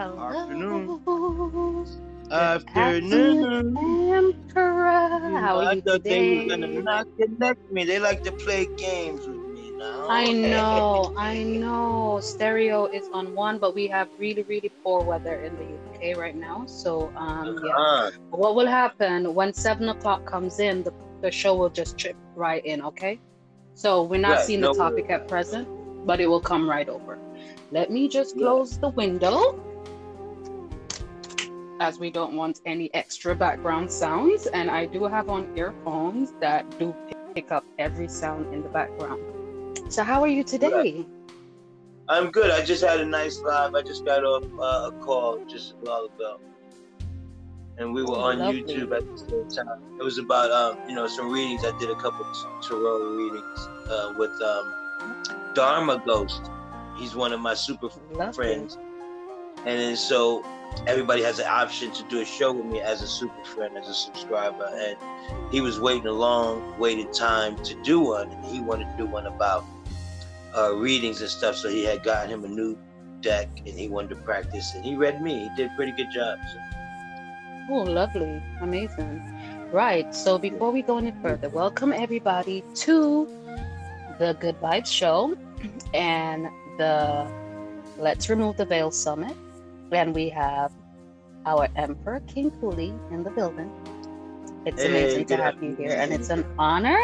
Hello. Afternoon. Emperor. How are I you thought they today? were gonna not connect me. They like to play games with me now. I know, I know. Stereo is on one, but we have really, really poor weather in the UK right now. So, um, yeah. Uh, What will happen when seven o'clock comes in? The, the show will just trip right in. Okay. So we're not Right, seeing no the topic at present, but it will come right over. Let me just Yeah. close the window. As we don't want any extra background sounds, and I do have on earphones that do pick up every sound in the background. So, how are you today? I'm good. I just had a nice live. I just got off uh, a call just a while ago, and we were Oh, on lovely. YouTube at the same time. It was about um, you know some readings. I did a couple tarot readings uh, with um, Dharma Ghost. He's one of my super Lovely. friends. And then so everybody has an option to do a show with me as a super friend, as a subscriber. And he was waiting a long waited time to do one. And he wanted to do one about uh, readings and stuff. So he had gotten him a new deck and he wanted to practice. And he read me. He did a pretty good job. So, Oh, lovely. Amazing. Right. So before we go any further, welcome everybody to the Good Vibes Show and the Let's Remove the Veil Summit. And we have our Emperor King Cooley in the building. It's Hey, amazing to have you here, and it's an honor.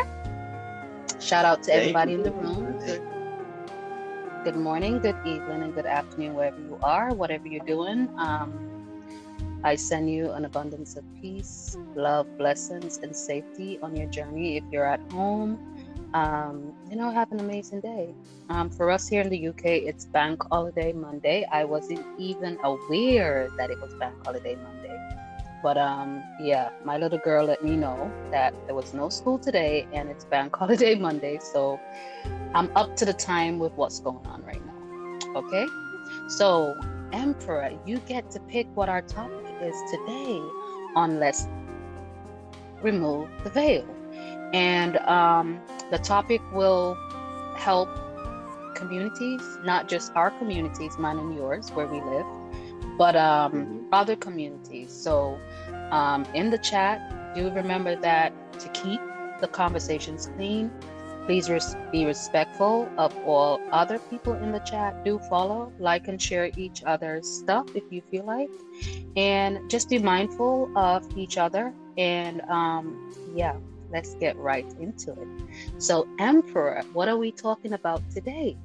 Shout out to everybody in the room. Good, good morning, good evening, and good afternoon, wherever you are, whatever you're doing. Um, I send you an abundance of peace, love, blessings, and safety on your journey. If you're at home, um, you know, have an amazing day. Um, for us here in the UK, it's Bank Holiday Monday. I wasn't even aware that it was Bank Holiday Monday. But um, yeah, my little girl let me know that there was no school today and it's Bank Holiday Monday. So I'm up to the time with what's going on right now. Okay? So, Emperor, you get to pick what our topic is today on Let's Remove the Veil. And um, the topic will help communities, not just our communities, mine and yours, where we live, but um, Mhm. other communities. So, um, in the chat, do remember that to keep the conversations clean. Please res- be respectful of all other people in the chat. Do follow, like, and share each other's stuff if you feel like. And just be mindful of each other. And um, yeah, let's get right into it. So, Emperor, what are we talking about today?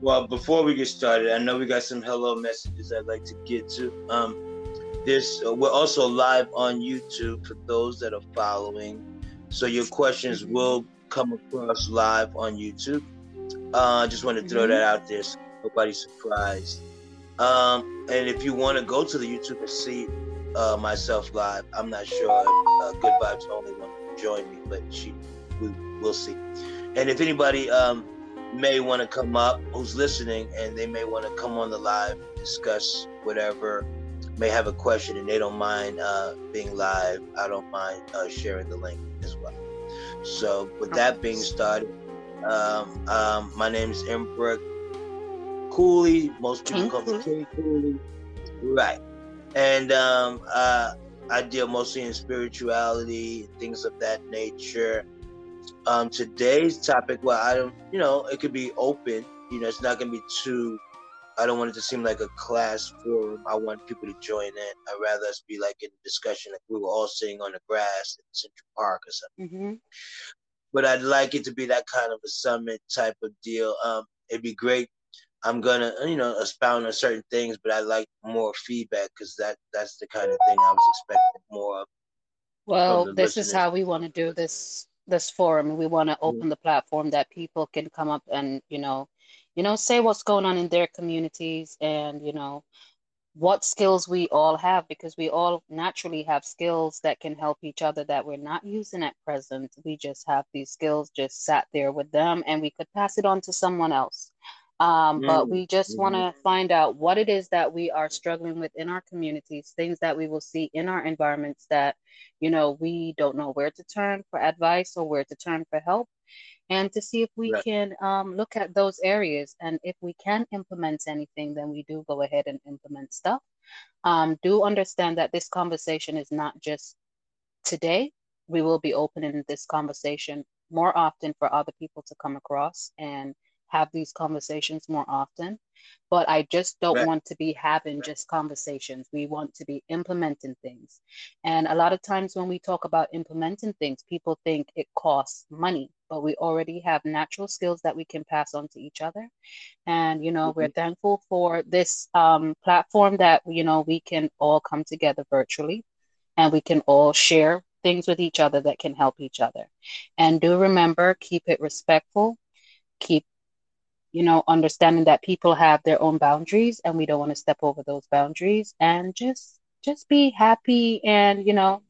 Well, before we get started, I know we got some hello messages I'd like to get to. Um, this uh, we're also live on YouTube for those that are following. So your questions Mhm. will come across live on YouTube. Uh, I just want to throw Mhm. that out there so nobody's surprised. Um, and if you want to go to the YouTube and see uh, myself live, I'm not sure if uh, Good Vibes only want to join me, but she we will see. And if anybody um, may want to come up who's listening and they may want to come on the live discuss whatever may have a question and they don't mind uh, being live i don't mind uh, sharing the link as well. So with that being started um, um, my name is emperor cooley. Most people call me king cooley. Right and um, uh, i deal mostly in spirituality things of that nature um, today's topic, well, I don't, you know, it could be open. You know, it's not going to be too. I don't want it to seem like a class forum. I want people to join in. I'd rather us be like in a discussion, like we were all sitting on the grass in Central Park or something. Mm-hmm. But I'd like it to be that kind of a summit type of deal. Um, it'd be great. I'm gonna, you know, expound on certain things, but I like more feedback because that that's the kind of thing I was expecting more of. Well, this is how we want to do this this forum. We want to mm-hmm. open the platform that people can come up and, you know, you know, say what's going on in their communities and, you know, what skills we all have because we all naturally have skills that can help each other that we're not using at present. We just have these skills just sat there with them and we could pass it on to someone else. Um, but we just mm-hmm. want to find out what it is that we are struggling with in our communities, things that we will see in our environments that, you know, we don't know where to turn for advice or where to turn for help, and to see if we right. can um, look at those areas. And if we can implement anything, then we do go ahead and implement stuff. Um, do understand that this conversation is not just today. We will be opening this conversation more often for other people to come across and have these conversations more often. But I just don't right. want to be having just conversations. We want to be implementing things. And a lot of times when we talk about implementing things, people think it costs money, but we already have natural skills that we can pass on to each other. And, you know, mm-hmm. we're thankful for this um, platform that, you know, we can all come together virtually and we can all share things with each other that can help each other. And do remember, keep it respectful, keep you know, understanding that people have their own boundaries and we don't want to step over those boundaries and just just be happy and, you know,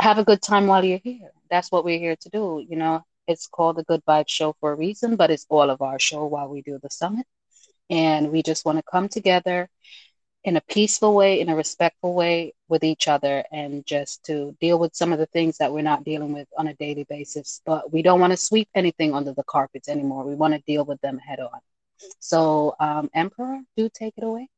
have a good time while you're here. That's what we're here to do. You know, it's called the Good Vibes Show for a reason, but it's all of our show while we do the summit. And we just want to come together in a peaceful way, in a respectful way with each other, and just to deal with some of the things that we're not dealing with on a daily basis. But we don't want to sweep anything under the carpets anymore. We want to deal with them head on. So, um, Emperor, do take it away.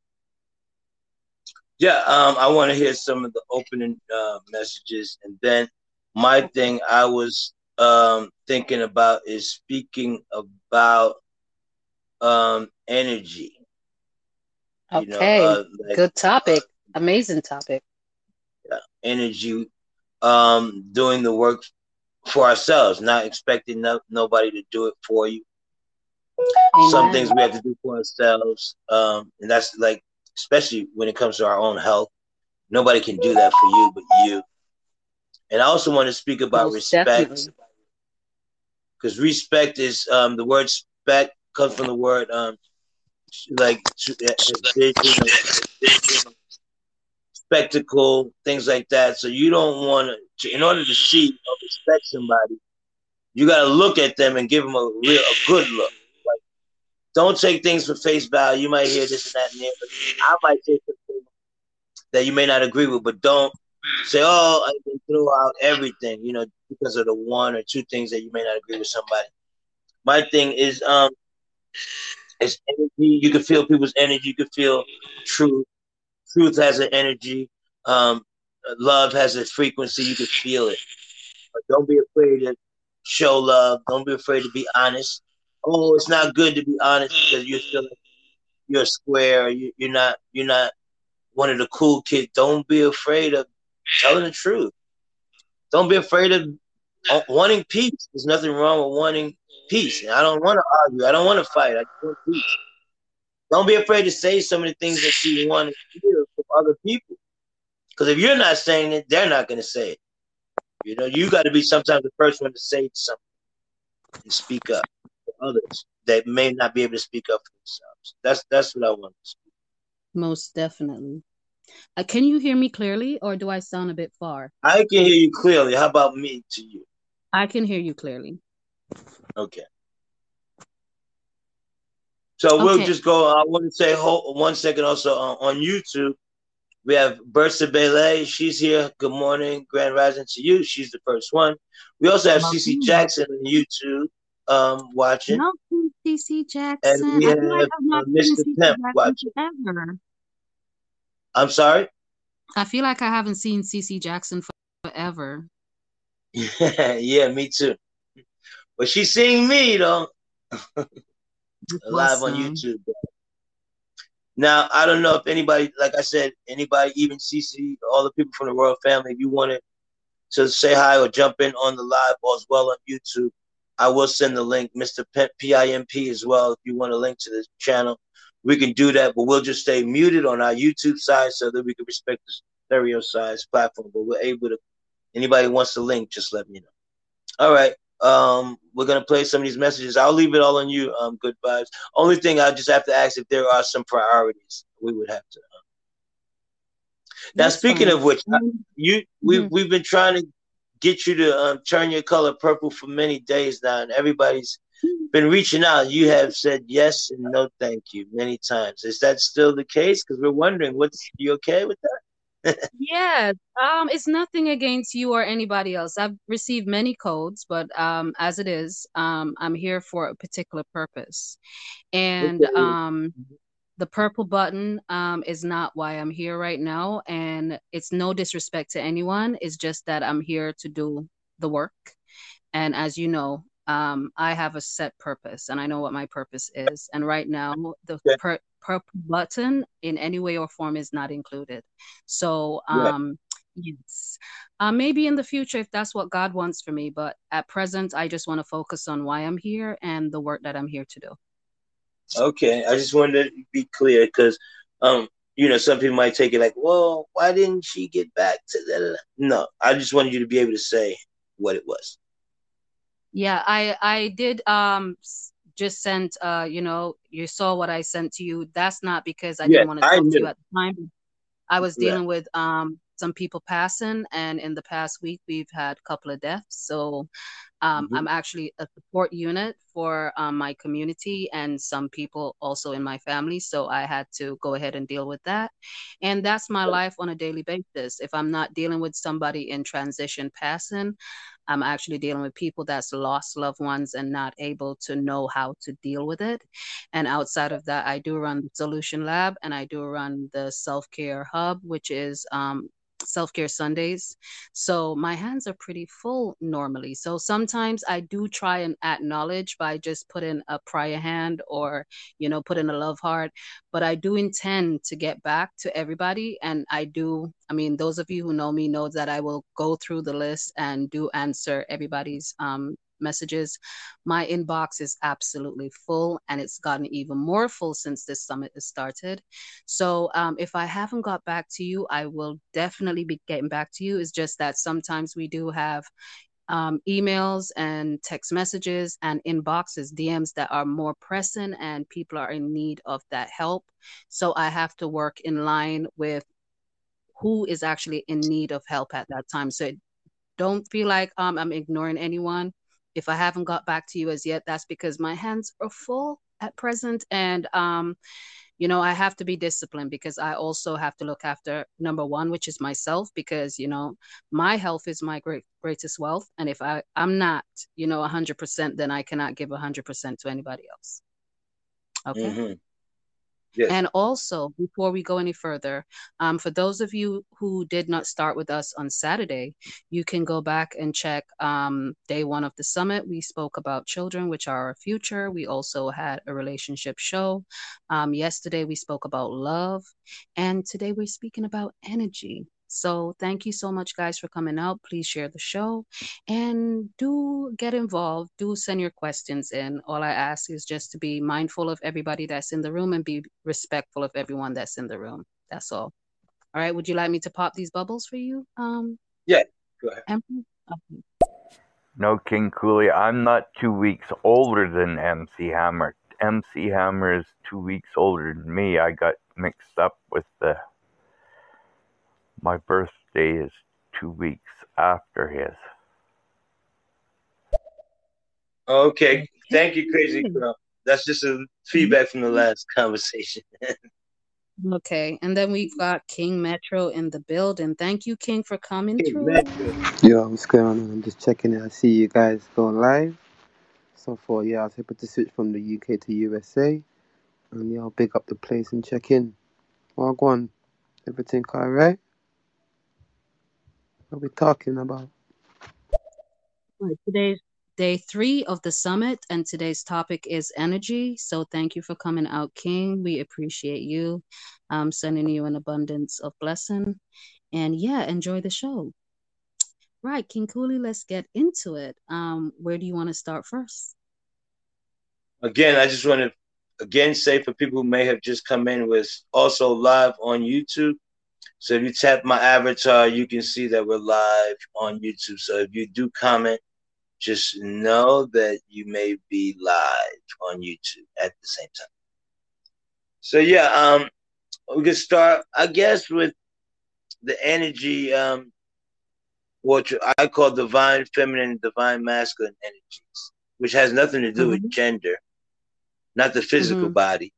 Yeah, um, I want to hear some of the opening uh, messages, and then my thing I was um, thinking about is speaking about um, energy Okay, you know, uh, like, good topic. Uh, Amazing topic. Yeah, energy, um, doing the work for ourselves, not expecting no, nobody to do it for you. Amen. Some things we have to do for ourselves, um, and that's like, especially when it comes to our own health. Nobody can do that for you but you. And I also want to speak about Most respect, because respect is um, the word "spect" comes from the word um, like spectacle, things like that. So you don't want to, in order to see or respect somebody, you got to look at them and give them a real, a good look. Like, don't take things for face value. You might hear this and that and that. I might say something that you may not agree with, but don't say, "Oh, I can throw out everything," you know, because of the one or two things that you may not agree with somebody. My thing is, um, it's energy. You can feel people's energy. You can feel truth. Truth has an energy. Um, love has a frequency. You can feel it. But don't be afraid to show love. Don't be afraid to be honest. Oh, it's not good to be honest because you're still you're square. You, you're not you're not one of the cool kids. Don't be afraid of telling the truth. Don't be afraid of wanting peace. There's nothing wrong with wanting peace. And I don't want to argue. I don't want to fight. I just want peace. Don't be afraid to say some of the things that you want to hear from other people. Because if you're not saying it, they're not going to say it. You know, you got to be sometimes the first one to say something and speak up for others that may not be able to speak up for themselves. That's that's what I want to speak. Most definitely. Uh, can you hear me clearly, or do I sound a bit far? I can hear you clearly. How about me to you? I can hear you clearly. Okay. So okay. we'll just go. I want to say hold, one second also on, on YouTube. We have Bertha Bele. She's here. Good morning, Grand Rising to you. She's the first one. We also have CC Jackson on YouTube um, watching. No, CC Jackson. And we have like uh, Mr. Pimp watching. Ever. I'm sorry? I feel like I haven't seen CC Jackson forever. yeah, me too. But she's seeing me though. Live on YouTube. Now I don't know if anybody, like I said, anybody, even CC, all the people from the royal family, if you wanted to say hi or jump in on the live or as well on YouTube, I will send the link, Mr. PIMP as well. If you want a link to the channel, we can do that, but we'll just stay muted on our YouTube side so that we can respect the stereo size platform. But we're able to. Anybody wants the link, just let me know. All right. Um, we're gonna play some of these messages. I'll leave it all on you. Um, good vibes. Only thing I just have to ask if there are some priorities. We would have to. Um... Now, That's speaking of which, you we mm-hmm. we've been trying to get you to um, turn your color purple for many days now, and everybody's been reaching out. You have said yes and no, thank you many times. Is that still the case? Because we're wondering, what's you okay with that? Yeah, um, it's nothing against you or anybody else. I've received many codes, but um, as it is, um, I'm here for a particular purpose, and okay. um, the purple button um, is not why I'm here right now, and it's no disrespect to anyone. It's just that I'm here to do the work, and as you know, um, I have a set purpose and I know what my purpose is. And right now, the per- purple button in any way or form is not included. So, um, yeah. yes, uh, maybe in the future if that's what God wants for me. But at present, I just want to focus on why I'm here and the work that I'm here to do. Okay, I just wanted to be clear because, um, you know, some people might take it like, "Well, why didn't she get back to that?" No, I just wanted you to be able to say what it was. Yeah, I I did um just sent uh you know you saw what I sent to you. That's not because I didn't want to talk to you at the time. I was dealing yeah. with um some people passing, and in the past week we've had a couple of deaths. So um, mm-hmm. I'm actually a support unit for um, my community and some people also in my family. So I had to go ahead and deal with that. And that's my life on a daily basis. If I'm not dealing with somebody in transition passing, I'm actually dealing with people that's lost loved ones and not able to know how to deal with it. And outside of that, I do run the Solution Lab and I do run the Self Care Hub, which is um, self care Sundays. So my hands are pretty full normally. So sometimes I do try and acknowledge by just putting a prayer hand or, you know, putting a love heart. But I do intend to get back to everybody. And I do, I mean, those of you who know me know that I will go through the list and do answer everybody's um, messages. My inbox is absolutely full and it's gotten even more full since this summit has started. So um, if I haven't got back to you, I will definitely be getting back to you. It's just that sometimes we do have um, emails and text messages and inboxes, DMs that are more pressing and people are in need of that help. So I have to work in line with who is actually in need of help at that time. So don't feel like um, I'm ignoring anyone if I haven't got back to you as yet, that's because my hands are full at present. And, um, you know, I have to be disciplined because I also have to look after number one, which is myself, because, you know, my health is my great, greatest wealth. And if I, I'm not, you know, 100%, then I cannot give 100% to anybody else. Okay. Mm-hmm. Yes. And also, before we go any further, um, for those of you who did not start with us on Saturday, you can go back and check um, day one of the summit. We spoke about children, which are our future. We also had a relationship show. Um, yesterday, we spoke about love. And today, we're speaking about energy. So thank you so much, guys, for coming out. Please share the show and do get involved. Do send your questions in. All I ask is just to be mindful of everybody that's in the room and be respectful of everyone that's in the room. That's all. All right. Would you like me to pop these bubbles for you? Um, yeah, go ahead. Okay. No, King Cooley, I'm not two weeks older than MC Hammer. MC Hammer is two weeks older than me. I got mixed up with the my birthday is two weeks after his. Okay. Thank you, Crazy hmm. Girl. That's just a feedback from the hmm. last conversation. okay. And then we've got King Metro in the building. Thank you, King, for coming King through. Metro. Yo, what's going on? I'm just checking it. I see you guys going live. So far, yeah, I was able to switch from the UK to USA. And yeah, I'll big up the place and check in. Well, go on. Everything all right? What are we talking about? Right, today's day three of the summit, and today's topic is energy. So thank you for coming out, King. We appreciate you. I'm sending you an abundance of blessing. And yeah, enjoy the show. Right, King Cooley, let's get into it. Um, where do you want to start first? Again, I just want to again say for people who may have just come in, was also live on YouTube. So if you tap my avatar, you can see that we're live on YouTube. So if you do comment, just know that you may be live on YouTube at the same time. So yeah, um, we can start, I guess, with the energy, um, what I call divine feminine, divine masculine energies. which has nothing to do Mhm. with gender, not the physical Mhm. body.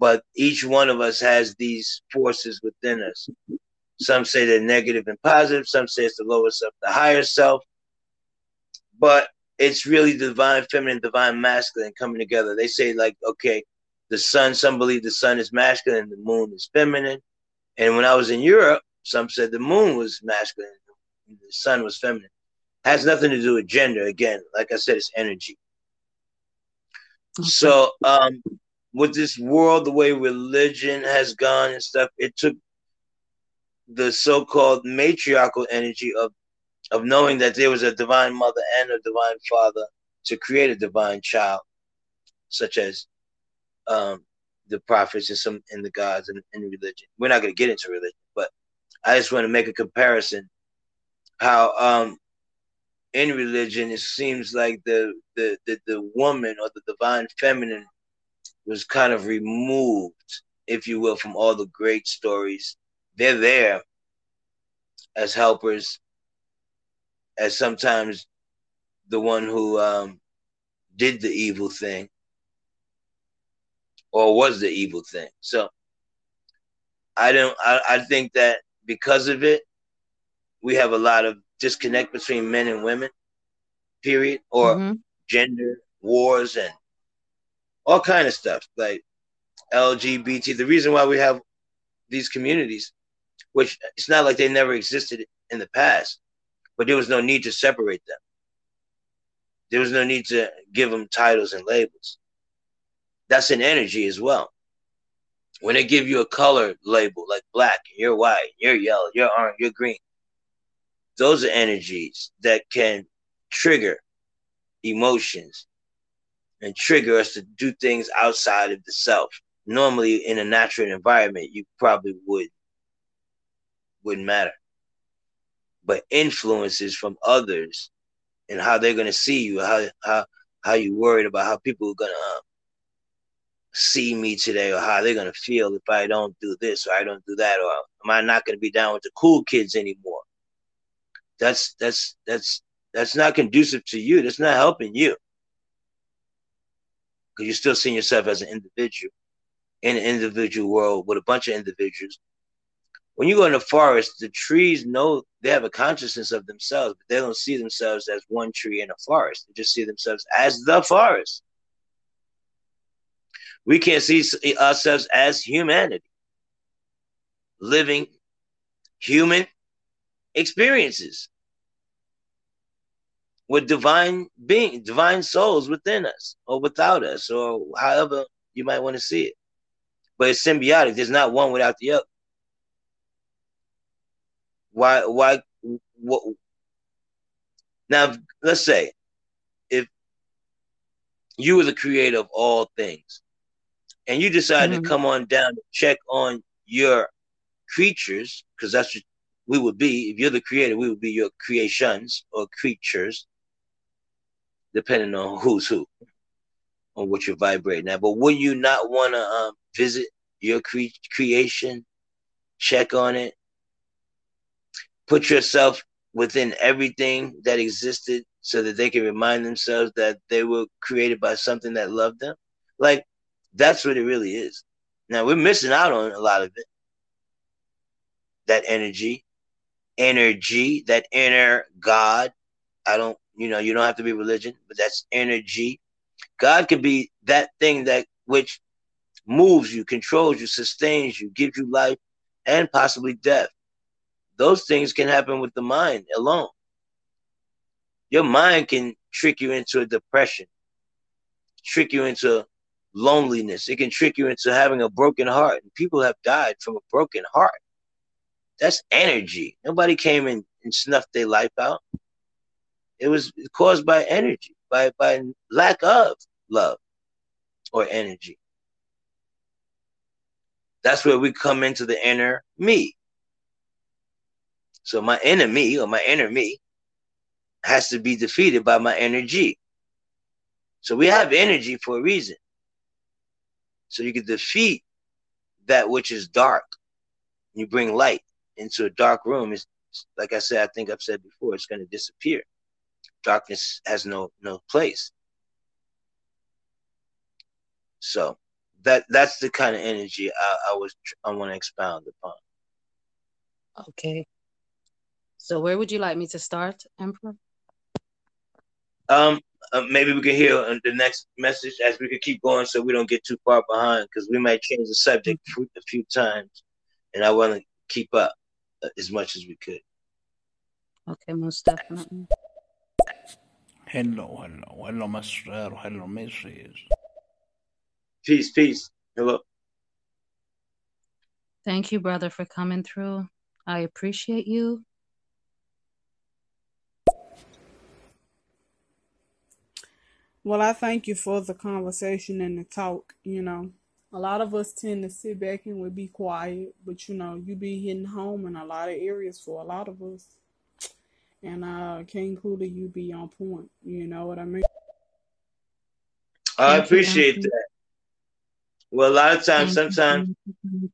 But each one of us has these forces within us. Some say they're negative and positive, some say it's the lower self, the higher self. But it's really divine feminine, divine masculine coming together. They say, like, okay, the sun, some believe the sun is masculine, the moon is feminine. And when I was in Europe, some said the moon was masculine, the sun was feminine. Has nothing to do with gender. Again, like I said, it's energy. So, um, with this world, the way religion has gone and stuff, it took the so-called matriarchal energy of of knowing that there was a divine mother and a divine father to create a divine child, such as um, the prophets and some and the gods and, and religion. We're not going to get into religion, but I just want to make a comparison. How um, in religion it seems like the, the the the woman or the divine feminine was kind of removed, if you will, from all the great stories. They're there as helpers, as sometimes the one who um, did the evil thing or was the evil thing. So I don't. I, I think that because of it, we have a lot of disconnect between men and women. Period, or Mhm. gender wars and all kind of stuff like LGBT. The reason why we have these communities, which it's not like they never existed in the past, but there was no need to separate them. There was no need to give them titles and labels. That's an energy as well. When they give you a color label like black, and you're white, you're yellow, you're orange, you're green, those are energies that can trigger emotions and trigger us to do things outside of the self. Normally, in a natural environment, you probably would wouldn't matter. But influences from others and how they're gonna see you, how how how you worried about how people are gonna uh, see me today, or how they're gonna feel if I don't do this or I don't do that, or am I not gonna be down with the cool kids anymore? That's that's that's that's not conducive to you. That's not helping you because you're still seeing yourself as an individual in an individual world with a bunch of individuals. When you go in the forest, the trees know they have a consciousness of themselves, but they don't see themselves as one tree in a forest. They just see themselves as the forest. We can't see eh, ourselves as humanity, living human experiences with divine being, divine souls within us or without us, or however you might want to see it. But it's symbiotic. There's not one without the other. Why? Why? What? Now, let's say if you were the creator of all things, and you decided Mhm. to come on down to check on your creatures, because that's what we would be. If you're the creator, we would be your creations or creatures, depending on who's who, on what you're vibrating at. But would you not want to um, visit your cre- creation, check on it, put yourself within everything that existed so that they can remind themselves that they were created by something that loved them? Like, that's what it really is. Now, we're missing out on a lot of it. That energy, energy, that inner God. I don't, you know, you don't have to be religion, but that's energy. God can be that thing that which moves you, controls you, sustains you, gives you life and possibly death. Those things can happen with the mind alone. Your mind can trick you into a depression, trick you into loneliness. It can trick you into having a broken heart. And people have died from a broken heart. That's energy. Nobody came in and snuffed their life out. It was caused by energy, by by lack of love or energy. That's where we come into the inner me. So my me or my inner me has to be defeated by my energy. So we have energy for a reason. So you can defeat that which is dark. You bring light into a dark room. It's like I said, I think I've said before, it's going to disappear. Darkness has no no place. So that that's the kind of energy I, I was I want to expound upon. Okay. So where would you like me to start, Emperor? Um, uh, maybe we can hear the next message as we could keep going, so we don't get too far behind, because we might change the subject a few times, and I want to keep up uh, as much as we could. Okay, most definitely. Hello, hello, hello, Master. Hello, Mrs. Peace, peace. Hello. Thank you, brother, for coming through. I appreciate you. Well, I thank you for the conversation and the talk. You know, a lot of us tend to sit back and we be quiet, but you know, you be hitting home in a lot of areas for a lot of us. And uh King Cooley, you be on point. You know what I mean? I appreciate that. Well, a lot of times, sometimes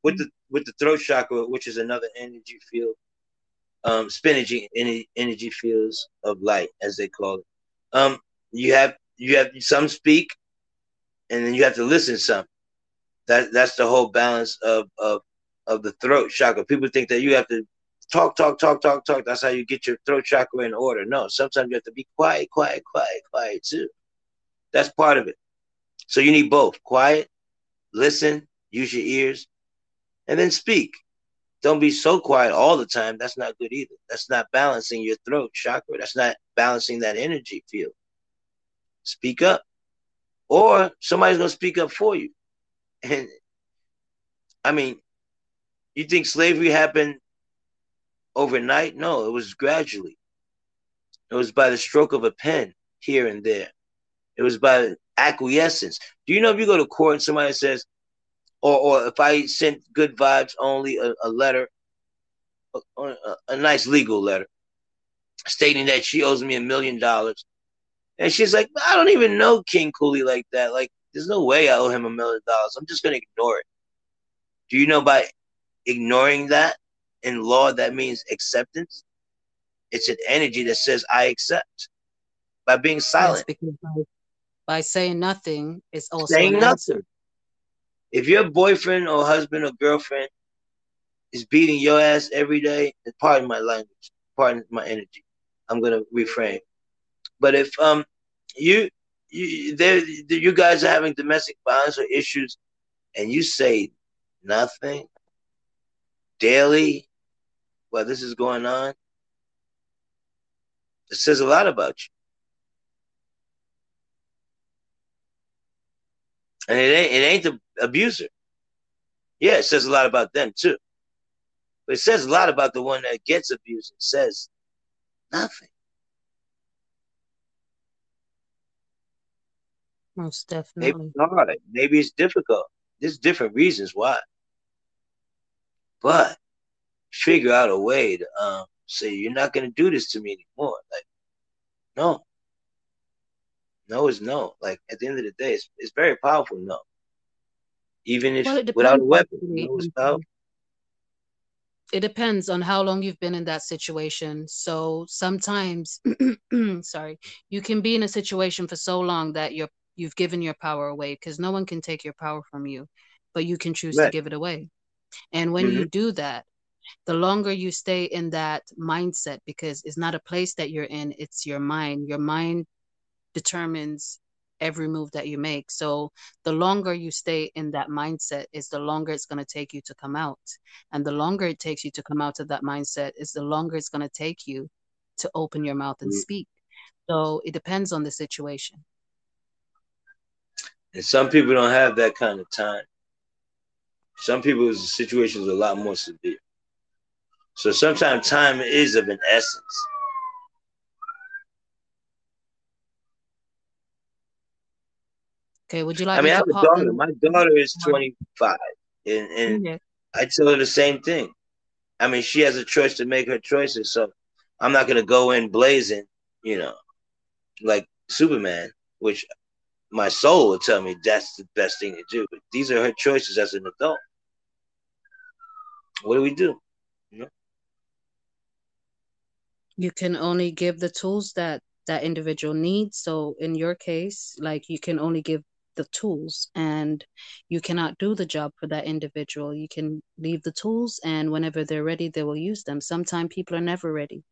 with the with the throat chakra, which is another energy field, um, spinach energy energy fields of light, as they call it. Um, you have you have some speak, and then you have to listen some. That that's the whole balance of of of the throat chakra. People think that you have to talk, talk, talk, talk, talk. That's how you get your throat chakra in order. No, sometimes you have to be quiet, quiet, quiet, quiet too. That's part of it. So you need both quiet, listen, use your ears, and then speak. Don't be so quiet all the time. That's not good either. That's not balancing your throat chakra. That's not balancing that energy field. Speak up, or somebody's going to speak up for you. And I mean, you think slavery happened overnight? No, it was gradually. It was by the stroke of a pen here and there. It was by acquiescence. Do you know if you go to court and somebody says, or, or if I sent good vibes only a, a letter, a, a, a nice legal letter, stating that she owes me a million dollars, and she's like, I don't even know King Cooley like that. Like, there's no way I owe him a million dollars. I'm just gonna ignore it. Do you know by ignoring that in law that means acceptance? It's an energy that says I accept by being silent. Yes, because by, by saying nothing is also saying nothing. Answer. If your boyfriend or husband or girlfriend is beating your ass every day, and pardon my language, pardon my energy, I'm gonna reframe. But if um you you there you guys are having domestic violence or issues, and you say nothing daily while this is going on, it says a lot about you. And it ain't it ain't the abuser. Yeah, it says a lot about them too. But it says a lot about the one that gets abused and says nothing. Most definitely. Maybe it's hard. Maybe it's difficult. There's different reasons why. But figure out a way to um, say you're not gonna do this to me anymore. Like, no. No is no. Like at the end of the day, it's, it's very powerful. No, even if well, without a weapon, no is powerful. It depends on how long you've been in that situation. So sometimes, sorry, you can be in a situation for so long that you're you've given your power away because no one can take your power from you, but you can choose right. to give it away. And when mm-hmm. you do that, the longer you stay in that mindset, because it's not a place that you're in, it's your mind. Your mind determines every move that you make. So the longer you stay in that mindset is the longer it's going to take you to come out. And the longer it takes you to come out of that mindset is the longer it's going to take you to open your mouth and mm-hmm. speak. So it depends on the situation. And some people don't have that kind of time. Some people's situations are a lot more severe. So sometimes time is of an essence. Okay, would you like? I mean, I have a daughter. My daughter is 25, and, and I tell her the same thing. I mean, she has a choice to make her choices, so I'm not gonna go in blazing, you know, like Superman, which my soul would tell me that's the best thing to do. But these are her choices as an adult. What do we do? You, know? you can only give the tools that that individual needs. So in your case, like you can only give the tools and you cannot do the job for that individual. You can leave the tools and whenever they're ready, they will use them. Sometimes people are never ready.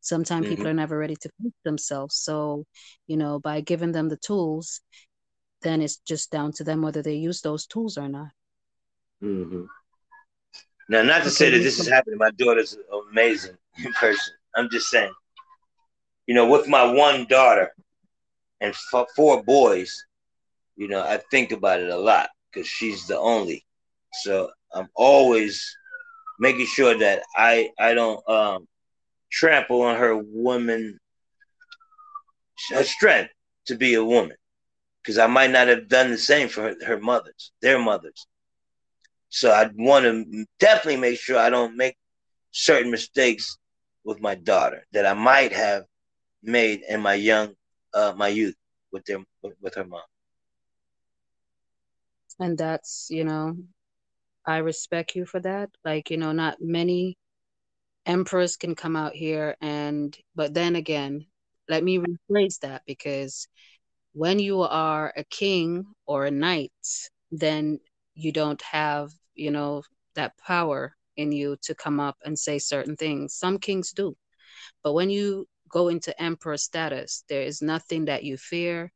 Sometimes mm-hmm. people are never ready to fix themselves. So, you know, by giving them the tools, then it's just down to them whether they use those tools or not. Mm-hmm. Now, not to say that this is happening. My daughter's amazing in person. I'm just saying, you know, with my one daughter and f- four boys, you know, I think about it a lot because she's the only. So I'm always making sure that I I don't um, trample on her woman her strength to be a woman because I might not have done the same for her, her mothers, their mothers. So I want to definitely make sure I don't make certain mistakes with my daughter that I might have made in my young, uh, my youth with their with her mom. And that's you know, I respect you for that. Like you know, not many emperors can come out here and, but then again, let me rephrase that because when you are a king or a knight, then you don't have you know, that power in you to come up and say certain things. Some kings do. But when you go into emperor status, there is nothing that you fear.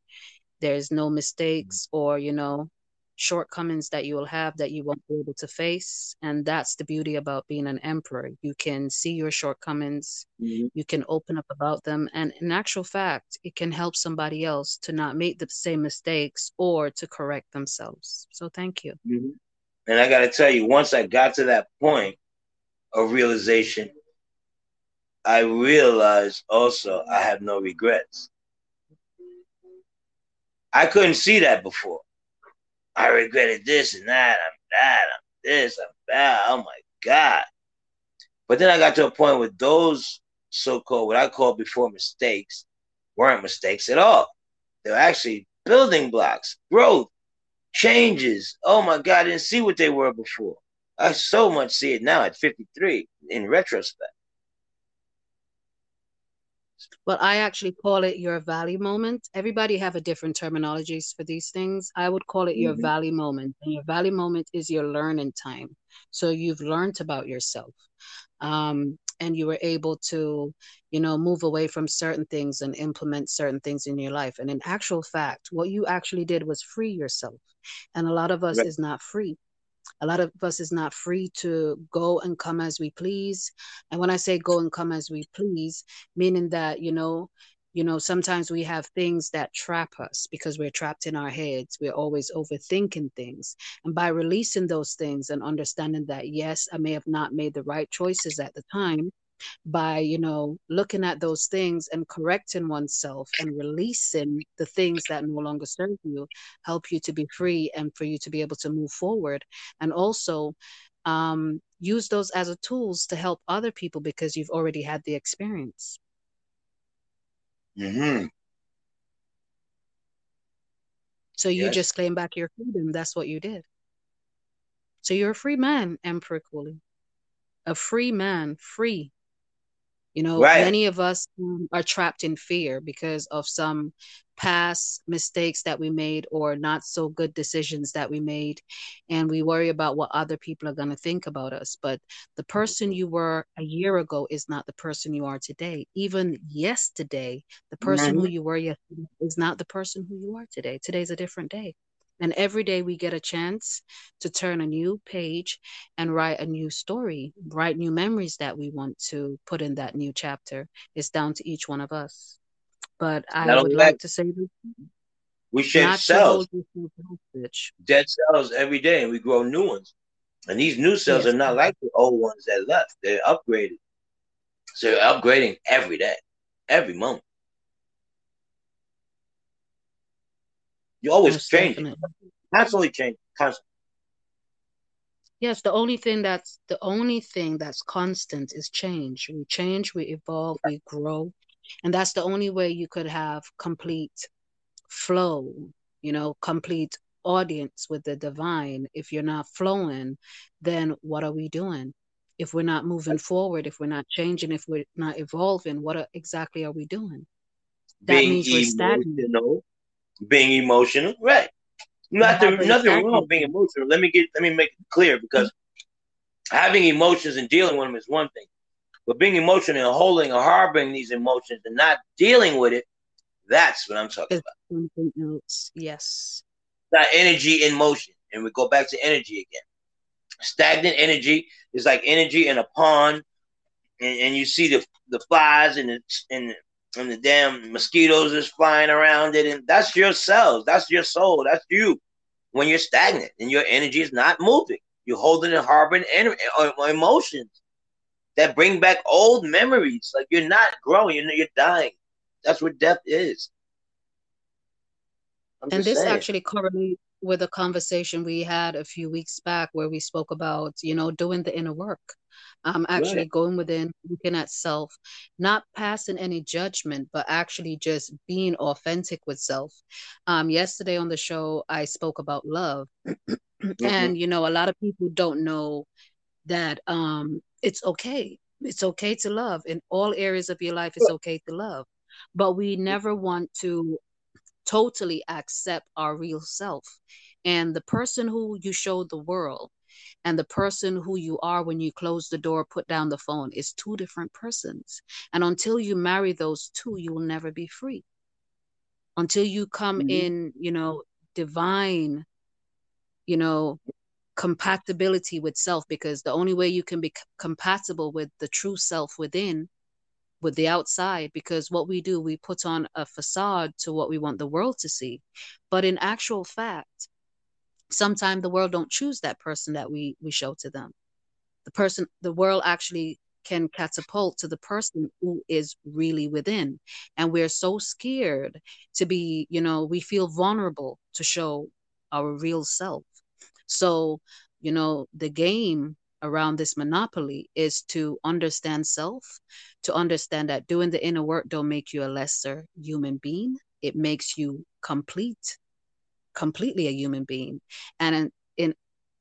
There's no mistakes or, you know, shortcomings that you will have that you won't be able to face. And that's the beauty about being an emperor. You can see your shortcomings, mm-hmm. you can open up about them. And in actual fact, it can help somebody else to not make the same mistakes or to correct themselves. So thank you. Mm-hmm. And I got to tell you, once I got to that point of realization, I realized also I have no regrets. I couldn't see that before. I regretted this and that. I'm that. I'm this. I'm that. Oh my God. But then I got to a point where those so called, what I call before mistakes, weren't mistakes at all. They were actually building blocks, growth, changes. Oh my God, I didn't see what they were before. I so much see it now at 53 in retrospect. Well, I actually call it your valley moment. Everybody have a different terminologies for these things. I would call it mm-hmm. your valley moment. And your valley moment is your learning time. So you've learned about yourself. Um, and you were able to you know move away from certain things and implement certain things in your life. And in actual fact what you actually did was free yourself. And a lot of us right. is not free. A lot of us is not free to go and come as we please. And when i say go and come as we please meaning that you know you know sometimes we have things that trap us because we're trapped in our heads. We're always overthinking things. And by releasing those things and understanding that yes i may have not made the right choices at the time by you know looking at those things and correcting oneself and releasing the things that no longer serve you help you to be free and for you to be able to move forward. And also um, use those as a tools to help other people because you've already had the experience Mm-hmm. So you yes. just claim back your freedom. That's what you did. So you're a free man, Emperor Cooley. A free man, free. You know, right. many of us um, are trapped in fear because of some past mistakes that we made or not so good decisions that we made. And we worry about what other people are going to think about us. But the person you were a year ago is not the person you are today. Even yesterday, the person mm-hmm. who you were yesterday is not the person who you are today. Today's a different day. And every day we get a chance to turn a new page and write a new story, write new memories that we want to put in that new chapter. It's down to each one of us. But I Not would like to say this. We shed cells, dead cells every day, and we grow new ones. And these new cells yes. are not like the old ones that left. They're upgraded. So they're upgrading every day, every moment. You always Most change. Definitely. Constantly change. Constantly. Yes, the only thing that's the only thing that's constant is change. We change, we evolve, we grow. And that's the only way you could have complete flow, you know, complete audience with the divine. If you're not flowing, then what are we doing? If we're not moving forward, if we're not changing, if we're not evolving, what are, exactly are we doing? That being means we're stagnant. Being emotional, right? Not Yeah, the, but nothing wrong with being emotional. Let me get let me make it clear because having emotions and dealing with them is one thing, but being emotional and holding or harboring these emotions and not dealing with it, that's what I'm talking about. something else. Yes. That energy in motion, and we go back to energy again. Stagnant energy is like energy in a pond, and, and you see the the flies and the and and the damn mosquitoes is flying around it, and that's your cells, that's your soul, that's you. When you're stagnant and your energy is not moving, you're holding and harboring uh, emotions that bring back old memories. Like you're not growing, you're, you're dying. That's what death is. I'm And this saying. actually correlates with a conversation we had a few weeks back where we spoke about, you know, doing the inner work. Um, actually Right. going within, looking at self, not passing any judgment, but actually just being authentic with self. Um, yesterday on the show, I spoke about love. Mhm. And, you know, a lot of people don't know that um, it's okay. It's okay to love. In all areas of your life, it's okay to love. But we never want to totally accept our real self. And the person who you show the world and the person who you are when you close the door, put down the phone is two different persons. And until you marry those two, you will never be free. Until you come Mhm. in, you know, divine, you know, compatibility with self, because the only way you can be c- compatible with the true self within with the outside because what we do we put on a facade to what we want the world to see but in actual fact sometimes the world don't choose that person that we we show to them. The person the world actually can catapult to the person who is really within. And we're so scared to be you know we feel vulnerable to show our real self. So you know the game around this monopoly is to understand self to understand that doing the inner work don't make you a lesser human being. It makes you complete completely a human being. And in in,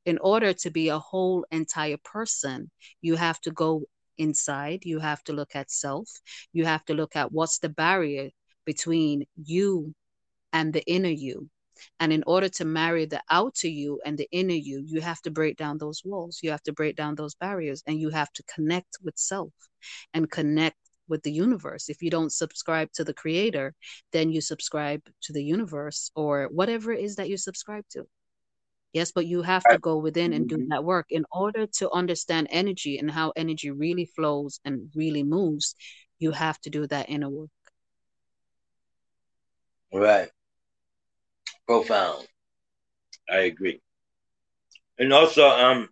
in order to be a whole entire person you have to go inside you have to look at self you have to look at what's the barrier between you and the inner you. And in order to marry the outer you and the inner you you have to break down those walls you have to break down those barriers and you have to connect with self and connect with the universe if you don't subscribe to the creator then you subscribe to the universe or whatever it is that you subscribe to yes but you have to go within and do Mhm. that work in order to understand energy and how energy really flows and really moves you have to do that inner work Right. Profound. I agree. And also, um,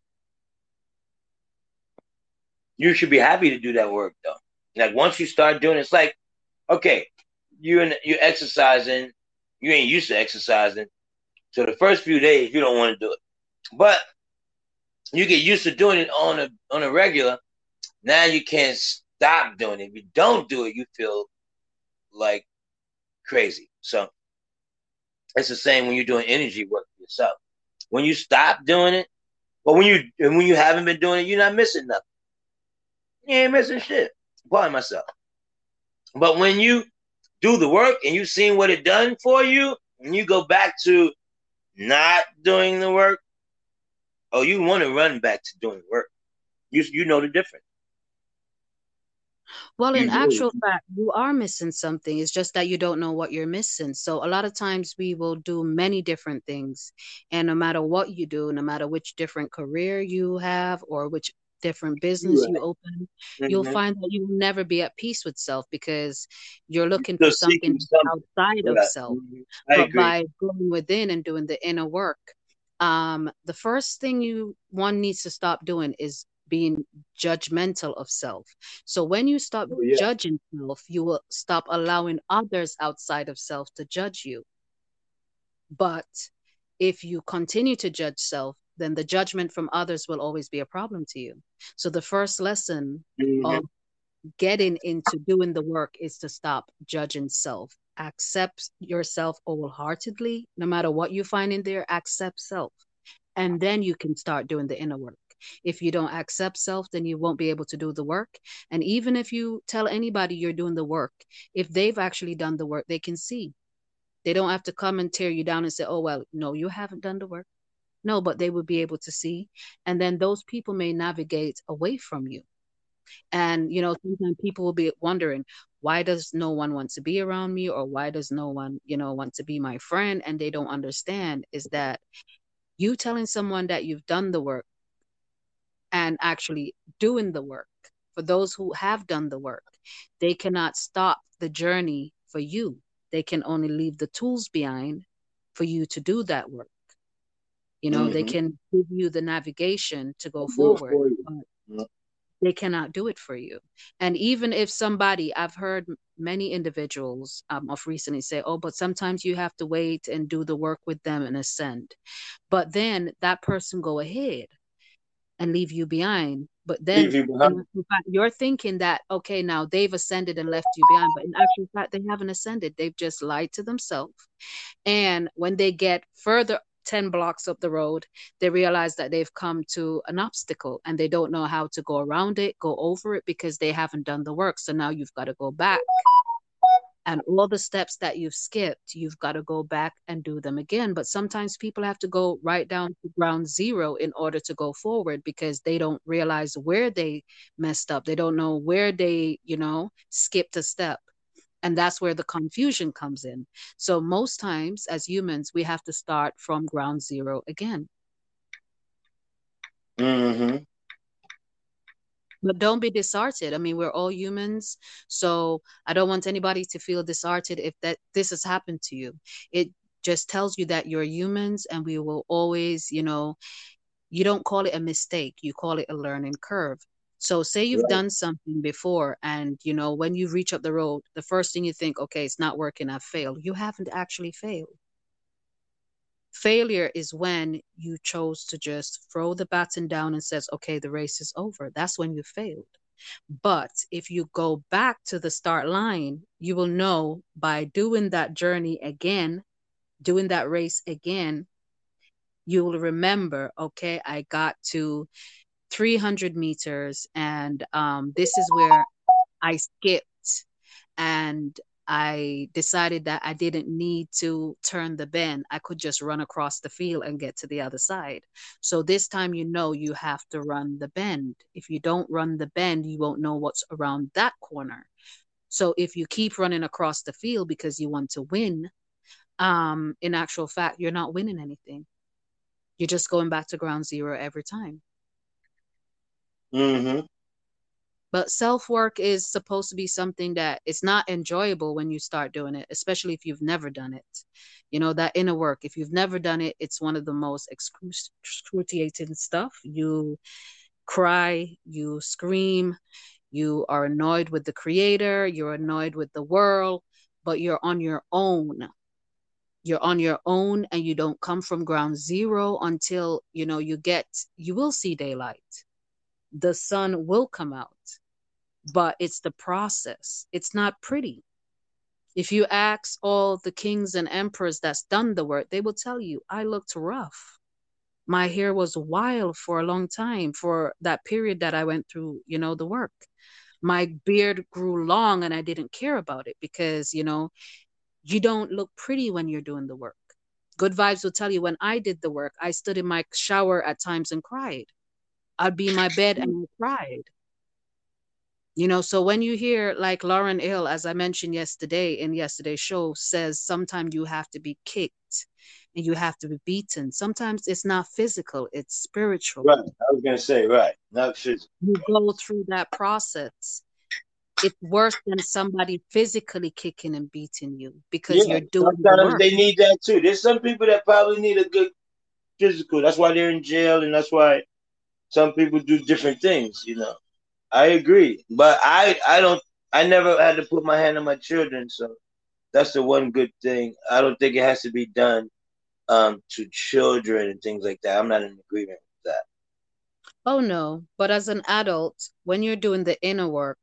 you should be happy to do that work though. Like once you start doing it, it's like, okay, you and you're exercising, you ain't used to exercising. So the first few days you don't want to do it. But you get used to doing it on a on a regular. Now you can't stop doing it. If you don't do it, you feel like crazy. So it's the same when you're doing energy work yourself. When you stop doing it, but when you when you haven't been doing it, you're not missing nothing. You ain't missing shit. Pardon myself. But when you do the work and you've seen what it done for you, and you go back to not doing the work, oh, you want to run back to doing work. You you know the difference. Well, in You know actual fact, you are missing something. It's just that you don't know what you're missing. So, a lot of times we will do many different things. And no matter what you do, no matter which different career you have or which different business you open, you'll Mhm. find that you will never be at peace with self because you're looking for something something. outside of Right. self. Mhm. But agree. by going within and doing the inner work, um, the first thing you one needs to stop doing is being judgmental of self. So when you stop Oh, yeah. judging self, you will stop allowing others outside of self to judge you. But if you continue to judge self, then the judgment from others will always be a problem to you. So the first lesson Mhm. of getting into doing the work is to stop judging self. Accept yourself wholeheartedly, no matter what you find in there, accept self. And then you can start doing the inner work. If you don't accept self, then you won't be able to do the work. And even if you tell anybody you're doing the work, if they've actually done the work, they can see. They don't have to come and tear you down and say, oh, well, no, you haven't done the work. No, but they will be able to see. And then those people may navigate away from you. And, you know, sometimes people will be wondering, why does no one want to be around me? Or why does no one, you know, want to be my friend? And they don't understand is that you telling someone that you've done the work and actually doing the work for those who have done the work, they cannot stop the journey for you. They can only leave the tools behind for you to do that work. You know, mm-hmm. they can give you the navigation to go forward, but they cannot do it for you. And even if somebody, I've heard many individuals um, of recently say, oh, but sometimes you have to wait and do the work with them and ascend. But then that person go ahead and leave you behind. But then you you're thinking that, okay, now they've ascended and left you behind. But in actual fact, they haven't ascended. They've just lied to themselves. And when they get further 10 blocks up the road, they realize that they've come to an obstacle and they don't know how to go around it, go over it because they haven't done the work. So now you've got to go back. And all the steps that you've skipped, you've got to go back and do them again. But sometimes people have to go right down to ground zero in order to go forward because they don't realize where they messed up. They don't know where they, you know, skipped a step and that's where the confusion comes in. So most times as humans we have to start from ground zero again. Mm-hmm. but don't be disheartened. I mean we're all humans. So i don't want anybody to feel disheartened if that this has happened to you. It just tells you that you're humans and we will always you know you don't call it a mistake. You call it a learning curve so say you've right. done something before and you know when you reach up the road, the first thing you think, okay, it's not working, I've failed. You haven't actually failed. Failure is when you chose to just throw the baton down and says, okay, the race is over. That's when you failed. But if you go back to the start line, you will know by doing that journey again, doing that race again, you will remember, okay, I got to 300 meters and um, this is where i skipped and i decided that i didn't need to turn the bend. I could just run across the field and get to the other side. So this time you know you have to run the bend. If you don't run the bend you won't know what's around that corner. So if you keep running across the field because you want to win um, in actual fact you're not winning anything. You're just going back to ground zero every time Mm-hmm. But self work is supposed to be something that it's not enjoyable when you start doing it, especially if you've never done it. You know, that inner work, if you've never done it, it's one of the most excruciating stuff. You cry, you scream, you are annoyed with the creator, you're annoyed with the world, but you're on your own. You're on your own and you don't come from ground zero until, you know, you get, you will see daylight the sun will come out. But it's the process. It's not pretty. If you ask all the kings and emperors that's done the work, they will tell you, I looked rough. My hair was wild for a long time for that period that I went through, you know, the work. My beard grew long and I didn't care about it because, you know, you don't look pretty when you're doing the work. Good vibes will tell you when I did the work, I stood in my shower at times and cried I'd be in my bed and I cried. You know, so when you hear like Lauryn Hill, as I mentioned yesterday in yesterday's show, says sometimes you have to be kicked and you have to be beaten. Sometimes it's not physical, it's spiritual. Right. I was gonna say, right, not physical. You go through that process. It's worse than somebody physically kicking and beating you because yeah, you're doing. Sometimes the they need that too. There's some people that probably need a good physical. That's why they're in jail, and that's why some people do different things, you know. I agree, but I I don't I never had to put my hand on my children, so that's the one good thing. I don't think it has to be done um, to children and things like that. I'm not in agreement with that. Oh no, but as an adult, when you're doing the inner work,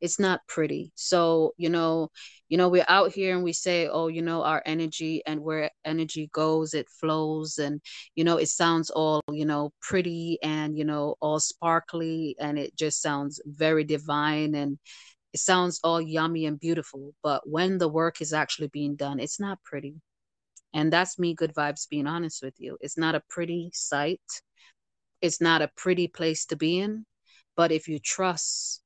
it's not pretty. So, you know, you know, we're out here and we say, oh, you know, our energy and where energy goes, it flows and, you know, it sounds all, you know, pretty and, you know, all sparkly and it just sounds very divine and it sounds all yummy and beautiful. But when the work is actually being done, it's not pretty. And that's me, good vibes, being honest with you. It's not a pretty sight it's not a pretty place to be in, but if you trust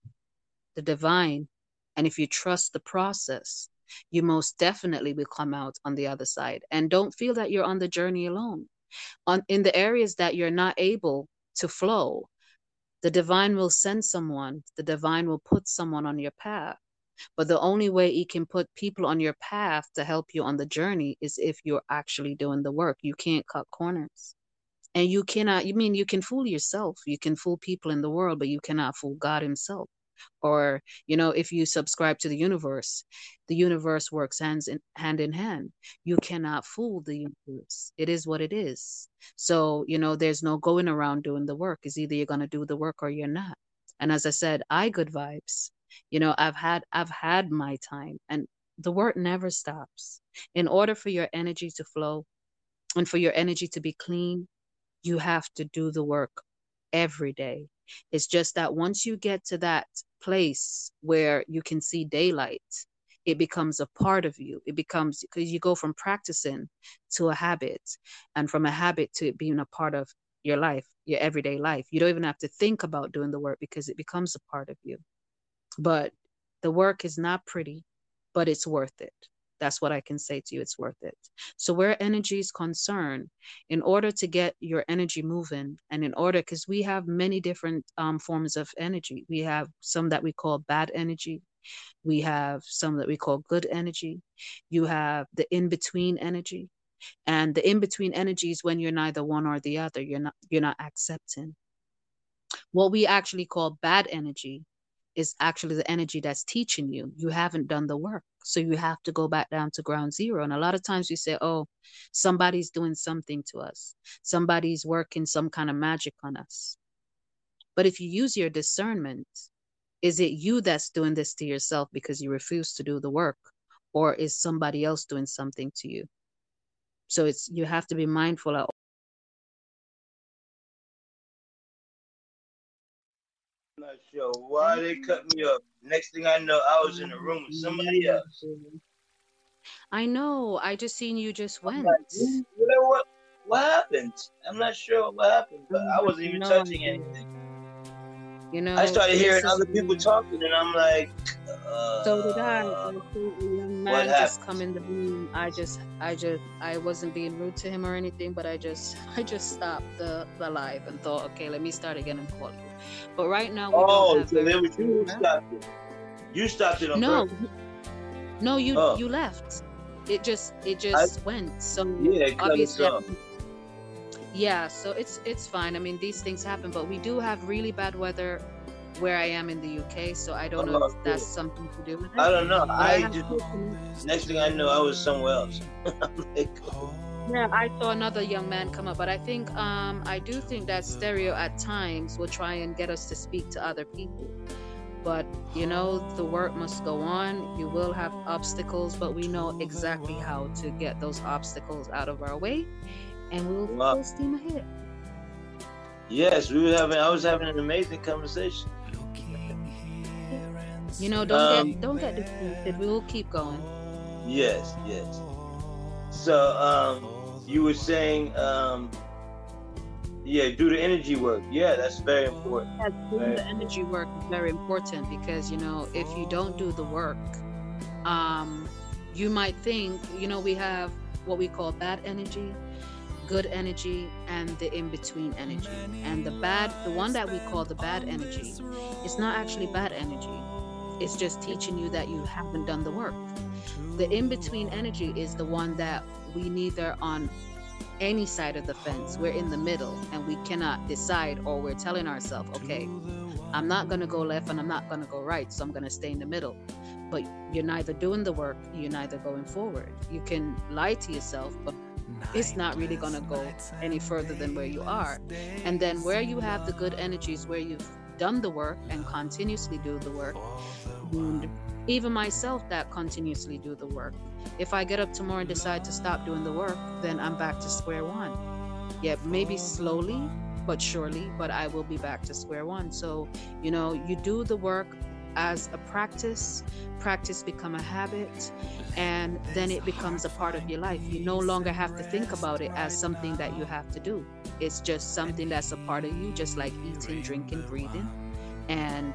the divine and if you trust the process, you most definitely will come out on the other side. And don't feel that you're on the journey alone. On in the areas that you're not able to flow, the divine will send someone, the divine will put someone on your path. But the only way he can put people on your path to help you on the journey is if you're actually doing the work. You can't cut corners and you cannot you mean you can fool yourself you can fool people in the world but you cannot fool god himself. Or you know if you subscribe to the universe the universe works hands in hand in hand. You cannot fool the universe. It is what it is. So you know there's no going around doing the work. Is either you're going to do the work or you're not. And as i said i good vibes. You know i've had i've had my time and the work never stops. In order for your energy to flow and for your energy to be clean you have to do the work every day. It's just that once you get to that place where you can see daylight, it becomes a part of you. It becomes because you go from practicing to a habit, and from a habit to it being a part of your life, your everyday life. You don't even have to think about doing the work because it becomes a part of you. But the work is not pretty, but it's worth it. That's what I can say to you. It's worth it. So, where energy is concerned, in order to get your energy moving, and in order, because we have many different um, forms of energy, we have some that we call bad energy, we have some that we call good energy, you have the in between energy. And the in between energy is when you're neither one or the other. You're not you're not accepting. What we actually call bad energy is actually the energy that's teaching you. You haven't done the work. So you have to go back down to ground zero. And a lot of times we say, oh, somebody's doing something to us, somebody's working some kind of magic on us. But if you use your discernment, is it you that's doing this to yourself because you refuse to do the work? Or is somebody else doing something to you? So it's you have to be mindful at sure why they cut me up. Next thing I know, I was in a room with somebody else. I know. I just seen you just went. Like, what, what happened? I'm not sure what happened, but I wasn't even no. touching anything. You know, I started hearing other people talking, and I'm like, uh, so did I. young man just come in the room. I just, I just, I wasn't being rude to him or anything, but I just, I just stopped the, the live and thought, okay, let me start again and call you. But right now, we oh, so there was you who stopped it. You stopped it on no, purpose. no, you, oh. you left. It just, it just I, went. So yeah, obviously. Yeah, so it's it's fine. I mean, these things happen, but we do have really bad weather where I am in the UK, so I don't know if that's something to do with it. I don't know. I, just next thing I know, I was somewhere else. like, yeah, I saw another young man come up, but I think um I do think that stereo at times will try and get us to speak to other people. But you know, the work must go on. You will have obstacles, but we know exactly how to get those obstacles out of our way, and we will wow. full steam ahead. Yes, we were having. I was having an amazing conversation. You know, don't um, get don't get distracted. We will keep going. Yes, yes. So, um, you were saying, um, yeah, do the energy work. Yeah, that's very important. Yeah, doing the energy work is very important because you know if you don't do the work, um, you might think you know we have what we call bad energy good energy and the in between energy. And the bad, the one that we call the bad energy, it's not actually bad energy. It's just teaching you that you haven't done the work. The in between energy is the one that we neither on any side of the fence, we're in the middle and we cannot decide, or we're telling ourselves, okay, I'm not going to go left and I'm not going to go right, so I'm going to stay in the middle. But you're neither doing the work, you're neither going forward. You can lie to yourself, but it's not really going to go any further than where you are. And then where you have the good energies, where you've done the work and continuously do the work, and even myself that continuously do the work. If I get up tomorrow and decide to stop doing the work, then I'm back to square one. Yeah, maybe slowly, but surely, but I will be back to square one. So, you know, you do the work as a practice, practice become a habit, and then it becomes a part of your life. You no longer have to think about it as something that you have to do. It's just something that's a part of you, just like eating, drinking, breathing. And,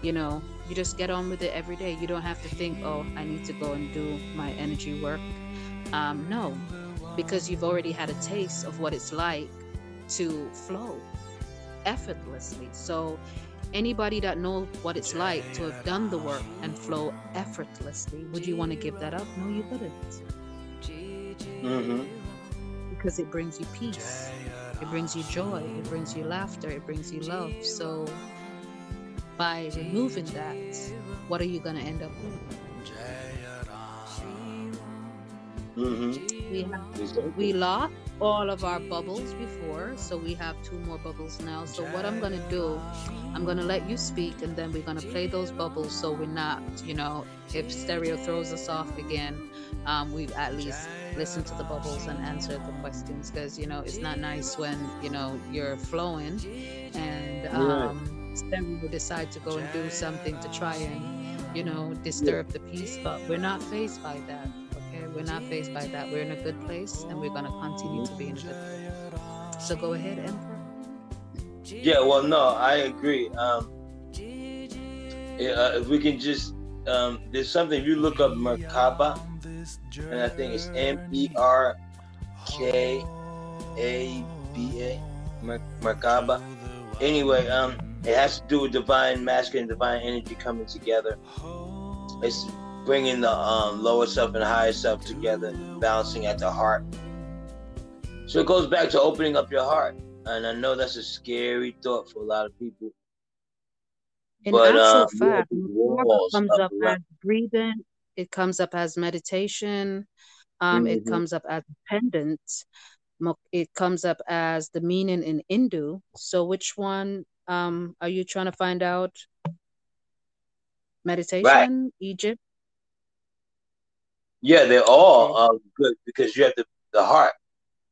you know, you just get on with it every day. You don't have to think, oh, I need to go and do my energy work. Um, no, because you've already had a taste of what it's like to flow effortlessly. So anybody that knows what it's like to have done the work and flow effortlessly, would you want to give that up? No, you wouldn't. Mm-hmm. Because it brings you peace, it brings you joy, it brings you laughter, it brings you love. So, by removing that, what are you going to end up with? Mm-hmm. We have, we lost all of our bubbles before, so we have two more bubbles now. So what I'm gonna do, I'm gonna let you speak, and then we're gonna play those bubbles, so we're not, you know, if stereo throws us off again, um, we've at least listened to the bubbles and answered the questions, because you know it's not nice when you know you're flowing, and um, stereo decide to go and do something to try and, you know, disturb the peace, but we're not fazed by that. We're not faced by that. We're in a good place and we're going to continue to be in a good place. So go ahead, Emperor. Yeah, well, no, I agree. Um, uh, if we can just, um, there's something, if you look up Merkaba, and I think it's M E R K A B A, Merkaba. Anyway, um, it has to do with divine masculine, divine energy coming together. It's bringing the um, lower self and higher self together, balancing at the heart. So it goes back to opening up your heart. And I know that's a scary thought for a lot of people. In but, actual um, fact, it comes up as breathing, it comes up as meditation, um, mm-hmm. it comes up as dependence, it comes up as the meaning in Hindu. So, which one um, are you trying to find out? Meditation, right. Egypt, yeah, they're all uh, good because you have the, the heart.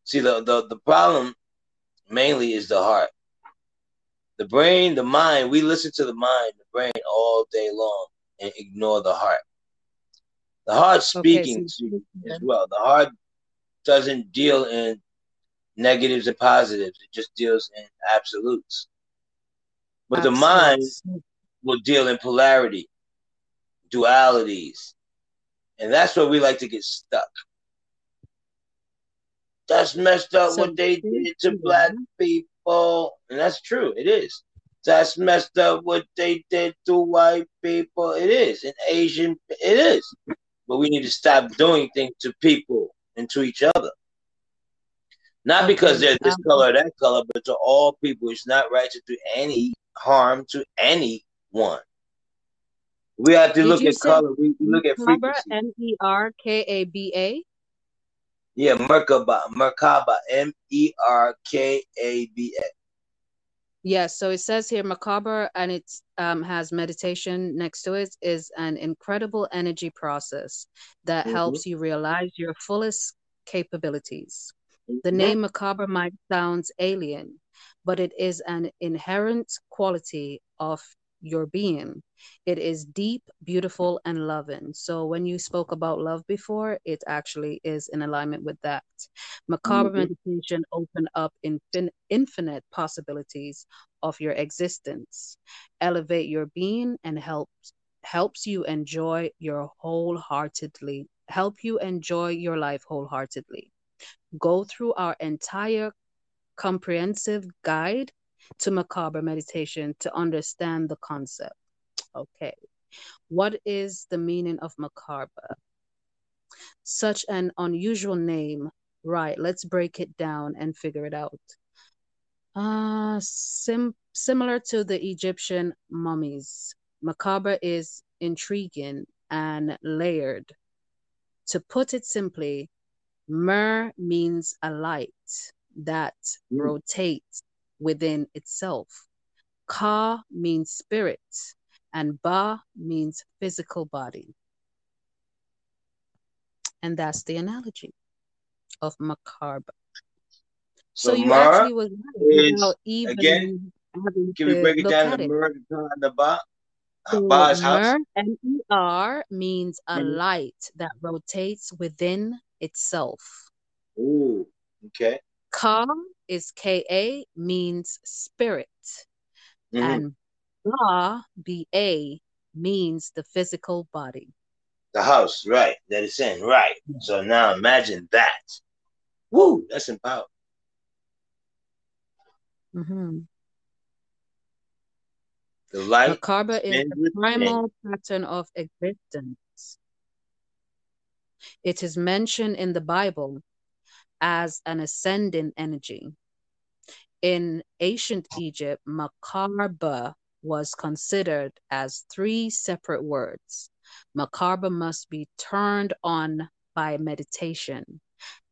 See, the, the, the problem mainly is the heart. The brain, the mind, we listen to the mind, the brain all day long and ignore the heart. The heart speaking okay, so as well. The heart doesn't deal in negatives and positives, it just deals in absolutes. But the mind will deal in polarity, dualities, and that's where we like to get stuck. That's messed up so what they did to black people. And that's true, it is. That's messed up what they did to white people. It is. And Asian, it is. But we need to stop doing things to people and to each other. Not because they're this color or that color, but to all people. It's not right to do any harm to anyone. We have to Did look at color. We, look at frequency. M E R K A B A. Yeah, Merkaba, Merkaba, M E R K A B A. Yes, so it says here Merkaba, and it um, has meditation next to it. Is an incredible energy process that mm-hmm. helps you realize your fullest capabilities. Mm-hmm. The name Merkaba might sound alien, but it is an inherent quality of your being. It is deep, beautiful, and loving. So when you spoke about love before, it actually is in alignment with that. Merkaba mm-hmm. meditation open up infin- infinite possibilities of your existence, elevate your being, and helps helps you enjoy your wholeheartedly help you enjoy your life wholeheartedly. Go through our entire comprehensive guide to Merkaba meditation to understand the concept. Okay. What is the meaning of Merkaba? Such an unusual name. Right, let's break it down and figure it out. Uh, sim- similar to the Egyptian mummies, Merkaba is intriguing and layered. To put it simply, Mer means a light that Mm. rotates within itself. Ka means spirit, and Ba means physical body. And that's the analogy of Merkaba. So, So you actually was right without even again. Can we break it down to. Mer, the Ka, and the Ba? Uh, So Ba is house. Mer, means a Mhm. light that rotates within itself. Ooh, okay. Ka is K-A, means spirit. hmm And Ba, B-A, means the physical body. The house, right? That it's in, right? So now imagine that. Woo, that's empowering. hmm The Merkaba is the primal pattern of existence. It is mentioned in the Bible as an ascending energy. In ancient Egypt, Merkaba was considered as three separate words. Merkaba must be turned on by meditation.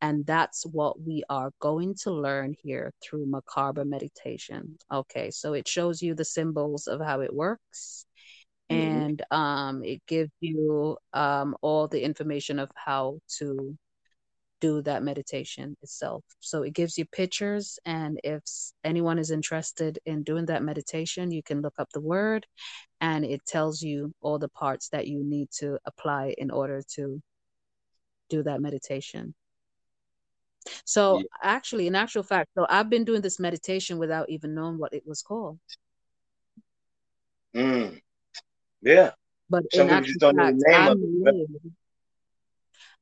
And that's what we are going to learn here through Merkaba meditation. Okay, so it shows you the symbols of how it works Mhm. and um, it gives you um, all the information of how to do that meditation itself. So it gives you pictures, and if anyone is interested in doing that meditation, you can look up the word, and it tells you all the parts that you need to apply in order to do that meditation. So Yeah. actually, in actual fact, so I've been doing this meditation without even knowing what it was called. Mm. Yeah. But Some in actual just don't know fact, I'm of it. right? led.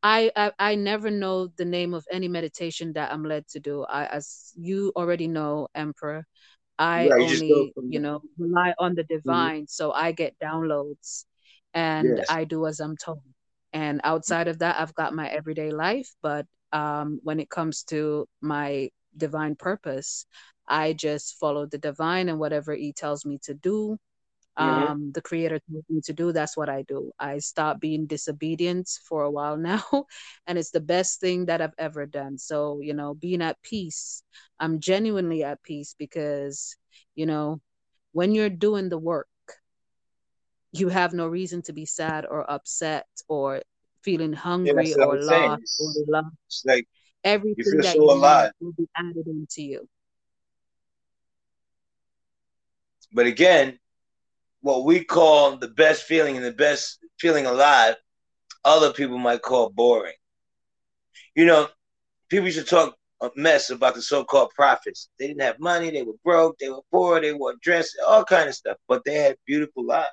I, I I never know the name of any meditation that I'm led to do. I, as you already know, Emperor, I Yeah, you only, from you know, rely on the Mhm. divine. So I get downloads and Yes. I do as I'm told. And outside of that, I've got my everyday life. But um, when it comes to my divine purpose, I just follow the divine and whatever he tells me to do, hmm um, the creator told me to do, that's what I do. I stopped being disobedient for a while now, and it's the best thing that I've ever done. So, you know, being at peace, I'm genuinely at peace because, you know, when you're doing the work, you have no reason to be sad or upset or feeling hungry what or lost or lost. it's like you Everything feel that so you alive. will be added into you. But again, what we call the best feeling and the best feeling alive, other people might call boring. You know, people used to talk a mess about the so-called prophets. They didn't have money, they were broke, they were poor, they wore dress, all kind of stuff, but they had beautiful lives,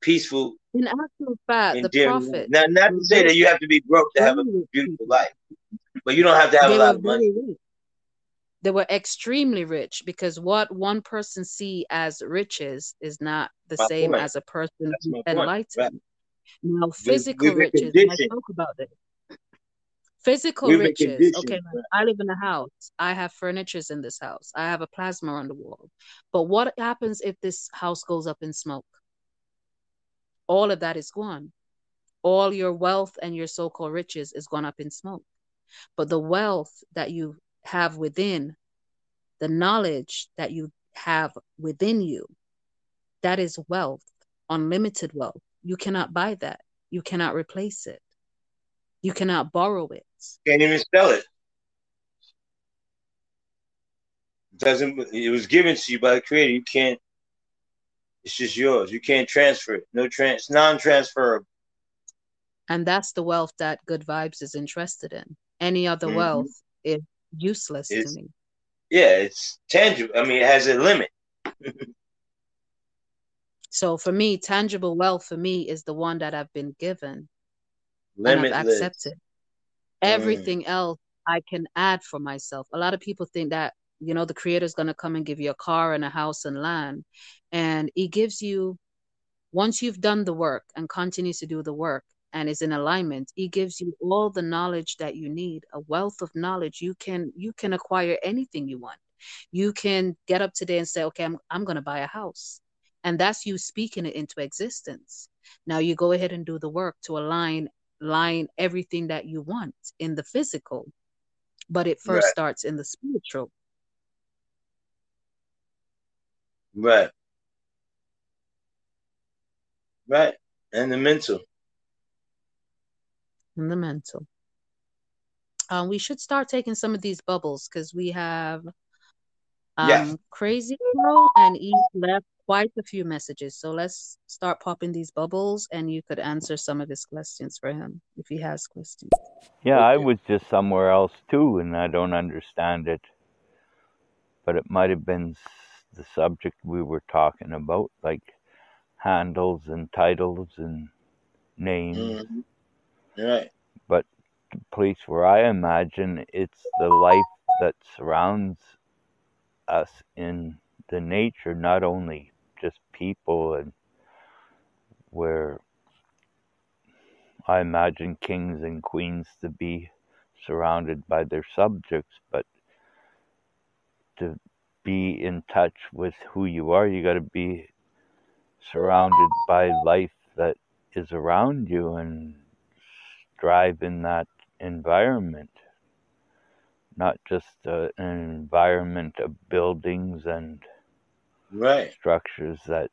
peaceful, In actual fact, the prophets Now, not to say that you have to be broke to have a beautiful life, but you don't have to have a lot of money. rich. They were extremely rich because what one person see as riches is not the My same point. as a person That's who's my point. Right. enlightened. Now, physical riches, I spoke about this. Physical riches. Okay, Right. I live in a house. I have furnitures in this house. I have a plasma on the wall. But what happens if this house goes up in smoke? All of that is gone. All your wealth and your so-called riches is gone up in smoke. But the wealth that you have within, the knowledge that you have within you, that is wealth, unlimited wealth. You cannot buy that. You cannot replace it. You cannot borrow it. Can't even sell it. It doesn't it was given to you by the creator. You can't it's just yours. You can't transfer it. No trans non-transferable. And that's the wealth that Good Vibes is interested in. Any other Mhm. wealth is useless to me. yeah, it's tangible. I mean, it has a limit. So for me, tangible wealth for me is the one that I've been given and I've accepted. Mm. Everything else I can add for myself. A lot of people think that, you know, the creator's going to come and give you a car and a house and land. And he gives you, once you've done the work and continues to do the work and is in alignment, he gives you all the knowledge that you need, a wealth of knowledge. You can, you can acquire anything you want. You can get up today and say, okay, I'm, I'm going to buy a house. And that's you speaking it into existence. Now you go ahead and do the work to align line everything that you want in the physical, but it first Right. starts in the spiritual. Right. Right. And the mental. In the mental. Um, we should start taking some of these bubbles because we have Yeah. um Crazy Crow and Eve left quite a few messages. So let's start popping these bubbles and you could answer some of his questions for him if he has questions. Yeah, I was just somewhere else too, and I don't understand it. But it might have been the subject we were talking about, like handles and titles and names. Mhm. Right. But place where I imagine it's the life that surrounds us in the nature, not only just people, and where I imagine kings and queens to be surrounded by their subjects, but to be in touch with who you are, you got to be surrounded by life that is around you and strive in that environment, not just uh, an environment of buildings and Right. structures that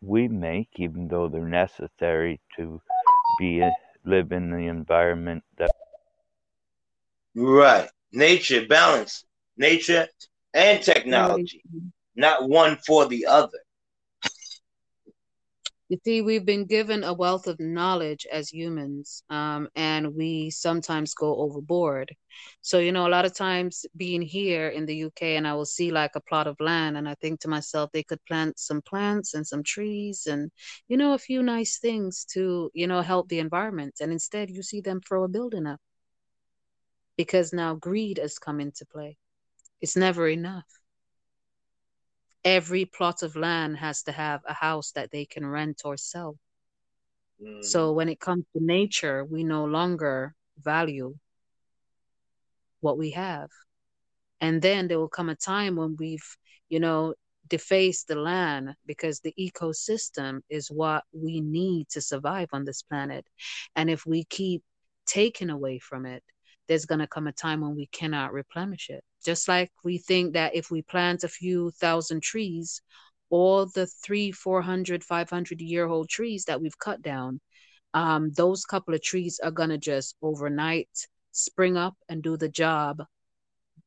we make, even though they're necessary to be live in the environment that Right. Nature, balance. Nature and Right. technology. Not one for the other. You see, we've been given a wealth of knowledge as humans, um, and we sometimes go overboard. So, you know, a lot of times being here in the UK, and I will see like a plot of land, and I think to myself, they could plant some plants and some trees and, you know, a few nice things to, you know, help the environment. And instead, you see them throw a building up because now greed has come into play. It's never enough. Every plot of land has to have a house that they can rent or sell. Mhm. So when it comes to nature, we no longer value what we have. And then there will come a time when we've, you know, defaced the land because the ecosystem is what we need to survive on this planet. And if we keep taking away from it, there's going to come a time when we cannot replenish it. Just like we think that if we plant a few thousand trees, all the three, 400, 500 year old trees that we've cut down, um, those couple of trees are going to just overnight spring up and do the job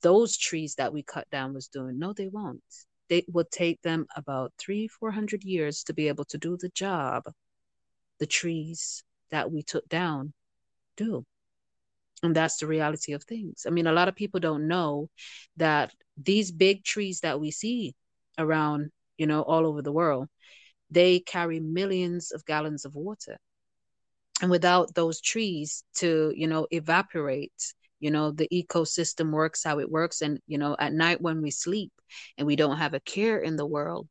those trees that we cut down was doing. No, they won't. They would take them about three, four hundred years to be able to do the job the trees that we took down do. And that's the reality of things. I mean, a lot of people don't know that these big trees that we see around, you know, all over the world, they carry millions of gallons of water. And without those trees to, you know, evaporate, you know, the ecosystem works how it works. And, you know, at night when we sleep and we don't have a care in the world,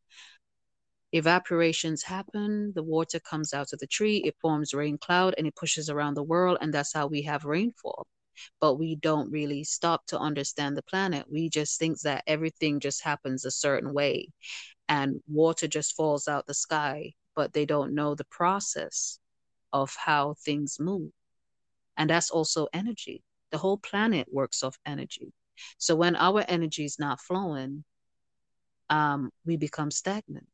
evaporations happen, the water comes out of the tree, it forms rain cloud and it pushes around the world. And that's how we have rainfall. But we don't really stop to understand the planet. We just think that everything just happens a certain way and water just falls out the sky, but they don't know the process of how things move. And that's also energy. The whole planet works off energy. So when our energy is not flowing, um, we become stagnant.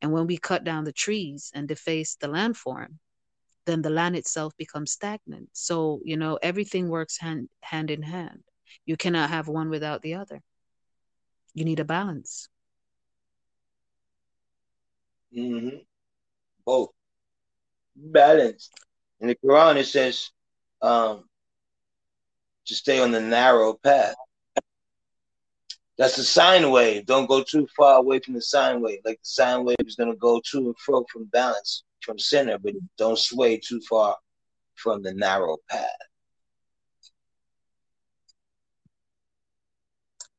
And when we cut down the trees and deface the landform, then the land itself becomes stagnant. So, you know, everything works hand, hand in hand. You cannot have one without the other. You need a balance. hmm Both. Balance. In the Quran, it says um, to stay on the narrow path. That's the sine wave. Don't go too far away from the sine wave. Like the sine wave is going to go to and fro from balance, from center, but don't sway too far from the narrow path.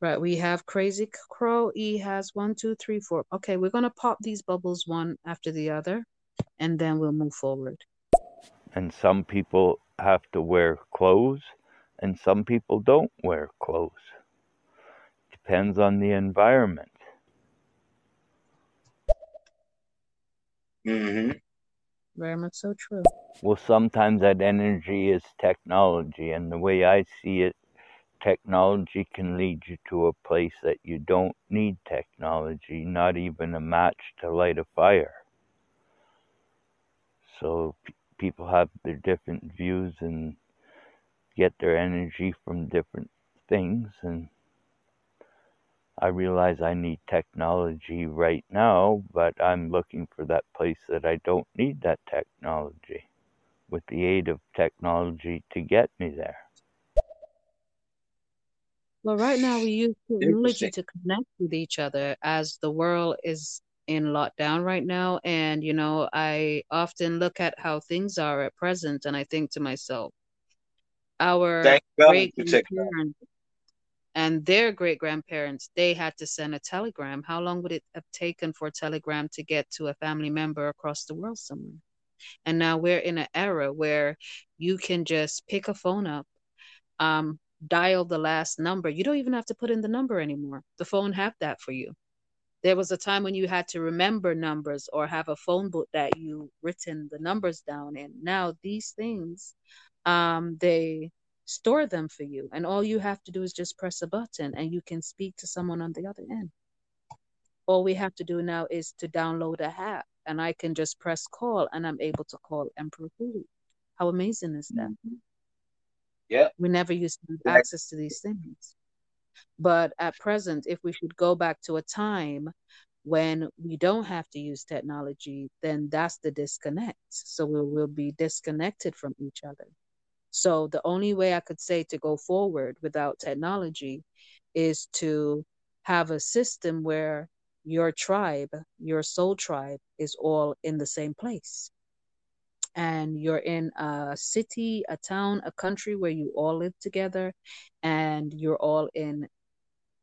Right, we have Crazy Crow. E has one, two, three, four. Okay, we're gonna pop these bubbles one after the other, and then we'll move forward. and some people have to wear clothes and some people don't wear clothes. Depends on the environment. hmm Very much so true. Well, sometimes that energy is technology, and the way I see it, technology can lead you to a place that you don't need technology, not even a match to light a fire. So p- people have their different views and get their energy from different things, and I realize I need technology right now, but I'm looking for that place that I don't need that technology with the aid of technology to get me there. Well, right now we use technology to connect with each other as the world is in lockdown right now. And, you know, I often look at how things are at present and I think to myself, our Thank great for grandparents and their great grandparents, they had to send a telegram. How long would it have taken for a telegram to get to a family member across the world somewhere? And now we're in an era where you can just pick a phone up, um, dial the last number. You don't even have to put in the number anymore. The phone have that for you. There was a time when you had to remember numbers or have a phone book that you written the numbers down in. Now these things, um, they store them for you, and all you have to do is just press a button, and you can speak to someone on the other end. All we have to do now is to download a app, and I can just press call, and I'm able to call Emperor Hulu. How amazing is that? Mm-hmm. Yeah. We never used to have Right. access to these things. But at present, if we should go back to a time when we don't have to use technology, then that's the disconnect. So we will be disconnected from each other. So the only way I could say to go forward without technology is to have a system where your tribe, your soul tribe, is all in the same place. And you're in a city, a town, a country where you all live together and you're all in,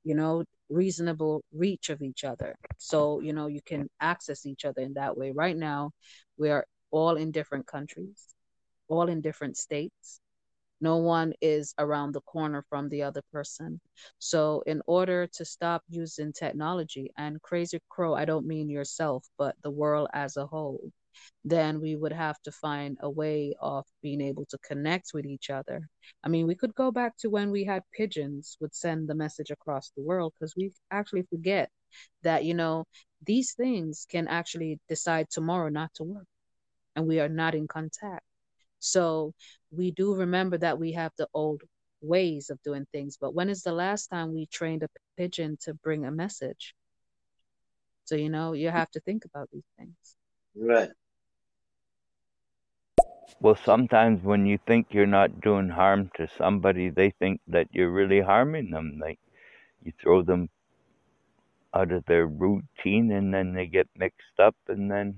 you know, reasonable reach of each other. So, you know, you can access each other in that way. Right now, we are all in different countries, all in different states. No one is around the corner from the other person. So, in order to stop using technology, and Crazy Crow, I don't mean yourself, but the world as a whole, then we would have to find a way of being able to connect with each other. I mean, we could go back to when we had pigeons would send the message across the world because we actually forget that, you know, these things can actually decide tomorrow not to work and we are not in contact. So we do remember that we have the old ways of doing things, but when is the last time we trained a pigeon to bring a message? So, you know, you have to think about these things. Right. Well, sometimes when you think you're not doing harm to somebody, they think that you're really harming them. Like you throw them out of their routine and then they get mixed up and then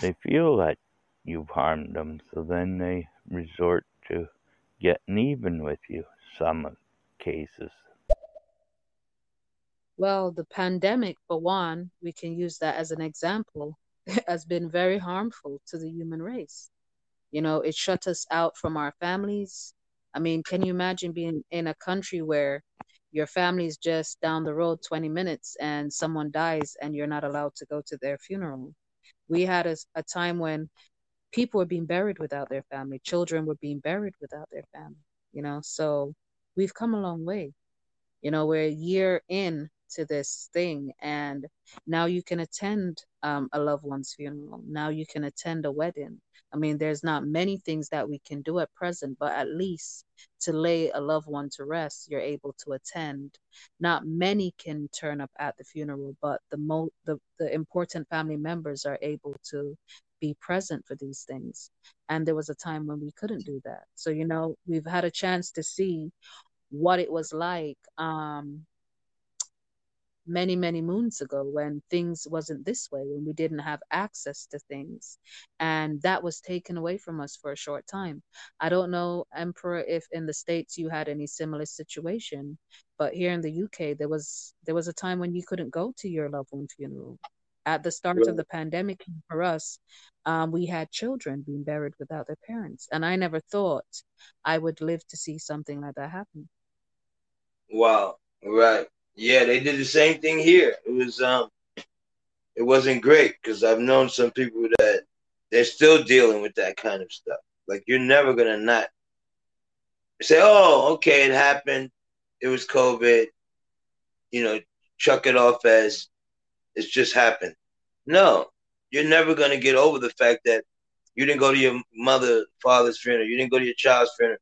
they feel that you've harmed them. So then they resort to getting even with you, some cases. Well, the pandemic, for one, we can use that as an example, has been very harmful to the human race. You know, it shut us out from our families. I mean, can you imagine being in a country where your family's just down the road 20 minutes and someone dies and you're not allowed to go to their funeral? We had a, a time when people were being buried without their family, children were being buried without their family, you know, so we've come a long way. You know, we're a year in to this thing and now you can attend um, a loved one's funeral. Now you can attend a wedding. I mean there's not many things that we can do at present but at least to lay a loved one to rest you're able to attend. Not many can turn up at the funeral but the mo the, the important family members are able to be present for these things. And there was a time when we couldn't do that. So you know we've had a chance to see what it was like um many many moons ago when things wasn't this way when we didn't have access to things. And that was taken away from us for a short time. I don't know emperor if in the states you had any similar situation but here in the uk there was there was a time when you couldn't go to your loved one funeral at the start of the pandemic for us um, we had children being buried without their parents and i never thought i would live to see something like that happen Wow. Right. Yeah, they did the same thing here. It was um it wasn't great because I've known some people that they're still dealing with that kind of stuff. Like you're never gonna not say, "Oh, okay, it happened. It was COVID." You know, chuck it off as it's just happened. No, you're never gonna get over the fact that you didn't go to your mother, father's funeral. You didn't go to your child's funeral.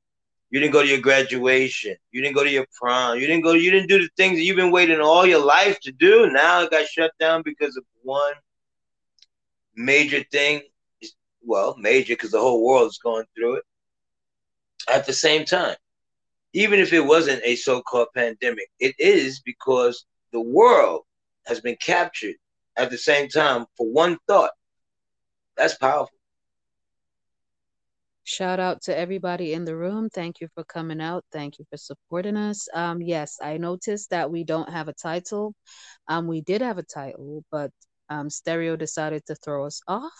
You didn't go to your graduation. You didn't go to your prom. You didn't go. You didn't do the things that you've been waiting all your life to do. Now it got shut down because of one major thing. Well, major because the whole world is going through it at the same time. Even if it wasn't a so-called pandemic, it is because the world has been captured at the same time for one thought. That's powerful. Shout out to everybody in the room. Thank you for coming out. Thank you for supporting us. Um, yes, I noticed that we don't have a title. Um, we did have a title, but um, Stereo decided to throw us off,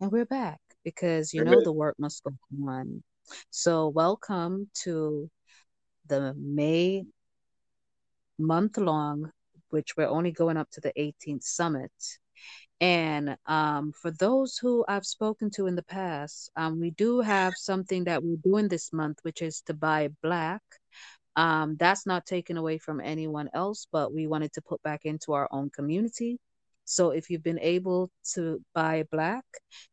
and we're back because you know the work must go on. So, welcome to the May month long, which we're only going up to the 18th summit. And um, for those who I've spoken to in the past, um, we do have something that we're doing this month, which is to buy black. Um, that's not taken away from anyone else, but we wanted to put back into our own community. So if you've been able to buy black,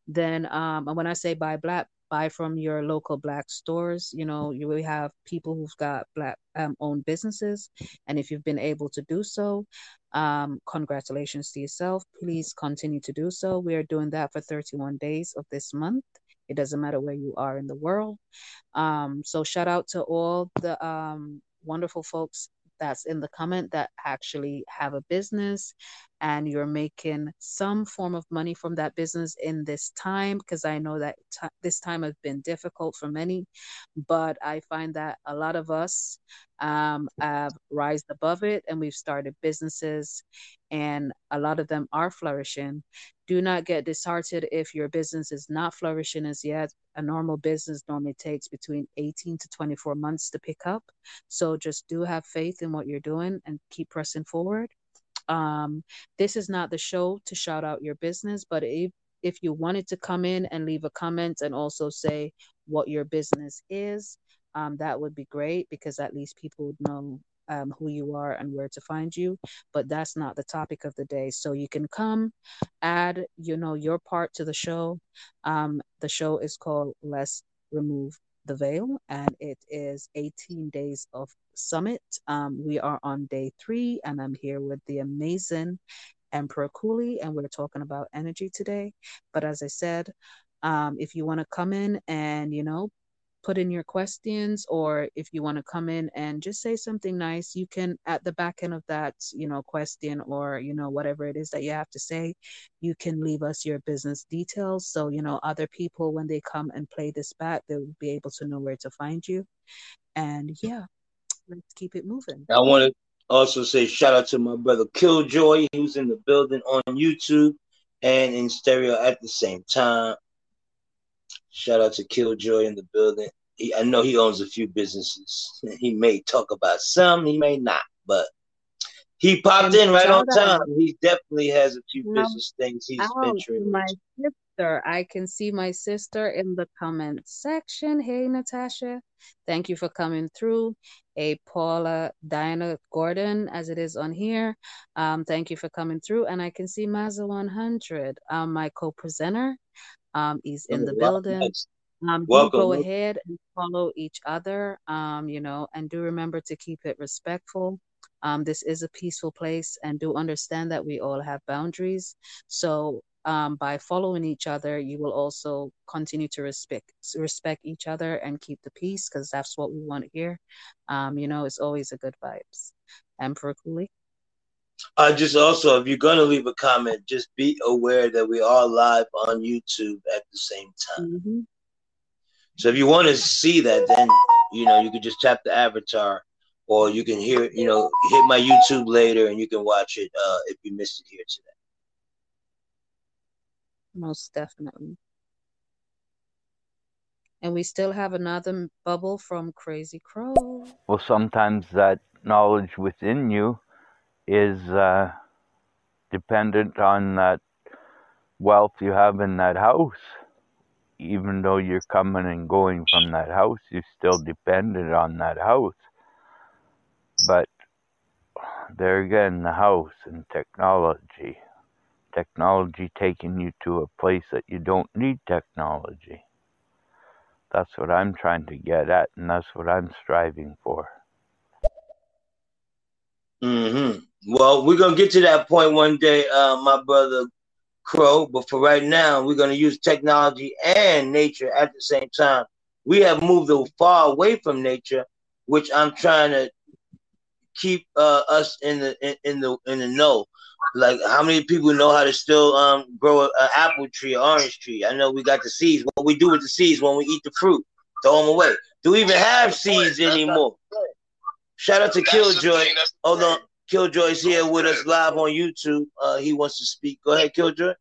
then um, and when I say buy black, buy from your local black stores. You know, you will have people who've got black um, owned businesses, and if you've been able to do so, um, congratulations to yourself. Please continue to do so. We are doing that for 31 days of this month. It doesn't matter where you are in the world. Um, so shout out to all the um, wonderful folks that's in the comment that actually have a business and you're making some form of money from that business in this time because i know that t- this time has been difficult for many but i find that a lot of us um, have rised above it and we've started businesses and a lot of them are flourishing do not get disheartened if your business is not flourishing as yet. A normal business normally takes between 18 to 24 months to pick up. So just do have faith in what you're doing and keep pressing forward. Um, this is not the show to shout out your business, but if if you wanted to come in and leave a comment and also say what your business is, um, that would be great because at least people would know um, who you are and where to find you. But that's not the topic of the day. So you can come, add, you know, your part to the show. Um, the show is called Let's Remove the Veil, and it is 18 days of summit. Um, we are on day three, and I'm here with the amazing Emperor Cooley, and we're talking about energy today. But as I said, um, if you want to come in and you know put in your questions or if you want to come in and just say something nice you can at the back end of that you know question or you know whatever it is that you have to say you can leave us your business details. So you know other people when they come and play this back they'll be able to know where to find you. And yeah. let's keep it moving. I want to also say shout out to my brother killjoy who's in the building on youtube and in stereo at the same time. Shout out to Killjoy in the building. He, I know he owns a few businesses. He may talk about some, he may not, but he popped in right on time. He definitely has a few business things he's venturing. My sister, I can see my sister in the comment section. Hey, Natasha, thank you for coming through. A Paula Diana Gordon, as it is on here. Um, thank you for coming through. And I can see Mazda 100, um, my co-presenter um, is in the building. Um, Welcome. go ahead and follow each other, um, you know, and do remember to keep it respectful. Um, this is a peaceful place, and do understand that we all have boundaries. So, um, by following each other, you will also continue to respect respect each other and keep the peace, because that's what we want here. Um, you know, it's always a good vibes. Emperor Cooley. Uh, just also, if you're going to leave a comment, just be aware that we are live on YouTube at the same time. Mm-hmm. So if you want to see that, then you know you can just tap the avatar, or you can hear, you know, hit my YouTube later, and you can watch it uh, if you missed it here today. Most definitely. And we still have another bubble from Crazy Crow. Well, sometimes that knowledge within you is uh, dependent on that wealth you have in that house. Even though you're coming and going from that house, you're still dependent on that house. But there again, the house and technology. Technology taking you to a place that you don't need technology. That's what I'm trying to get at, and that's what I'm striving for. hmm Well, we're gonna get to that point one day, uh, my brother Crow. But for right now, we're gonna use technology and nature at the same time. We have moved far away from nature, which I'm trying to keep uh, us in the in, in, the in the know. Like how many people know how to still um, grow an apple tree, orange tree? I know we got the seeds. What we do with the seeds when we eat the fruit, throw them away. Do we even have seeds anymore? Shout out to Killjoy. Hold on, Killjoy's here with us live on YouTube. Uh, he wants to speak. Go ahead, Killjoy.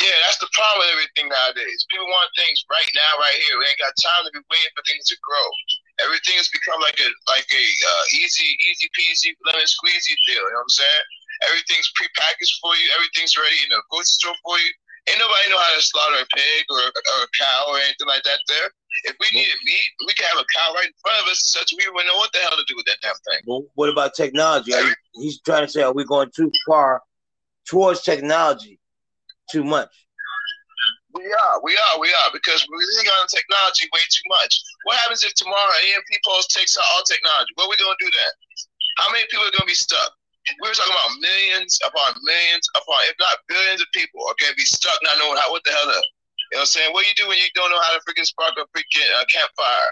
Yeah, that's the problem with everything nowadays. People want things right now, right here. We ain't got time to be waiting for things to grow. Everything has become like a like a uh, easy easy peasy lemon squeezy deal. You know what I'm saying? Everything's prepackaged for you. Everything's ready in the grocery store for you. Ain't nobody know how to slaughter a pig or, or a cow or anything like that. There, if we needed meat, we could have a cow right in front of us. Such we wouldn't know what the hell to do with that damn thing. Well, what about technology? You, he's trying to say, are we going too far towards technology? Too much. We are, we are, we are, because we're leaning on technology way too much. What happens if tomorrow EMP Post takes out all technology? What are we going to do then? How many people are going to be stuck? We were talking about millions upon millions upon, if not billions of people are going to be stuck not knowing how, what the hell to, you know what I'm saying? What do you do when you don't know how to freaking spark a freaking uh, campfire?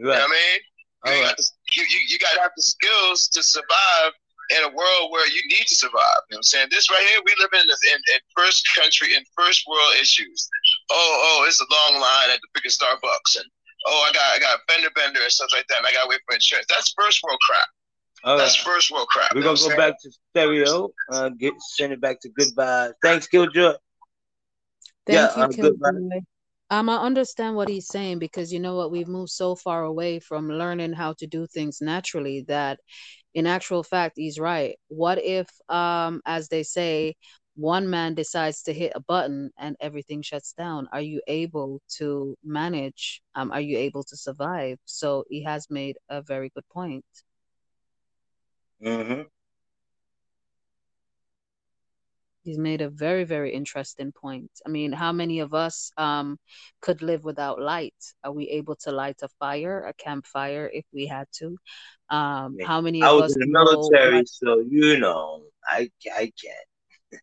Right. You know what I mean? You, right. got the, you, you, you got to have the skills to survive in a world where you need to survive. You know what I'm saying? This right here, we live in, in, in first country, in first world issues. Oh, oh, it's a long line at the freaking Starbucks, and oh, I got I got a fender bender and stuff like that, and I got to wait for insurance. That's first world crap. All That's right. first world crap. We're gonna go back to stereo. Uh, get send it back to goodbye. Thanks, Killjoy. Thank yeah, you, uh, Killjoy. Um, I understand what he's saying because you know what, we've moved so far away from learning how to do things naturally that in actual fact he's right what if um as they say one man decides to hit a button and everything shuts down are you able to manage um are you able to survive so he has made a very good point mm-hmm. he's made a very very interesting point i mean how many of us um could live without light are we able to light a fire a campfire if we had to um, how many? Of us? I was in the military, so you know, I I can't.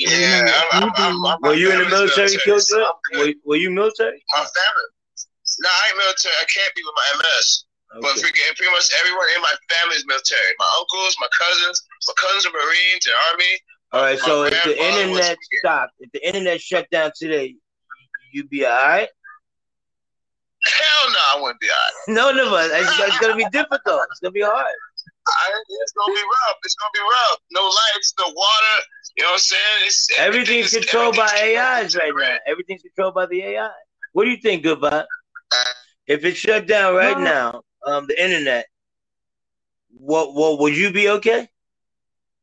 Yeah, I'm, I'm, I'm, were you in the military, Killjoy? Were, were you military? My family. No, I ain't military. I can't be with my MS. Okay. But freaking pretty much everyone in my family is military. My uncles, my cousins, my cousins are Marines and Army. All right, so if the internet stopped, if the internet shut down today, you be all right? Hell no, I wouldn't be all right. No, no, but it's, it's gonna be difficult. It's gonna be hard. I, it's gonna be rough. It's gonna be rough. No lights, no water. You know what I'm saying? It's, everything's controlled by AIs right now. Everything's controlled by the AI. What do you think, Goodbye? Uh, if it shut down right now, um, the internet, what, what would you be okay?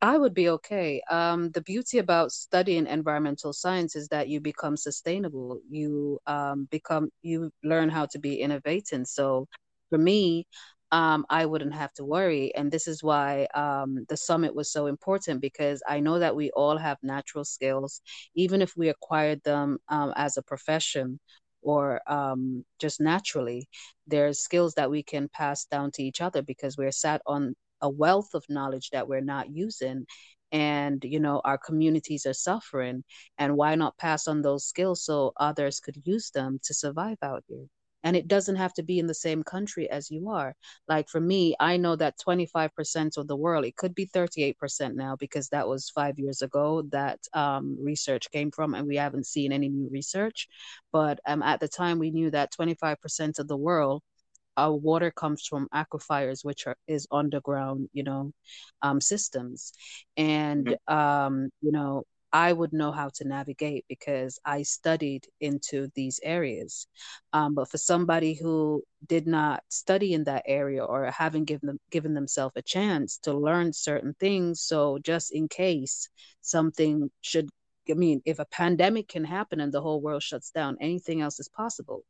I would be okay. Um, the beauty about studying environmental science is that you become sustainable. You um, become you learn how to be innovating. So, for me, um, I wouldn't have to worry. And this is why um, the summit was so important because I know that we all have natural skills, even if we acquired them um, as a profession or um, just naturally. There's skills that we can pass down to each other because we're sat on a wealth of knowledge that we're not using and you know our communities are suffering and why not pass on those skills so others could use them to survive out here and it doesn't have to be in the same country as you are. Like for me i know that 25% of the world it could be 38% now because that was five years ago that um, research came from and we haven't seen any new research. But um, at the time we knew that 25% of the world our water comes from aquifers, which are is underground, you know, um, systems, and mm-hmm. um, you know, I would know how to navigate because I studied into these areas. Um, but for somebody who did not study in that area or haven't given them given themselves a chance to learn certain things, so just in case something should I mean, if a pandemic can happen and the whole world shuts down, anything else is possible.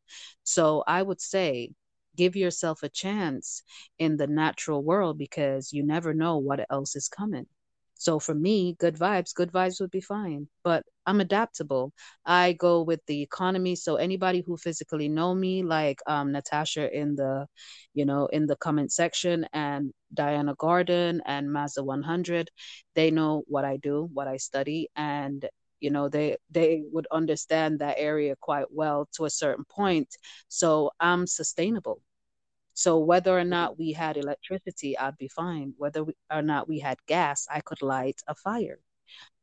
So I would say give yourself a chance in the natural world because you never know what else is coming. So for me, good vibes, good vibes would be fine. But I'm adaptable. I go with the economy. So anybody who physically know me, like um, Natasha in the, you know, in the comment section, and Diana Garden and Mazda 100, they know what I do, what I study, and you know they they would understand that area quite well to a certain point. So I'm sustainable. So whether or not we had electricity, I'd be fine. Whether we, or not we had gas, I could light a fire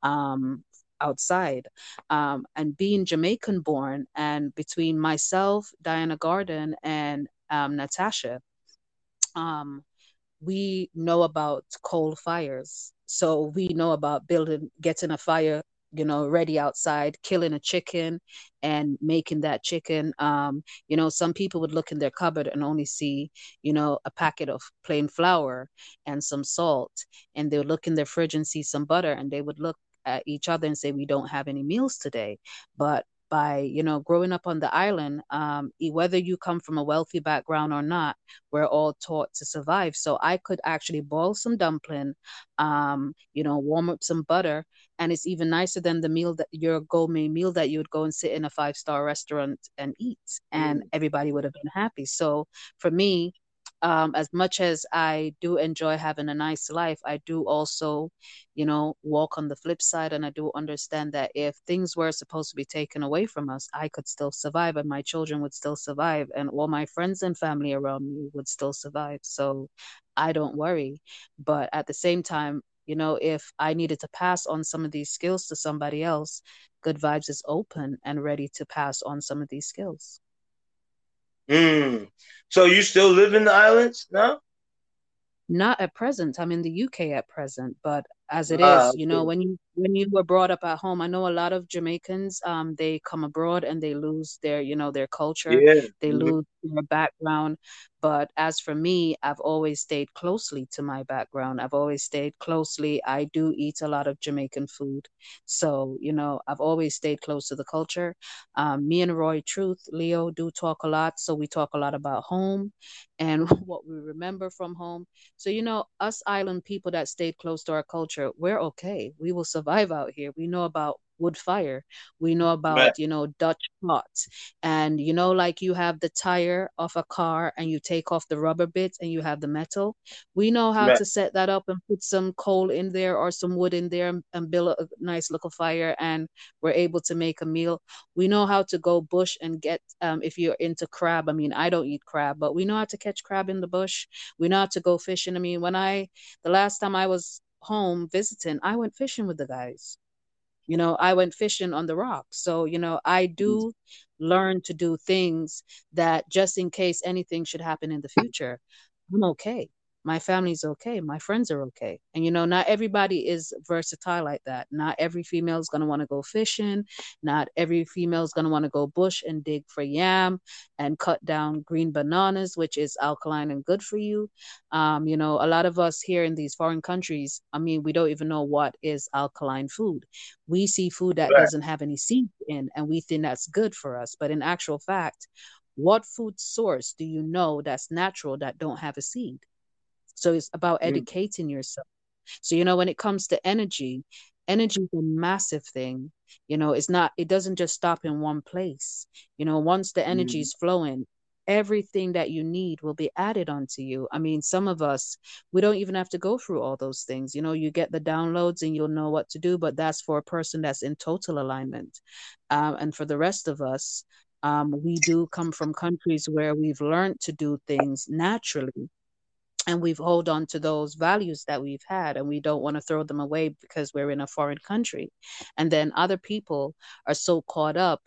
um, outside. Um, and being Jamaican born, and between myself, Diana Garden, and um, Natasha, um, we know about coal fires. So we know about building, getting a fire you know, ready outside, killing a chicken and making that chicken. Um, you know, some people would look in their cupboard and only see, you know, a packet of plain flour and some salt. And they would look in their fridge and see some butter and they would look at each other and say, We don't have any meals today. But by you know growing up on the island um, whether you come from a wealthy background or not we're all taught to survive so i could actually boil some dumpling um, you know warm up some butter and it's even nicer than the meal that your gourmet meal that you would go and sit in a five star restaurant and eat and mm. everybody would have been happy so for me um, as much as I do enjoy having a nice life, I do also, you know, walk on the flip side. And I do understand that if things were supposed to be taken away from us, I could still survive and my children would still survive and all my friends and family around me would still survive. So I don't worry. But at the same time, you know, if I needed to pass on some of these skills to somebody else, Good Vibes is open and ready to pass on some of these skills. Mm. So you still live in the islands now? Not at present. I'm in the UK at present, but as it ah, is, you know, when you when you were brought up at home, I know a lot of Jamaicans, um, they come abroad and they lose their, you know, their culture, yeah. they mm-hmm. lose their background. But as for me, I've always stayed closely to my background. I've always stayed closely. I do eat a lot of Jamaican food, so you know, I've always stayed close to the culture. Um, me and Roy Truth, Leo, do talk a lot, so we talk a lot about home and what we remember from home. So you know, us island people that stayed close to our culture, we're okay. We will survive survive out here. We know about wood fire. We know about, right. you know, Dutch pots. And, you know, like you have the tire of a car and you take off the rubber bits and you have the metal. We know how right. to set that up and put some coal in there or some wood in there and, and build a nice little fire and we're able to make a meal. We know how to go bush and get, um, if you're into crab, I mean, I don't eat crab, but we know how to catch crab in the bush. We know how to go fishing. I mean, when I, the last time I was home visiting, I went fishing with the guys. You know, I went fishing on the rocks. So, you know, I do learn to do things that just in case anything should happen in the future, I'm okay my family's okay my friends are okay. And you know not everybody is versatile like that. Not every female is going to want to go fishing. Not every female is going to want to go bush and dig for yam and cut down green bananas which is alkaline and good for you. Um, you know a lot of us here in these foreign countries i mean we don't even know what is alkaline food. We see food that right. doesn't have any seeds in and we think that's good for us. But in actual fact what food source do you know that's natural that don't have a seed so it's about mm. educating yourself. So, you know, when it comes to energy, energy is a massive thing. You know, it's not, it doesn't just stop in one place. You know, once the energy mm. is flowing, everything that you need will be added onto you. I mean, some of us, we don't even have to go through all those things. You know, you get the downloads and you'll know what to do, but that's for a person that's in total alignment. Um, and for the rest of us, um, we do come from countries where we've learned to do things naturally and we've hold on to those values that we've had and we don't want to throw them away because we're in a foreign country and then other people are so caught up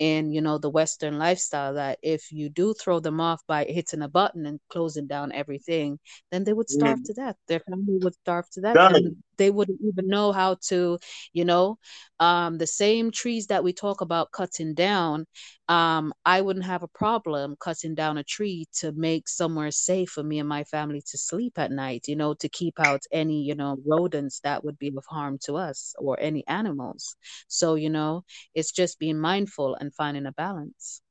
in you know the western lifestyle that if you do throw them off by hitting a button and closing down everything then they would starve Mm. to death their family would starve to death Done. and they wouldn't even know how to you know um the same trees that we talk about cutting down um i wouldn't have a problem cutting down a tree to make somewhere safe for me and my family to sleep at night you know to keep out any you know rodents that would be of harm to us or any animals so you know it's just being mindful and finding a balance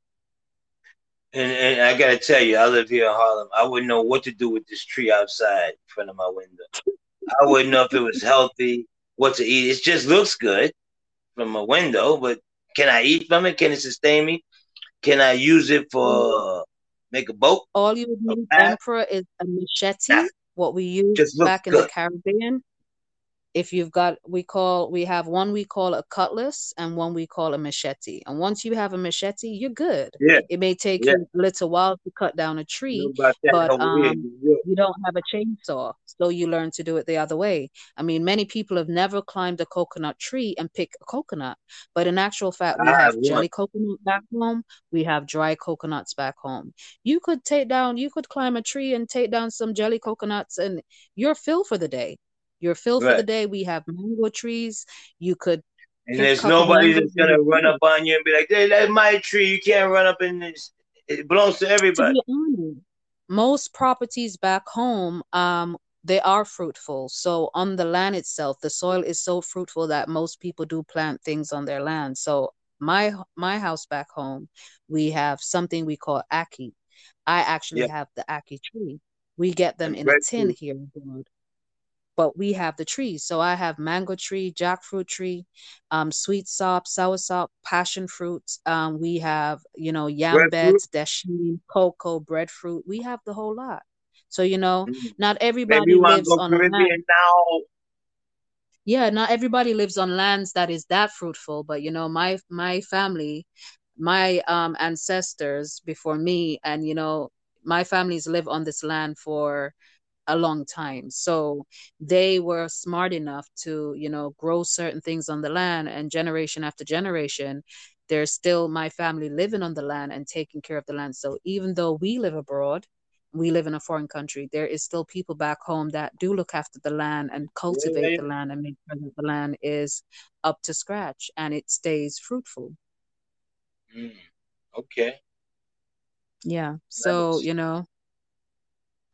And, and I gotta tell you, I live here in Harlem. I wouldn't know what to do with this tree outside in front of my window. I wouldn't know if it was healthy, what to eat. It just looks good from a window, but can I eat from it? Can it sustain me? Can I use it for make a boat? all you would need emperor is a machete Nah, what we used back in the caribbean if you've got we call we have one we call a cutlass and one we call a machete. And once you have a machete you're good. Yeah, it may take yeah. you a little while to cut down a tree but um Yeah. you don't have a chainsaw so you learn to do it the other way. I mean many people have never climbed a coconut tree and pick a coconut but in actual fact we I have have jelly coconut back home we have dry coconuts back home. You could take down you could climb a tree and take down some jelly coconuts and you're filled for the day you're filled for the day we have mango trees. You could And there's nobody that's gonna and run up on you and be like, "Hey, that's my tree. You can't run up in this. It belongs to to everybody." honest most properties back home um they are fruitful. So on the land itself the soil is so fruitful that most people do plant things on their land. So my my house back home we have something we call ackee i actually Yeah, have the ackee tree. We get them in a tin here but we have the trees. So I have mango tree, jackfruit tree, um, sweet sop, sour sop, passion fruit. Um, we have, you know, yam Breadfruit. beds, dasheen, cocoa, breadfruit. We have the whole lot. So, you know, Mm. not everybody lives on land. Caribbean now. Yeah, not everybody lives on lands that is that fruitful, but you know, my my family, my um ancestors before me, and you know, my families live on this land for a long time. So they were smart enough to, you know, grow certain things on the land and generation after generation, there's still my family living on the land and taking care of the land. So even though we live abroad, we live in a foreign country, there is still people back home that do look after the land and cultivate the land and make sure that the land is up to scratch and it stays fruitful. Mm. Okay, Yeah. So, you know,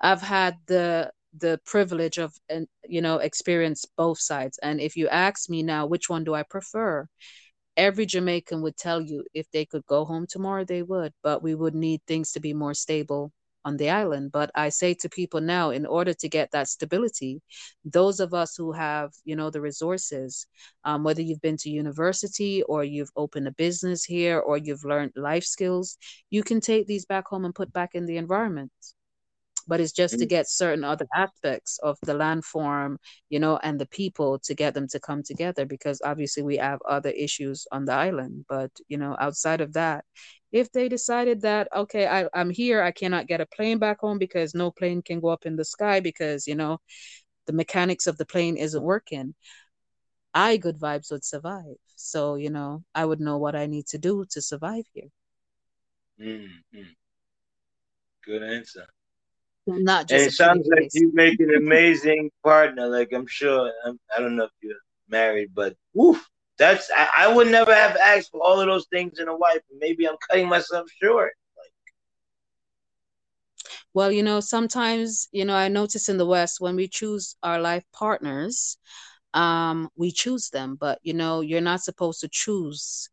I've had the the privilege of and you know experience both sides. And if you ask me now which one do I prefer? Every Jamaican would tell you if they could go home tomorrow they would. But we would need things to be more stable on the island. But I say to people now in order to get that stability those of us who have you know the resources um, whether you've been to university or you've opened a business here or you've learned life skills you can take these back home and put back in the environment but it's just to Mm. get certain other aspects of the landform, you know, and the people to get them to come together because obviously we have other issues on the island. But, you know, outside of that, if they decided that, okay, I, I'm here, I cannot get a plane back home because no plane can go up in the sky because, you know, the mechanics of the plane isn't working, I good vibes would survive. So, you know, I would know what I need to do to survive here. Mm. Mm. Good answer. Not And it sounds like you make an amazing partner. Like I'm sure. I'm, I don't know if you're married, but woof. That's I, I would never have asked for all of those things in a wife. Maybe I'm cutting myself short. Well, you know, sometimes, you know, I notice in the West when we choose our life partners, um, we choose them, but you know, you're not supposed to choose.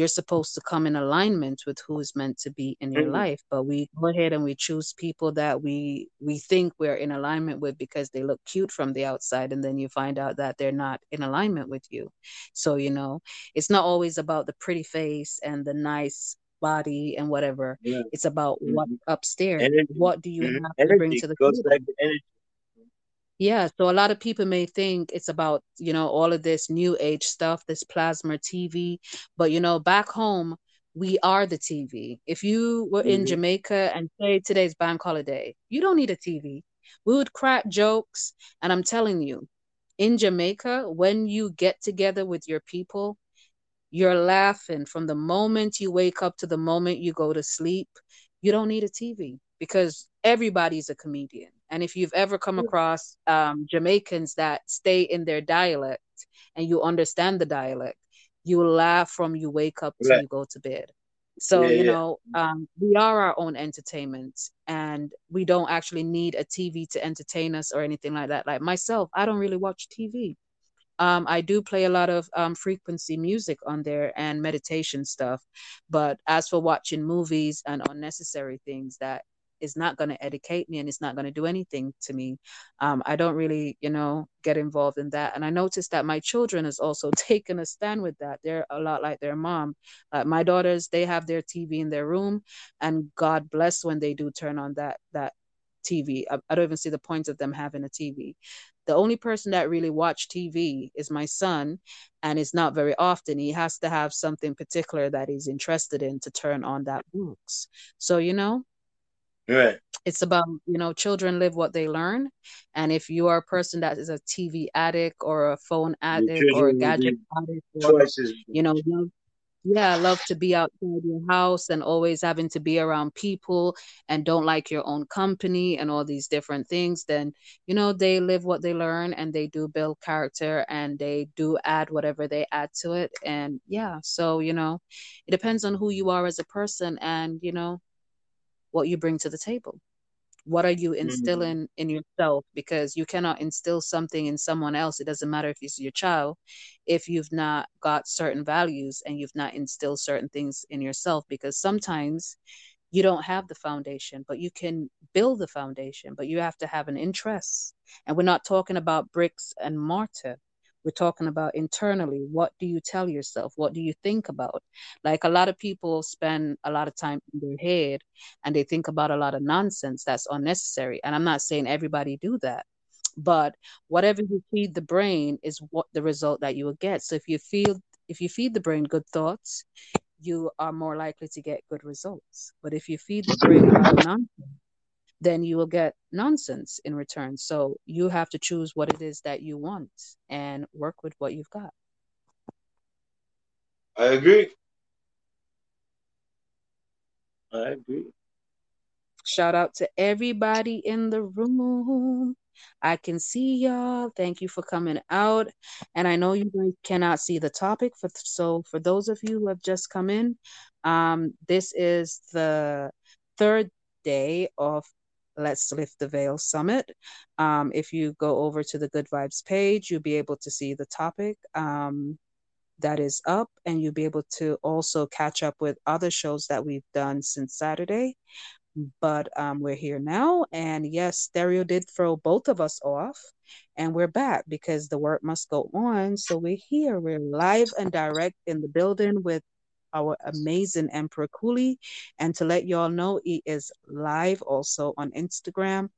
You're supposed to come in alignment with who is meant to be in your Mm. life. But we go ahead and we choose people that we we think we're in alignment with because they look cute from the outside, and then you find out that they're not in alignment with you. So, you know, it's not always about the pretty face and the nice body and whatever. Yeah. It's about what Mhm. upstairs. Energy. What do you Mhm. have to bring to the goes table? back to energy. Yeah, so a lot of people may think it's about, you know, all of this new age stuff, this plasma TV, but you know, back home, we are the TV. If you were in Mhm. Jamaica and say today's bank holiday, you don't need a TV. We would crack jokes, and I'm telling you, in Jamaica, when you get together with your people, you're laughing from the moment you wake up to the moment you go to sleep. You don't need a TV because everybody's a comedian. And if you've ever come across um, Jamaicans that stay in their dialect and you understand the dialect, you laugh from you wake up till Right. you go to bed. So, Yeah, you yeah. know, um, we are our own entertainment and we don't actually need a TV to entertain us or anything like that. Like myself, I don't really watch TV. Um, I do play a lot of um, frequency music on there and meditation stuff. But as for watching movies and unnecessary things that is not going to educate me and it's not going to do anything to me, um, I don't really, you know, get involved in that. And I noticed that my children has also taken a stand with that. They're a lot like their mom. Like my daughters, they have their TV in their room, and God bless when they do turn on that that TV. I, I don't even see the point of them having a TV. The only person that really watch TV is my son, and it's not very often. He has to have something particular that he's interested in to turn on that box. So you know, Right. it's about you know children live what they learn. And if you are a person that is a tv addict or a phone addict or a gadget addict or you know yeah love to be outside your house and always having to be around people and don't like your own company and all these different things then you know they live what they learn and they do build character and they do add whatever they add to it. And yeah so you know it depends on who you are as a person and you know what you bring to the table. What are you Mhm. instilling in yourself? Because you cannot instill something in someone else. It doesn't matter if it's your child if you've not got certain values and you've not instilled certain things in yourself because sometimes you don't have the foundation but you can build the foundation but you have to have an interest. And we're not talking about bricks and mortar we're talking about internally what do you tell yourself? What do you think about? Like a lot of people spend a lot of time in their head and they think about a lot of nonsense that's unnecessary and i'm not saying everybody do that but whatever you feed the brain is what the result that you will get. So if you feel if you feed the brain good thoughts you are more likely to get good results. But if you feed the brain nonsense then you will get nonsense in return so you have to choose what it is that you want and work with what you've got I agree. I agree. Shout out to everybody in the room. I can see y'all. Thank you for coming out. And I know you guys cannot see the topic for so for those of you who have just come in, um, this is the third day of Let's Lift the Veil Summit. Um, if you go over to the Good Vibes page, you'll be able to see the topic. Um, that is up, and you'll be able to also catch up with other shows that we've done since Saturday. But um, we're here now, and yes, Stereo did throw both of us off, and we're back because the work must go on. So we're here, we're live and direct in the building with our amazing Emperor Cooley, and to let y'all know, he is live also on Instagram.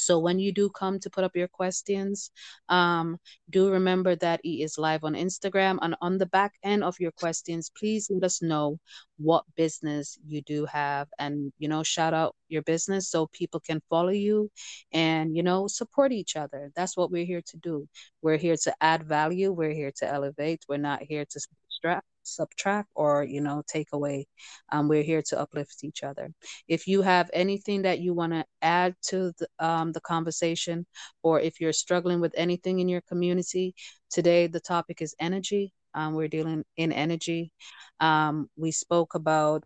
So when you do come to put up your questions, um, do remember that he is live on Instagram. And on the back end of your questions, please let us know what business you do have and, you know, shout out your business so people can follow you and, you know, support each other. That's what we're here to do. We're here to add value. We're here to elevate. We're not here to subtract subtract or you know take away um, we're here to uplift each other. If you have anything that you want to add to the, um, the conversation or if you're struggling with anything in your community today the topic is energy. Um, we're dealing in energy. Um, we spoke about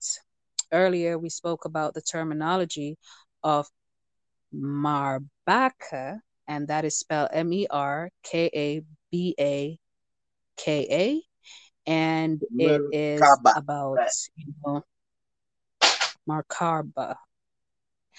earlier we spoke about the terminology of marbaka and that is spelled m-e-r-k-a-b-a-k-a and it is about you know Merkaba.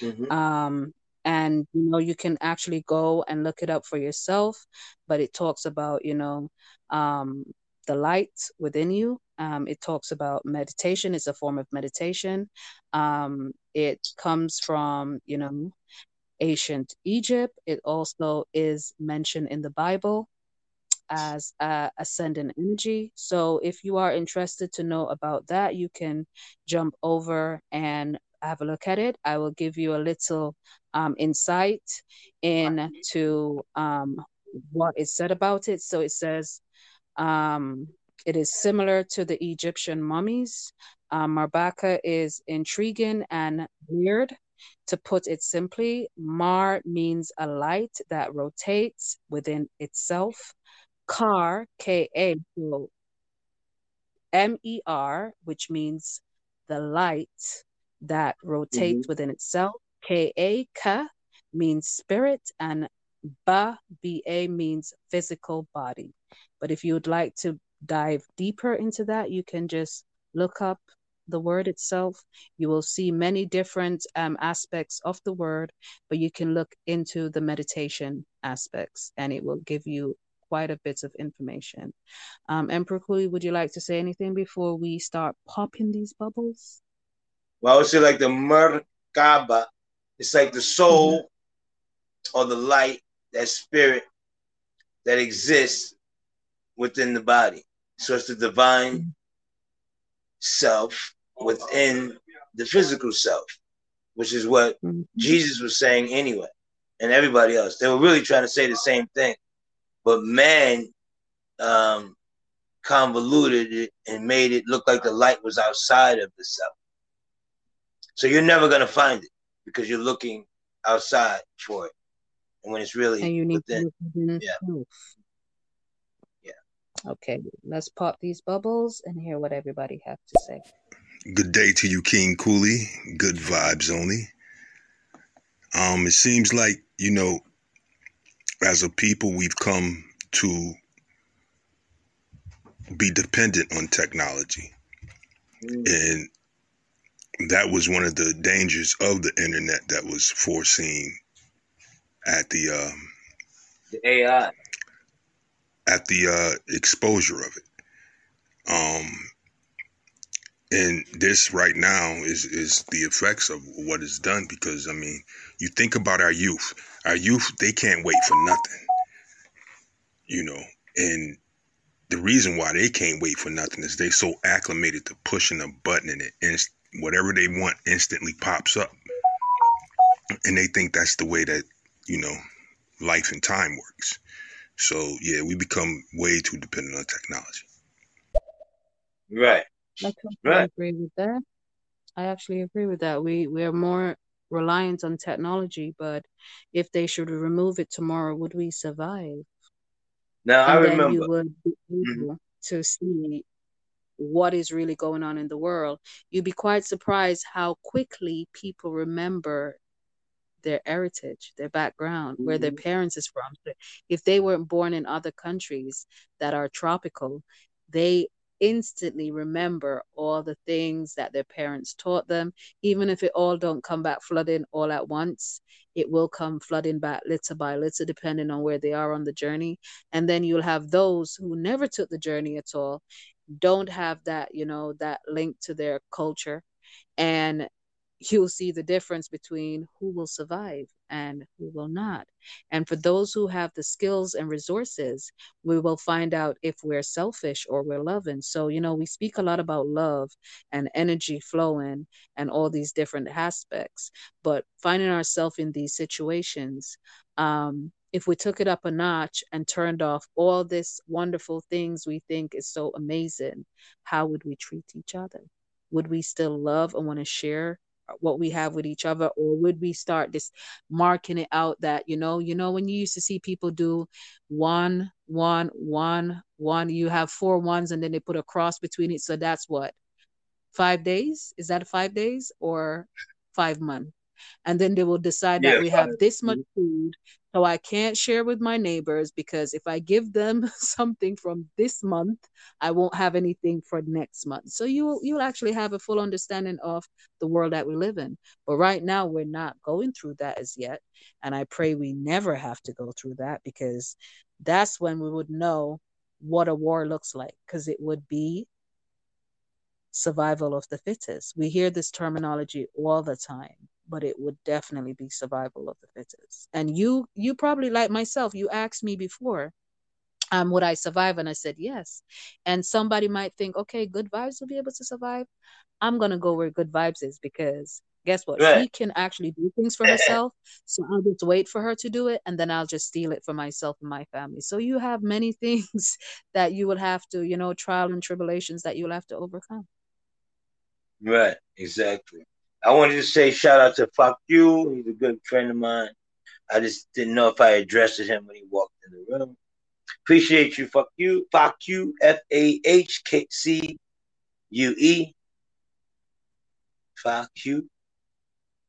Mhm. Um, and you know you can actually go and look it up for yourself, but it talks about you know um, the light within you. Um, it talks about meditation. It's a form of meditation. Um, it comes from you know ancient Egypt. It also is mentioned in the Bible as uh, ascendant energy. So if you are interested to know about that, you can jump over and have a look at it. I will give you a little um, insight into um, what is said about it. So it says, um, it is similar to the Egyptian mummies. Um, Marbaka is intriguing and weird. To put it simply, Mar means a light that rotates within itself. Kar, K A, M E R, which means the light that rotates Mm-hmm. within itself. K A, Ka, means spirit, and Ba, B A, means physical body. But if you would like to dive deeper into that, you can just look up the word itself. You will see many different um, aspects of the word, but you can look into the meditation aspects and it will give you quite a bit of information. Um, Emperor Cooley, would you like to say anything before we start popping these bubbles? Well, I would say like the Merkaba, it's like the soul or the light, that spirit that exists within the body. So it's the divine self within the physical self, which is what Mhm. Jesus was saying anyway, and everybody else. They were really trying to say the same thing, but man um, convoluted it and made it look like the light was outside of the self. So you're never gonna find it because you're looking outside for it, and when it's really And you need within. to within Yeah. yourself. Yeah. Okay, let's pop these bubbles and hear what everybody has to say. Good day to you, King Cooley. Good vibes only. Um, it seems like, you know, as a people, we've come to be dependent on technology. Mm. And that was one of the dangers of the internet that was foreseen at the um, The AI. at the uh, exposure of it. Um, and this right now is is the effects of what is done because I mean, you think about our youth. Our youth they can't wait for nothing, you know. And the reason why they can't wait for nothing is they so acclimated to pushing a button and it inst- whatever they want instantly pops up, and they think that's the way that you know life and time works. So yeah, we become way too dependent on technology. Right. I totally Right. agree with that. I actually agree with that. We we are more reliant on technology, but if they should remove it tomorrow, would we survive? Now I And you remember. would be Mhm. to see what is really going on in the world. You'd be quite surprised how quickly people remember their heritage, their background, where their Mhm. parents is from. If they weren't born in other countries that are tropical, they instantly remember all the things that their parents taught them. Even if it all don't come back flooding all at once, it will come flooding back little by little, depending on where they are on the journey. And then you'll have those who never took the journey at all, don't have that, you know, that link to their culture. And you'll see the difference between who will survive and who will not. And for those who have the skills and resources, we will find out if we're selfish or we're loving. So, you know, we speak a lot about love and energy flowing and all these different aspects, but finding ourselves in these situations, um, if we took it up a notch and turned off all this wonderful things we think is so amazing, how would we treat each other? Would we still love and want to share what we have with each other or would we start this marking it out that you know you know when you used to see people do one one one one you have four ones and then they put a cross between it. So that's what? Five days? Is that five days or five months? And then they will decide Yeah, that we have this much food so i can't share with my neighbors because if i give them something from this month i won't have anything for next month. So you you'll actually have a full understanding of the world that we live in. But right now we're not going through that as yet. And i pray we never have to go through that because that's when we would know what a war looks like because it would be survival of the fittest. We hear this terminology all the time but it would definitely be survival of the fittest and you you probably like myself you asked me before um would i survive and i said yes and somebody might think okay good vibes will be able to survive i'm going to go where good vibes is because Guess what? Right. She can actually do things for herself. So I'll just wait for her to do it and then I'll just steal it for myself and my family. So you have many things that you will have to, you know, trial and tribulations that you'll have to overcome. Right, exactly. I wanted to say shout out to Fuck You. He's a good friend of mine. I just didn't know if I addressed him when he walked in the room. Appreciate you, fuck you, fuck you, F A H K C U E. Fuck you.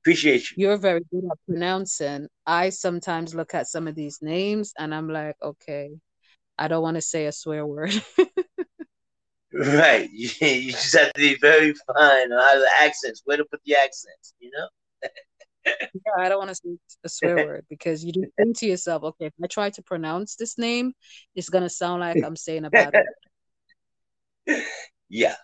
Appreciate you. You're very good at pronouncing. I sometimes look at some of these names and I'm like, okay, I don't want to say a swear word. Right. You, you just have to be very fine on how the accents, where to put the accents, you know? Yeah, I don't want to say a swear word because you just think to yourself, okay, if I try to pronounce this name, it's gonna sound like I'm saying a bad word. yeah.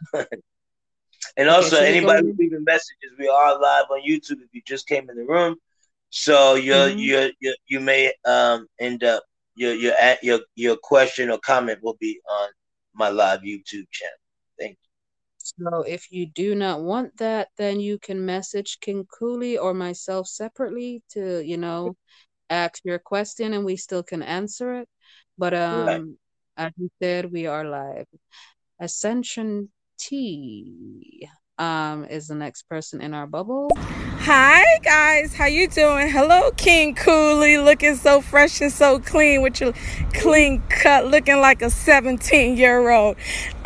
and also, we anybody in? leaving messages, we are live on YouTube if you just came in the room. So your Mhm. your your you may um end up your your your your question or comment will be on my live YouTube channel. Thank you. So if you do not want that, then you can message King Cooley or myself separately to, you know, ask your question and we still can answer it. But you. Right. um, as you said, we are live. Ascension T um is the next person in our bubble. Hi guys, how you doing? Hello, King Cooley, looking so fresh and so clean with your clean cut, looking like a 17 year old,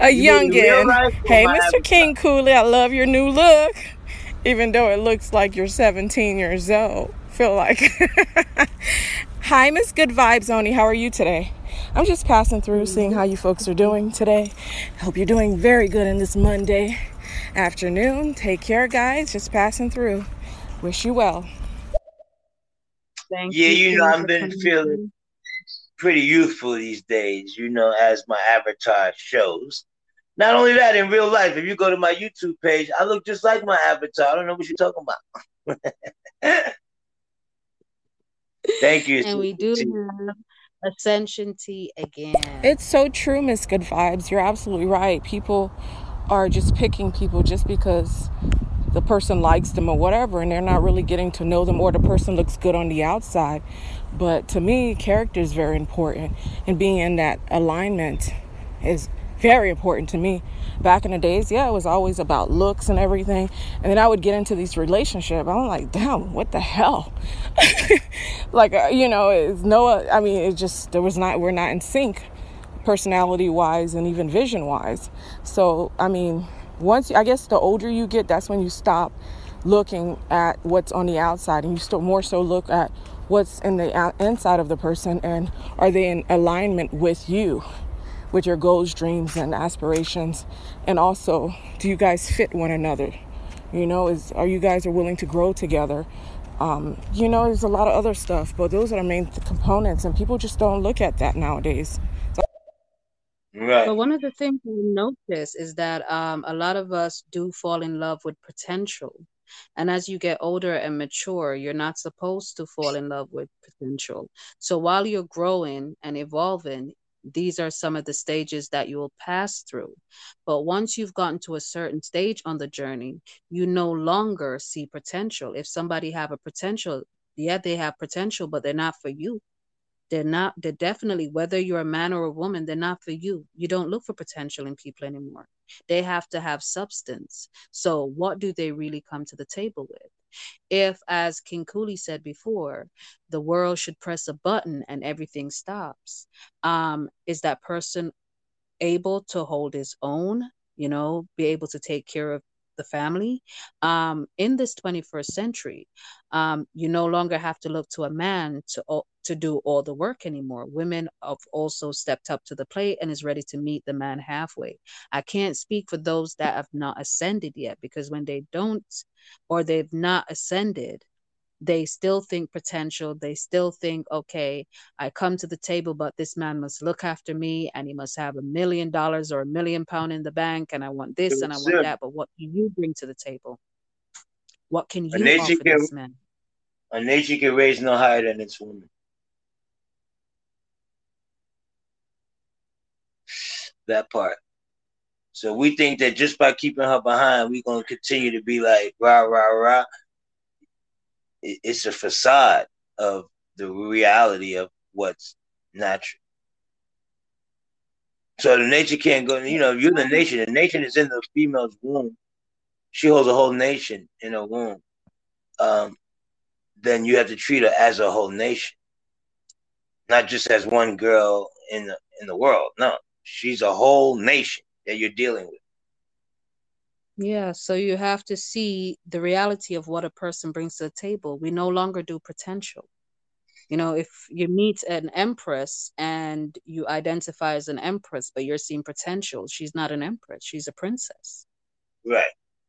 a You mean youngin. life Hey, Mr. King Cooley, I love your new look, even though it looks like you're 17 years old. Feel like. Hi, Miss Good Vibes Only. How are you today? I'm just passing through, seeing how you folks are doing today. Hope you're doing very good in this Monday afternoon. Take care, guys. Just passing through. Wish you well. Thank you. Yeah, you, you know, I've been feeling pretty youthful these days, you know, as my avatar shows. Not only that, in real life, if you go to my YouTube page, I look just like my avatar. I don't know what you're talking about. Thank you. And we do have Ascension T again. It's so true, Miss Good Vibes. You're absolutely right. People are just picking people just because the person likes them or whatever, and they're not really getting to know them, or the person looks good on the outside. But to me, character is very important, and being in that alignment is very important to me. Back in the days, yeah, it was always about looks and everything, and then I would get into these relationships. I'm like, damn, what the hell? like, uh, you know, it's no, I mean, it just there was not, we're not in sync, personality wise and even vision wise. So, I mean, once I guess the older you get, that's when you stop looking at what's on the outside and you still more so look at what's in the inside of the person and are they in alignment with you with your goals dreams and aspirations and also do you guys fit one another you know is are you guys are willing to grow together um, you know there's a lot of other stuff but those are the main th- components and people just don't look at that nowadays Right. But one of the things we notice is that um, a lot of us do fall in love with potential. And as you get older and mature, you're not supposed to fall in love with potential. So while you're growing and evolving, these are some of the stages that you will pass through. But once you've gotten to a certain stage on the journey, you no longer see potential. If somebody have a potential, yeah, they have potential, but they're not for you. They're not they're definitely whether you're a man or a woman they're not for you. You don't look for potential in people anymore. They have to have substance. So what do they really come to the table with if as king cooley said before the world should press a button and everything stops um is that person able to hold his own you know be able to take care of the family. Um in this 21st century um you no longer have to look to a man to to do all the work anymore. Women have also stepped up to the plate and is ready to meet the man halfway. I can't speak for those that have not ascended yet because when they don't or they've not ascended they still think potential. They still think, okay, I come to the table, but this man must look after me and he must have a million dollars or a million pound in the bank. And I want this and I want that. But what can you bring to the table? What can you nation offer can this man? a nation can raise no higher than its woman. That part. So we think that just by keeping her behind, we're gonna continue to be like rah rah rah. It's a facade of the reality of what's natural. So the nature can't go. You know, you're the nation. The nation is in the female's womb. She holds a whole nation in her womb. Um, then you have to treat her as a whole nation, not just as one girl in the in the world. No, she's a whole nation that you're dealing with. Yeah, so you have to see the reality of what a person brings to the table. We no longer do potential. You know, if you meet an empress and you identify as an empress, but you're seeing potential, she's not an empress, she's a princess. Right.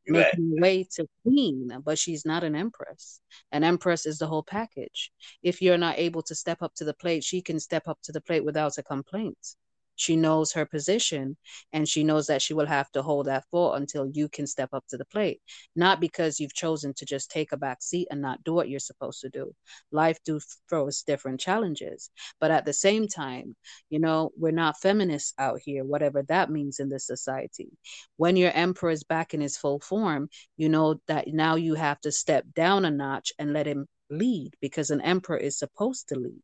Making right. way to queen, but she's not an empress. An empress is the whole package. If you're not able to step up to the plate, she can step up to the plate without a complaint. She knows her position and she knows that she will have to hold that fort until you can step up to the plate. Not because you've chosen to just take a back seat and not do what you're supposed to do. Life do throw us different challenges. But at the same time, you know, we're not feminists out here, whatever that means in this society. When your emperor is back in his full form, you know that now you have to step down a notch and let him lead because an emperor is supposed to lead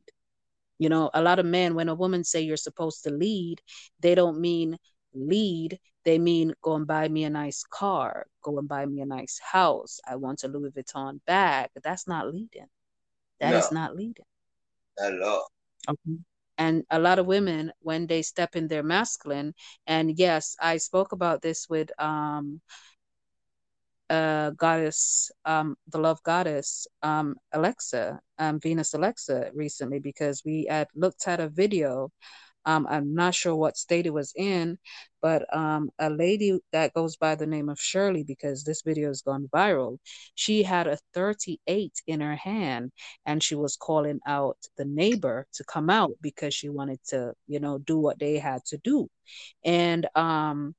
you know, a lot of men, when a woman say you're supposed to lead, they don't mean lead. They mean go and buy me a nice car, go and buy me a nice house. I want a Louis Vuitton bag. That's not leading. That no, is not leading. Not at all. Okay. And a lot of women, when they step in their masculine, and yes, I spoke about this with um uh, goddess, um, the love goddess, um, Alexa, um, Venus Alexa, recently because we had looked at a video. Um, I'm not sure what state it was in, but um, a lady that goes by the name of Shirley, because this video has gone viral, she had a 38 in her hand and she was calling out the neighbor to come out because she wanted to, you know, do what they had to do. And um,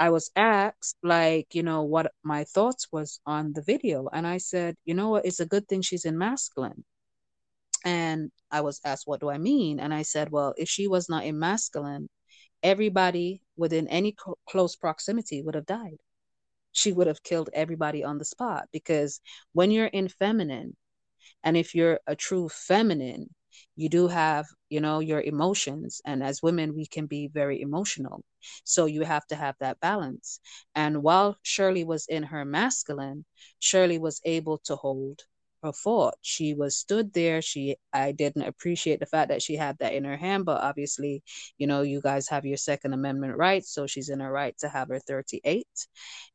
I was asked, like, you know, what my thoughts was on the video. And I said, you know what, it's a good thing she's in masculine. And I was asked, what do I mean? And I said, well, if she was not in masculine, everybody within any co- close proximity would have died. She would have killed everybody on the spot because when you're in feminine, and if you're a true feminine, you do have you know your emotions and as women we can be very emotional. So you have to have that balance. And while shirley was in her masculine shirley was able to hold her fort she was stood there. She i didn't appreciate the fact that she had that in her hand but obviously you know you guys have your second amendment rights so she's in her right to have her 38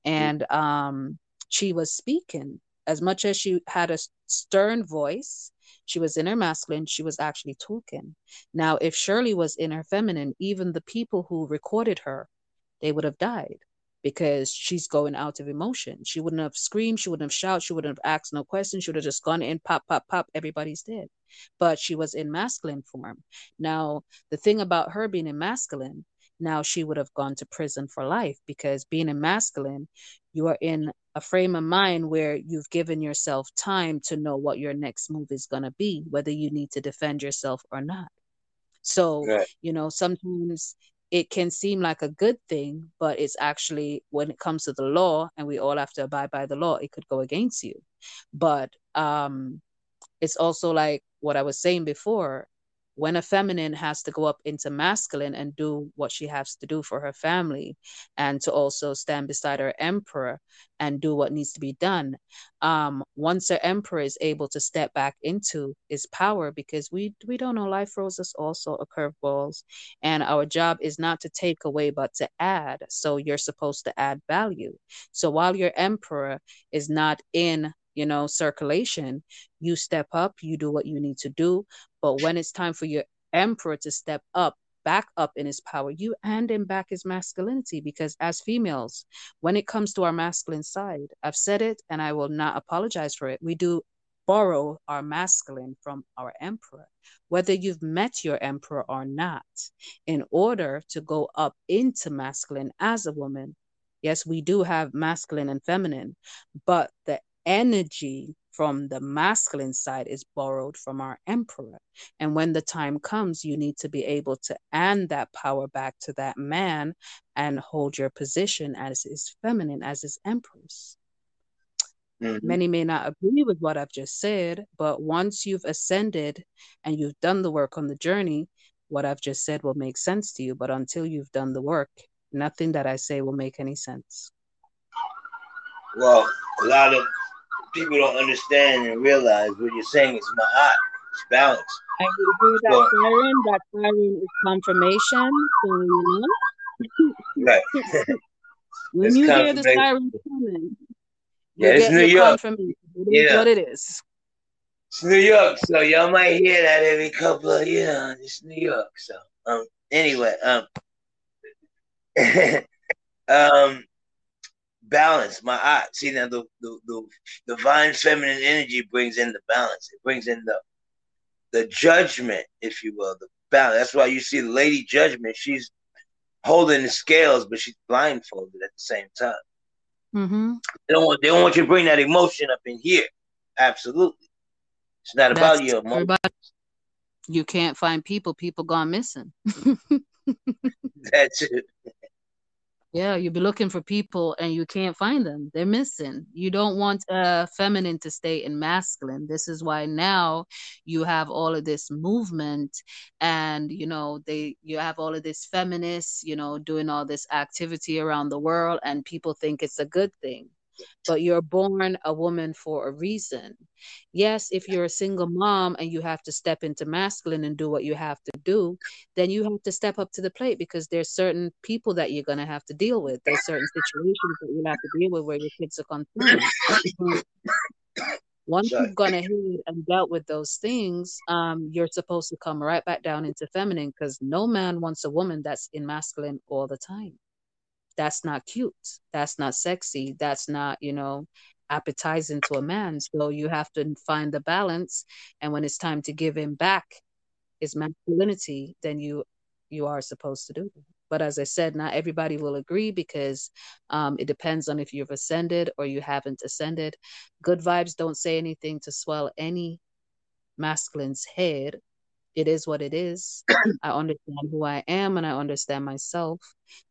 and um she was speaking. As much as she had a stern voice she was in her masculine, she was actually talking. Now, if Shirley was in her feminine, even the people who recorded her, they would have died because she's going out of emotion. She wouldn't have screamed, she wouldn't have shouted, she wouldn't have asked no questions, she would have just gone in, pop, pop, pop, everybody's dead. But she was in masculine form. Now, the thing about her being in masculine, now she would have gone to prison for life because being in masculine, you are in a frame of mind where you've given yourself time to know what your next move is going to be, whether you need to defend yourself or not. So, right. you know, sometimes it can seem like a good thing, but it's actually when it comes to the law and we all have to abide by the law, it could go against you. But um it's also like what I was saying before, when a feminine has to go up into masculine and do what she has to do for her family and to also stand beside her emperor and do what needs to be done um, once her emperor is able to step back into his power because we we don't know life throws us also a curveballs and our job is not to take away but to add so you're supposed to add value so while your emperor is not in you know, circulation, you step up, you do what you need to do. But when it's time for your emperor to step up, back up in his power, you hand him back his masculinity. Because as females, when it comes to our masculine side, I've said it and I will not apologize for it. We do borrow our masculine from our emperor, whether you've met your emperor or not, in order to go up into masculine as a woman. Yes, we do have masculine and feminine, but the energy from the masculine side is borrowed from our emperor. And when the time comes, you need to be able to hand that power back to that man and hold your position as his feminine, as his empress. Mm-hmm. Many may not agree with what I've just said, but once you've ascended and you've done the work on the journey, what I've just said will make sense to you. But until you've done the work, nothing that I say will make any sense. Well, a lot of people don't understand and realize what you're saying is ma'at, it's balance. I agree that So, siren, that siren is confirmation. So, you know, right. when It's you hear the siren coming, Yeah, it's New York. It is Yeah. what it is. It's New York, so y'all might hear that every couple of you know, it's New York. So um anyway, um um balance, my eye. See now the, the the divine feminine energy brings in the balance. It brings in the the judgment, if you will, the balance. That's why you see the lady judgment, she's holding the scales, but she's blindfolded at the same time. Mm-hmm. They don't want they don't want you to bring that emotion up in here. Absolutely. It's not about That's your emotion. You can't find people. People gone missing. That's it. Yeah, you'll be looking for people and you can't find them. They're missing. You don't want uh feminine to stay in masculine. This is why now you have all of this movement and you know they you have all of this feminists, you know, doing all this activity around the world and people think it's a good thing. But you're born a woman for a reason. Yes, if you're a single mom and you have to step into masculine and do what you have to do, then you have to step up to the plate because there's certain people that you're going to have to deal with. There's certain situations that you'll have to deal with where your kids are concerned. Once you've gone ahead and dealt with those things, um, you're supposed to come right back down into feminine because no man wants a woman that's in masculine all the time. That's not cute. That's not sexy. That's not, you know, appetizing to a man. So you have to find the balance. And when it's time to give him back his masculinity, then you you are supposed to do. But as I said, not everybody will agree because um, it depends on if you've ascended or you haven't ascended. Good vibes don't say anything to swell any masculine's head. It is what it is. I understand who I am and I understand myself.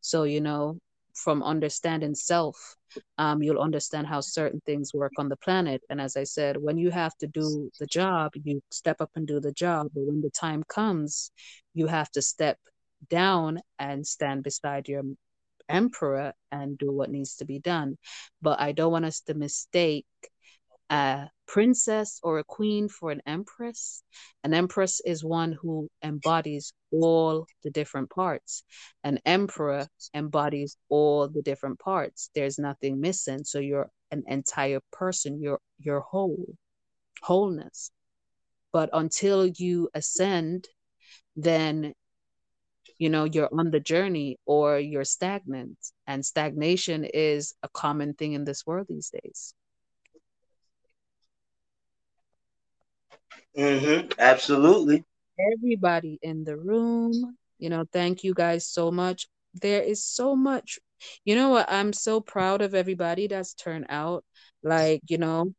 So, you know, from understanding self, um, you'll understand how certain things work on the planet. And as I said, when you have to do the job, you step up and do the job. But when the time comes, you have to step down and stand beside your emperor and do what needs to be done. But I don't want us to mistake a princess or a queen for an empress. An empress is one who embodies all the different parts. An emperor embodies all the different parts. There's nothing missing. So you're an entire person. You're you're whole, wholeness. But until you ascend, then you know you're on the journey or you're stagnant. And stagnation is a common thing in this world these days. Mm-hmm. Absolutely. everybody in the room. You know, thank you guys so much. There is so much. You know what? I'm so proud of everybody that's turned out. Like, you know,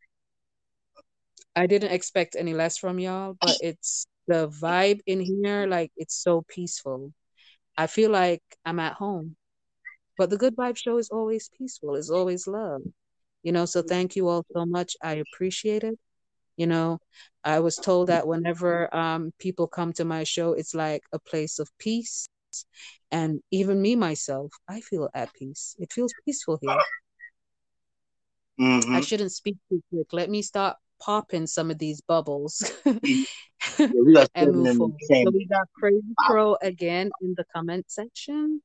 I didn't expect any less from y'all, but it's the vibe in here. Like, it's so peaceful. I feel like I'm at home. But the Good Vibe Show is always peaceful, it's always love. You know, so thank you all so much. I appreciate it. You know, I was told that whenever um, people come to my show, it's like a place of peace. And even me, myself, I feel at peace. It feels peaceful here. I Mm-hmm. shouldn't speak too quick. Let me start popping some of these bubbles Yeah, we and move in the forward. So we got Crazy Crow again in the comment section.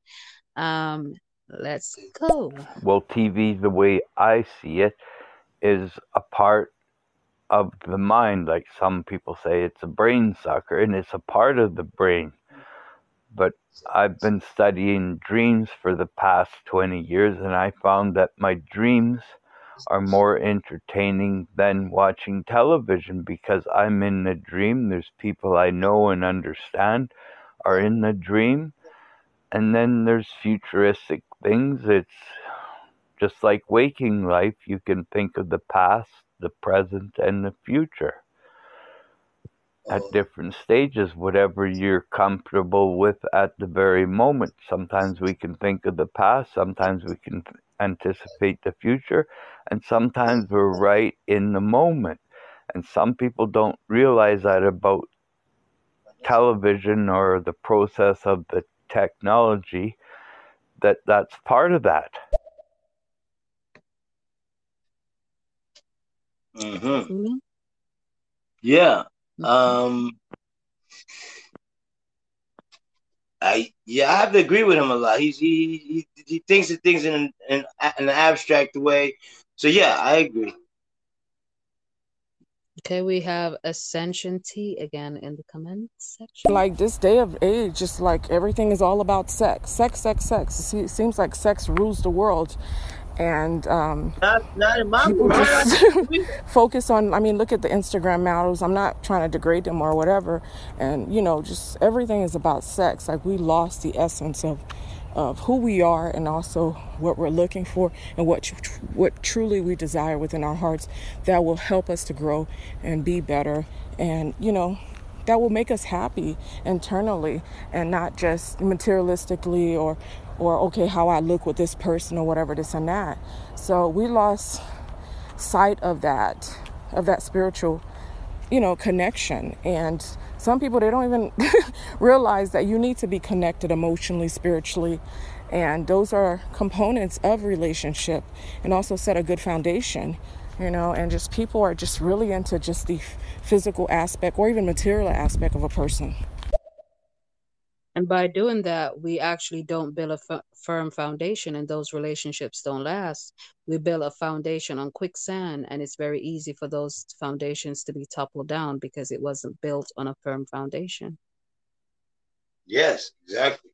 Um, let's go. Well, TV, the way I see it, is a part of the mind. Like some people say, it's a brain sucker, and it's a part of the brain. But I've been studying dreams for the past 20 years, and I found that my dreams are more entertaining than watching television because I'm in the dream. There's people I know and understand are in the dream. And then there's futuristic things. It's Just like waking life, you can think of the past, the present, and the future at oh. different stages, whatever you're comfortable with at the very moment. Sometimes we can think of the past, sometimes we can anticipate the future, and sometimes we're right in the moment. And some people don't realize that about television or the process of the technology that that's part of that. Mm-hmm. Yeah. Um, I yeah, I have to agree with him a lot. He's he he, he thinks of things in an, in an abstract way. So yeah, I agree. Okay, we have Ascension T again in the comments section. Like this day of age, just like everything is all about sex, sex, sex, sex. It seems like sex rules the world, and um, not, not in my people just focus on. I mean, look at the Instagram models. I'm not trying to degrade them or whatever, and you know, just everything is about sex. Like we lost the essence of of who we are and also what we're looking for and what what truly we desire within our hearts that will help us to grow and be better and you know that will make us happy internally and not just materialistically or or okay how I look with this person or whatever this and that. So we lost sight of that of that spiritual you know connection. And some people they don't even realize that you need to be connected emotionally spiritually. And those are components of relationship and also set a good foundation you know. And just people are just really into just the physical aspect or even material aspect of a person and by doing that, we actually don't build a f- firm foundation, and those relationships don't last. We build a foundation on quicksand, and it's very easy for those foundations to be toppled down because it wasn't built on a firm foundation. Yes, exactly.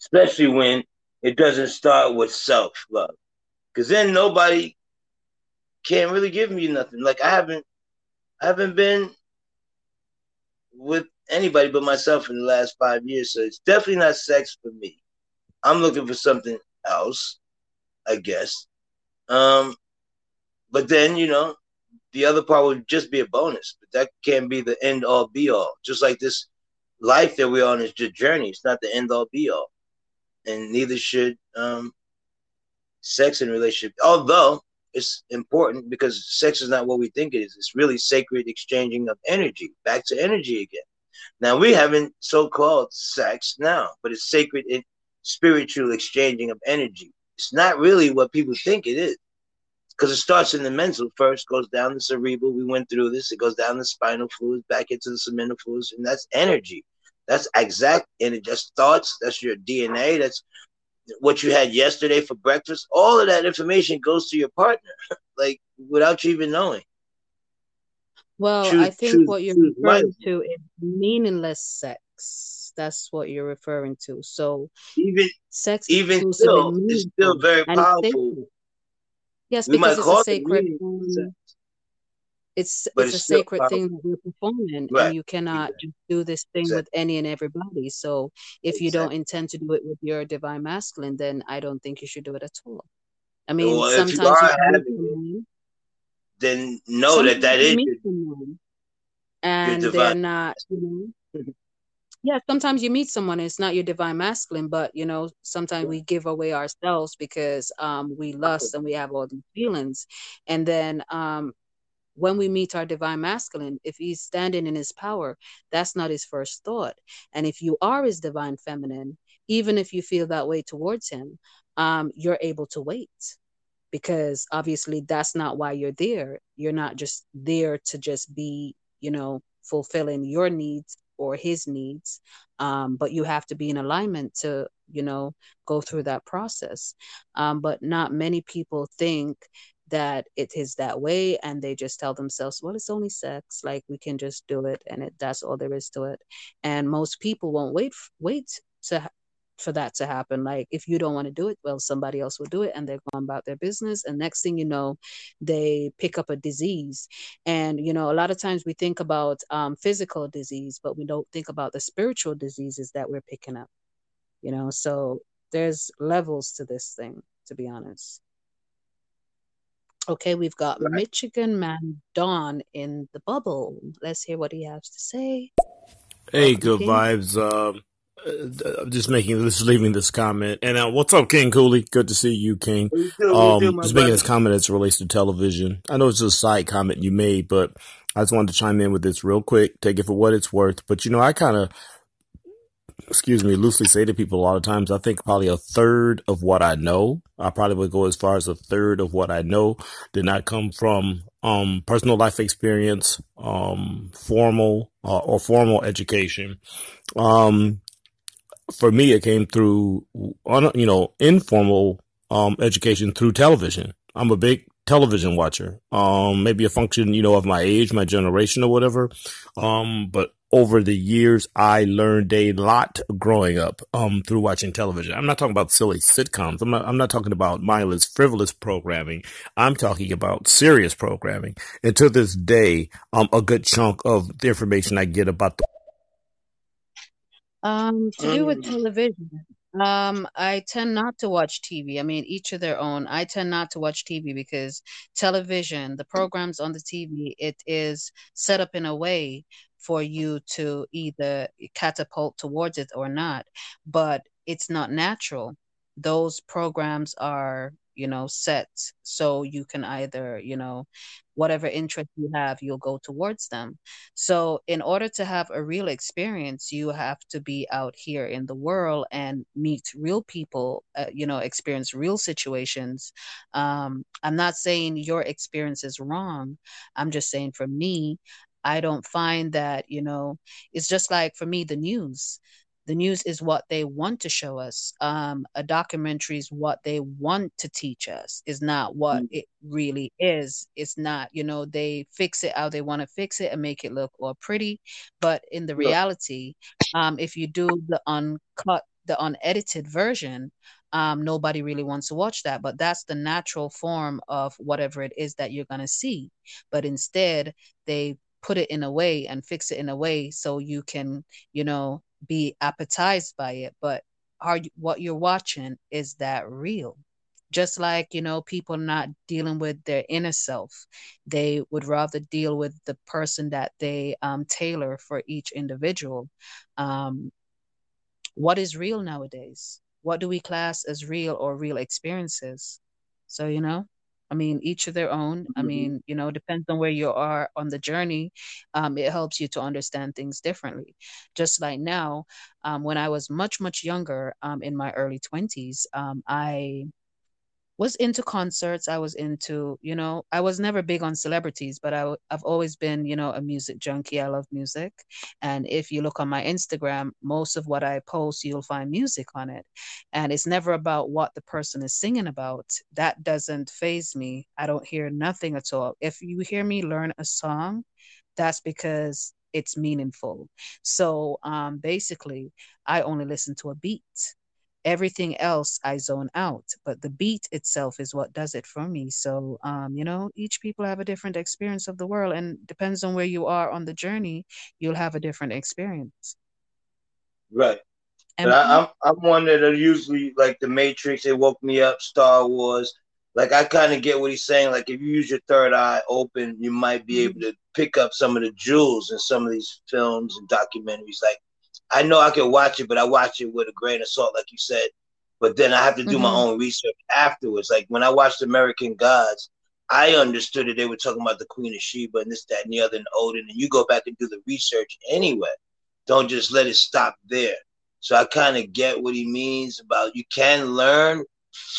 Especially when it doesn't start with self love, because then nobody can't really give me nothing. Like I haven't, I haven't been with anybody but myself in the last five years. So it's definitely not sex for me. I'm looking for something else, I guess. Um, but then you know, the other part would just be a bonus, but that can't be the end all be all. Just like this life that we're on is just journey. It's not the end all be all, and neither should um, sex and relationship. Although it's important because sex is not what we think it is. It's really sacred exchanging of energy, back to energy again. Now we haven't so-called sex now, but it's sacred spiritual exchanging of energy. It's not really what people think it is. Because it starts in the mental first, goes down the cerebral. We went through this. It goes down the spinal fluids, back into the seminal fluids, and that's energy. That's exact, and it just thoughts. That's your DNA. That's what you had yesterday for breakfast. All of that information goes to your partner, like without you even knowing. Well, choose, I think choose, what you're referring to is meaningless sex. That's what you're referring to. So even sex, even still, it's still very powerful. Yes, we because it's a sacred. It's but it's, it's a sacred powerful. thing that we're performing, right. and you cannot exactly. just do this thing exactly. with any and everybody. So if exactly. you don't intend to do it with your divine masculine, then I don't think you should do it at all. I mean, well, sometimes you, you then know that that is and they're not you know yeah sometimes you meet someone it's not your divine masculine but you know sometimes we give away ourselves because um we lust and we have all these feelings and then um when we meet our divine masculine if he's standing in his power that's not his first thought and if you are his divine feminine even if you feel that way towards him um you're able to wait because obviously that's not why you're there. You're not just there to just be, you know, fulfilling your needs or his needs, um, but you have to be in alignment to, you know, go through that process. Um, but not many people think that it is that way and they just tell themselves well it's only sex like we can just do it and it, that's all there is to it and most people won't wait wait to for that to happen. Like if you don't want to do it, well, somebody else will do it and they're going about their business. And next thing you know, they pick up a disease. And, you know, a lot of times we think about um, physical disease, but we don't think about the spiritual diseases that we're picking up, you know? So there's levels to this thing. to be honest. Okay, we've got Right. Michigan man Don in the bubble. Let's hear what he has to say. Hey, Welcome, good King. vibes. Um, uh, I'm just making this, leaving this comment. And uh, what's up, King Cooley? Good to see you, King. You do? What you do, Um, my just making this comment as it relates to television. I know it's just a side comment you made, but I just wanted to chime in with this real quick. Take it for what it's worth. But you know, I kind of, excuse me, loosely say to people a lot of times. I think probably a third of what I know. I probably would go as far as a third of what I know did not come from um personal life experience, um formal uh, or formal education. Um, for me, it came through, you know, informal um, education through television. I'm a big television watcher. Um, maybe a function, you know, of my age, my generation, or whatever. Um, but over the years, I learned a lot growing up um, through watching television. I'm not talking about silly sitcoms. I'm not. I'm not talking about mindless, frivolous programming. I'm talking about serious programming. And to this day, um, a good chunk of the information I get about the Um, to do with Mm. television, um, I tend not to watch TV. I mean, each of their own. I tend not to watch TV because television, the programs on the TV, it is set up in a way for you to either catapult towards it or not, but it's not natural. Those programs are, you know, set so you can either, you know, whatever interest you have, you'll go towards them. So, in order to have a real experience, you have to be out here in the world and meet real people, uh, you know, experience real situations. Um, I'm not saying your experience is wrong. I'm just saying for me, I don't find that, you know, it's just like for me, the news. The news is what they want to show us. Um, a documentary is what they want to teach us, is not what Mm. it really is. It's not, you know, they fix it how they want to fix it and make it look all pretty. But in the reality, um, if you do the uncut, the unedited version, um, nobody really wants to watch that. But that's the natural form of whatever it is that you're going to see. But instead, they put it in a way and fix it in a way so you can, you know, be appetized by it. But are what you're watching is that real? Just like, you know, people not dealing with their inner self, they would rather deal with the person that they um, tailor for each individual. Um, what is real nowadays? What do we class as real or real experiences? So, you know, I mean, each of their own. I Mhm. mean, you know, depends on where you are on the journey. Um, it helps you to understand things differently. Just like now, um, when I was much, much younger, um, in my early 20s, um, I was into concerts. I was into, you know, I was never big on celebrities, but I've always been, you know, a music junkie. I love music. And if you look on my Instagram, most of what I post, you'll find music on it. And it's never about what the person is singing about. That doesn't faze me. I don't hear nothing at all. If you hear me learn a song, that's because it's meaningful. So um, basically, I only listen to a beat. Everything else I zone out, but the beat itself is what does it for me. So, um, you know, each people have a different experience of the world, and depends on where you are on the journey, you'll have a different experience. right. And I, I'm I'm one that are usually like the Matrix. It woke me up. Star Wars. Like I kind of get what he's saying. Like if you use your third eye open, you might be able to pick up some of the jewels in some of these films and documentaries. Like I know I can watch it, but I watch it with a grain of salt, like you said. But then I have to do my Mhm. own research afterwards. Like when I watched American Gods, I understood that they were talking about the Queen of Sheba and this, that, and the other, and Odin. And you go back and do the research anyway. Don't just let it stop there. So I kind of get what he means about you can learn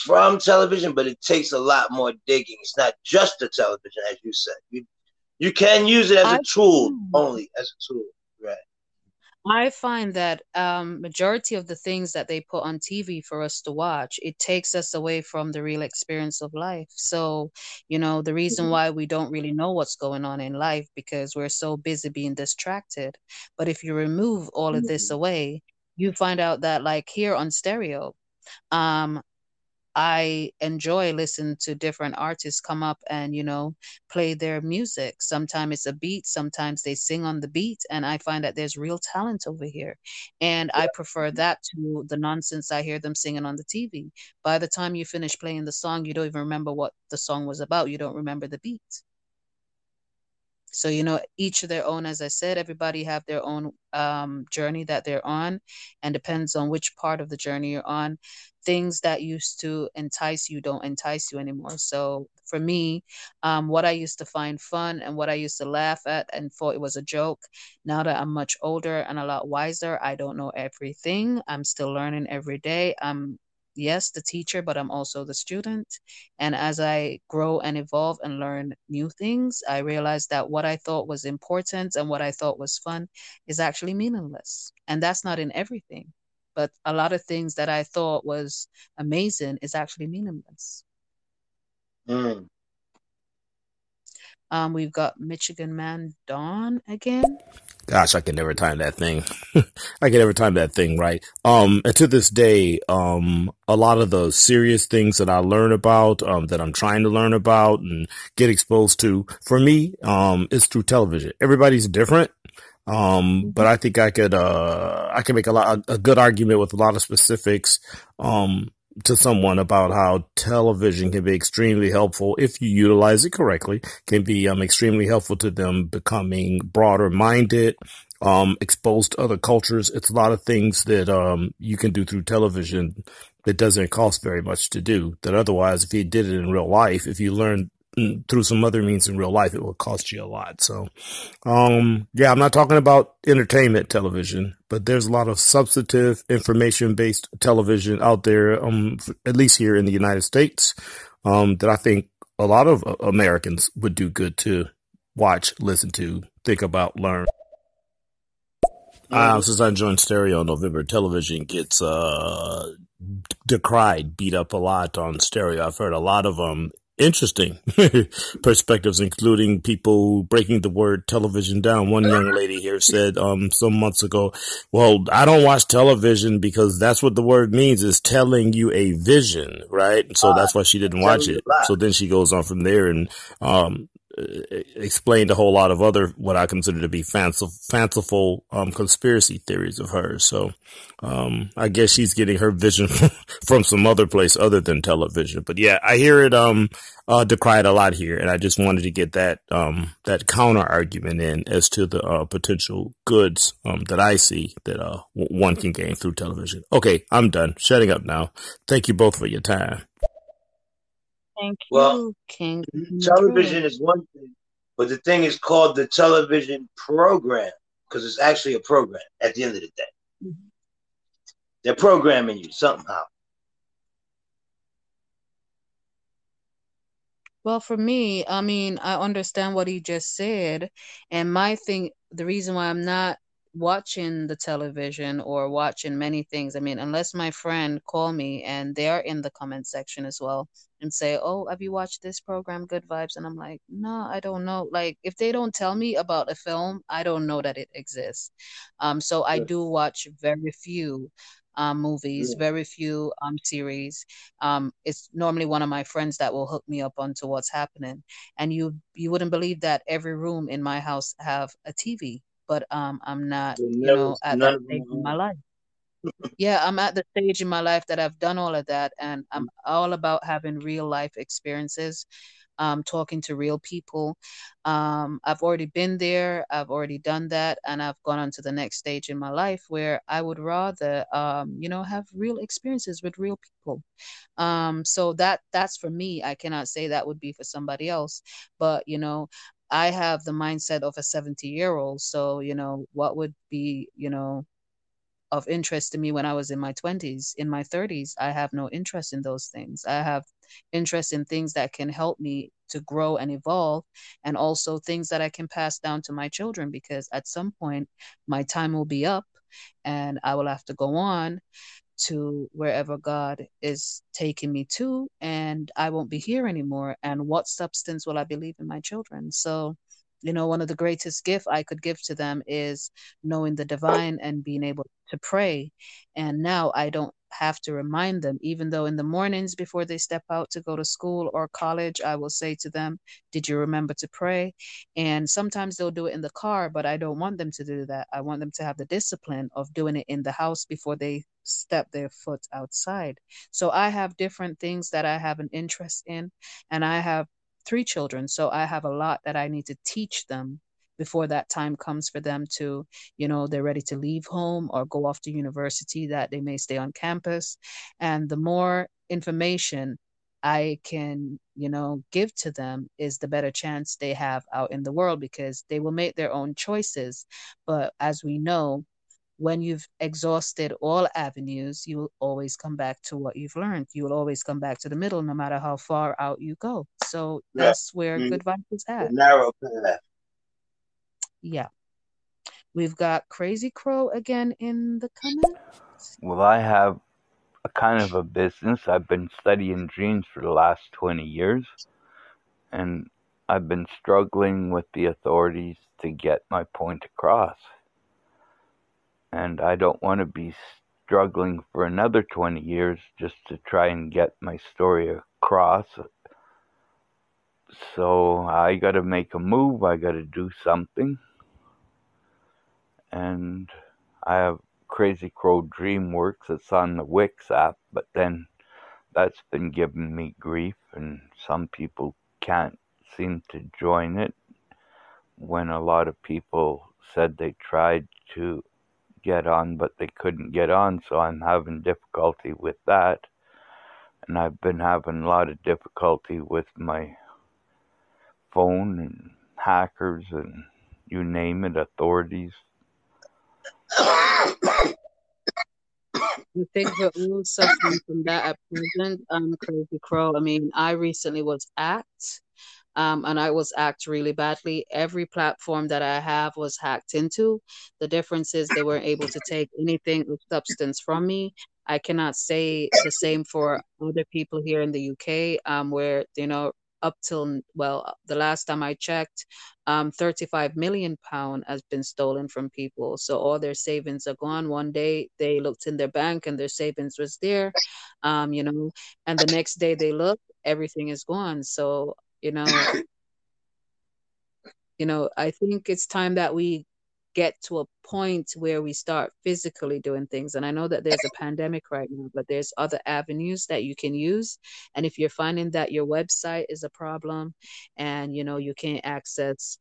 from television, but it takes a lot more digging. It's not just the television, as you said. You you can use it as a tool only as a tool, right? I find that um, majority of the things that they put on TV for us to watch, it takes us away from the real experience of life. So, you know, the reason why we don't really know what's going on in life because we're so busy being distracted. But if you remove all of this away, you find out that like here on stereo, um, I enjoy listening to different artists come up and, you know, play their music. Sometimes it's a beat, sometimes they sing on the beat, and I find that there's real talent over here. And I prefer that to the nonsense I hear them singing on the TV. By the time you finish playing the song, you don't even remember what the song was about. You don't remember the beat. So, you know, each of their own, as I said, everybody have their own um, journey that they're on and depends on which part of the journey you're on. Things that used to entice you don't entice you anymore. So for me, um, what I used to find fun and what I used to laugh at and thought it was a joke, now that I'm much older and a lot wiser, I don't know everything. I'm still learning every day. I'm yes, the teacher, but I'm also the student. And as I grow and evolve and learn new things, I realize that what I thought was important and what I thought was fun is actually meaningless. And that's not in everything. But a lot of things that I thought was amazing is actually meaningless. Mm. Um, we've got Michigan Man Don again. Gosh, I can never time that thing. I can never time that thing right. Um, and to this day, um, a lot of the serious things that I learn about, um, that I'm trying to learn about and get exposed to, for me, um, is through television. Everybody's different. Um, but I think I could, uh, I can make a lot, a good argument with a lot of specifics, um, to someone about how television can be extremely helpful if you utilize it correctly, can be um, extremely helpful to them becoming broader minded, um, exposed to other cultures. It's a lot of things that um, you can do through television that doesn't cost very much to do. That otherwise, if you did it in real life, if you learned through some other means in real life, it will cost you a lot. So, um, yeah, I'm not talking about entertainment television, but there's a lot of substantive information based television out there, um, at least here in the United States, um, that I think a lot of uh, Americans would do good to watch, listen to, think about, learn. Uh, since I joined Stereo in November, television gets uh, decried, beat up a lot on Stereo. I've heard a lot of um interesting perspectives, including people breaking the word television down. One young lady here said um some months ago, "Well, I don't watch television because that's what the word means is telling you a vision, right?" So that's why she didn't watch it. So then she goes on from there and um explained a whole lot of other what I consider to be fanciful, fanciful um, conspiracy theories of hers. So um, I guess she's getting her vision from some other place other than television. But yeah, I hear it um, uh, decried a lot here, and I just wanted to get that um, that counter argument in as to the uh, potential goods um, that I see that uh, one can gain through television. Okay, I'm done. Shutting up now. Thank you both for your time. Thank Well, you, television is one thing, but the thing is called the television program because it's actually a program at the end of the day. Mm-hmm. They're programming you somehow. Well, for me, I mean, I understand what he just said. And my thing, the reason why I'm not watching the television or watching many things, I mean, unless my friend call me and they are in the comment section as well and say, "Oh, have you watched this program, Good Vibes?" And I'm like, "No, I don't know." Like, if they don't tell me about a film, I don't know that it exists. Um, so I do watch very few um, movies, Yeah. very few um, series. Um, it's normally one of my friends that will hook me up onto what's happening, and you you wouldn't believe that every room in my house have a TV, but um, I'm not, you know, at that stage in my life. Yeah, I'm at the stage in my life that I've done all of that, and I'm all about having real life experiences, um, talking to real people. Um, I've already been there, I've already done that, and I've gone on to the next stage in my life where I would rather, um, you know, have real experiences with real people. Um, so that that's for me. I cannot say that would be for somebody else, but you know, I have the mindset of a 70 year old. So, you know, what would be, you know, of interest to me when I was in my 20s. In my 30s, I have no interest in those things. I have interest in things that can help me to grow and evolve, and also things that I can pass down to my children because at some point my time will be up and I will have to go on to wherever God is taking me to, and I won't be here anymore. And what substance will I be leaving my children? So, you know, one of the greatest gift I could give to them is knowing the divine and being able to pray. And now I don't have to remind them, even though in the mornings before they step out to go to school or college, I will say to them, Did you remember to pray? And sometimes they'll do it in the car, but I don't want them to do that. I want them to have the discipline of doing it in the house before they step their foot outside. So I have different things that I have an interest in, and I have three children. So I have a lot that I need to teach them before that time comes for them to, you know, they're ready to leave home or go off to university that they may stay on campus. And the more information I can, you know, give to them is the better chance they have out in the world because they will make their own choices. But as we know, when you've exhausted all avenues, you will always come back to what you've learned. You will always come back to the middle, no matter how far out you go. So that's where Mm. good vibes is The at. narrow path. Yeah. We've got Crazy Crow again in the comments. Well, I have a kind of a business. I've been studying dreams for the last 20 years, and I've been struggling with the authorities to get my point across. And I don't want to be struggling for another 20 years just to try and get my story across. So I got to make a move, I got to do something. And I have Crazy Crow DreamWorks. It's on the Wix app, but then that's been giving me grief, and some people can't seem to join it when a lot of people said they tried to get on, but they couldn't get on. So I'm having difficulty with that. And I've been having a lot of difficulty with my phone and hackers and you name it, authorities. I think we're all suffering from that at present. Um, Crazy Crow. I mean, I recently was hacked, um, and I was hacked really badly. Every platform that I have was hacked into. The difference is they weren't able to take anything substance from me. I cannot say the same for other people here in the UK, um, where you know up till well the last time I checked, um, 35 million pound has been stolen from people. So all their savings are gone. One day they looked in their bank and their savings was there, um, you know, and the next day they look, everything is gone. So you know, you know, I think it's time that we get to a point where we start physically doing things. And I know that there's a pandemic right now, but there's other avenues that you can use. And if you're finding that your website is a problem and you know you can't access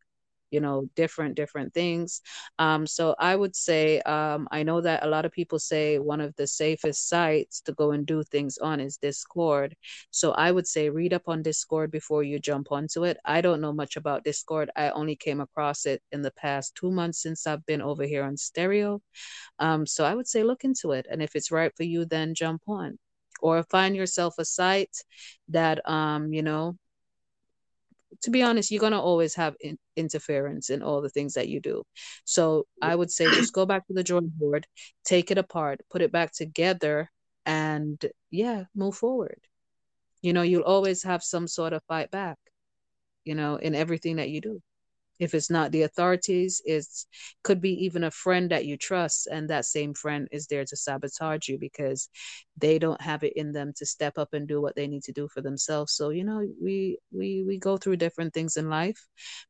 you know different different things. Um so i would say um i know that a lot of people say one of the safest sites to go and do things on is discord. So i would say read up on discord before you jump onto it. I don't know much about discord. I only came across it in the past two months since i've been over here on stereo. Um so i would say look into it and if it's right for you then jump on. Or find yourself a site that um you know to be honest, you're gonna always have in- interference in all the things that you do. So I would say just go back to the drawing board, take it apart, put it back together, and yeah, move forward. You know, you'll always have some sort of fight back. You know, in everything that you do. If it's not the authorities, it's could be even a friend that you trust, and that same friend is there to sabotage you because they don't have it in them to step up and do what they need to do for themselves. So you know, we we we go through different things in life,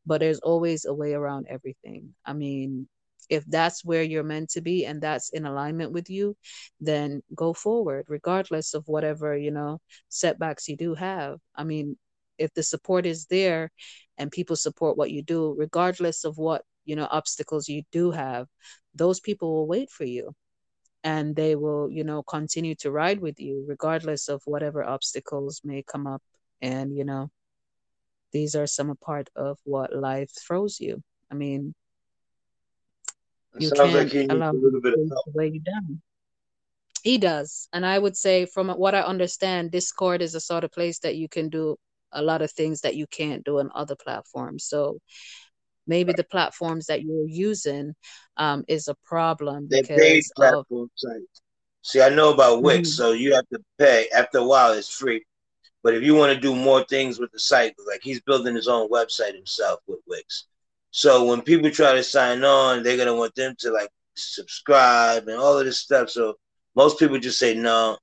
but there's always a way around everything. I mean, if that's where you're meant to be and that's in alignment with you, then go forward, regardless of whatever you know setbacks you do have. I mean, if the support is there and people support what you do regardless of what you know obstacles you do have those people will wait for you. And they will you know continue to ride with you regardless of whatever obstacles may come up. And you know these are some a part of what life throws you. I mean It you can't he needs allow a little bit of help. you down. He does. And i would say from what i understand discord is a sort of place that you can do a lot of things that you can't do on other platforms so maybe the platforms that you're using um, is a problem They paid of platform sites. See, I know about Wix, Mhm. so you have to pay. After a while, it's free. But if you want to do more things with the site, like he's building his own website himself with Wix. So when people try to sign on, they're gonna want them to like subscribe and all of this stuff. So Most people just say no.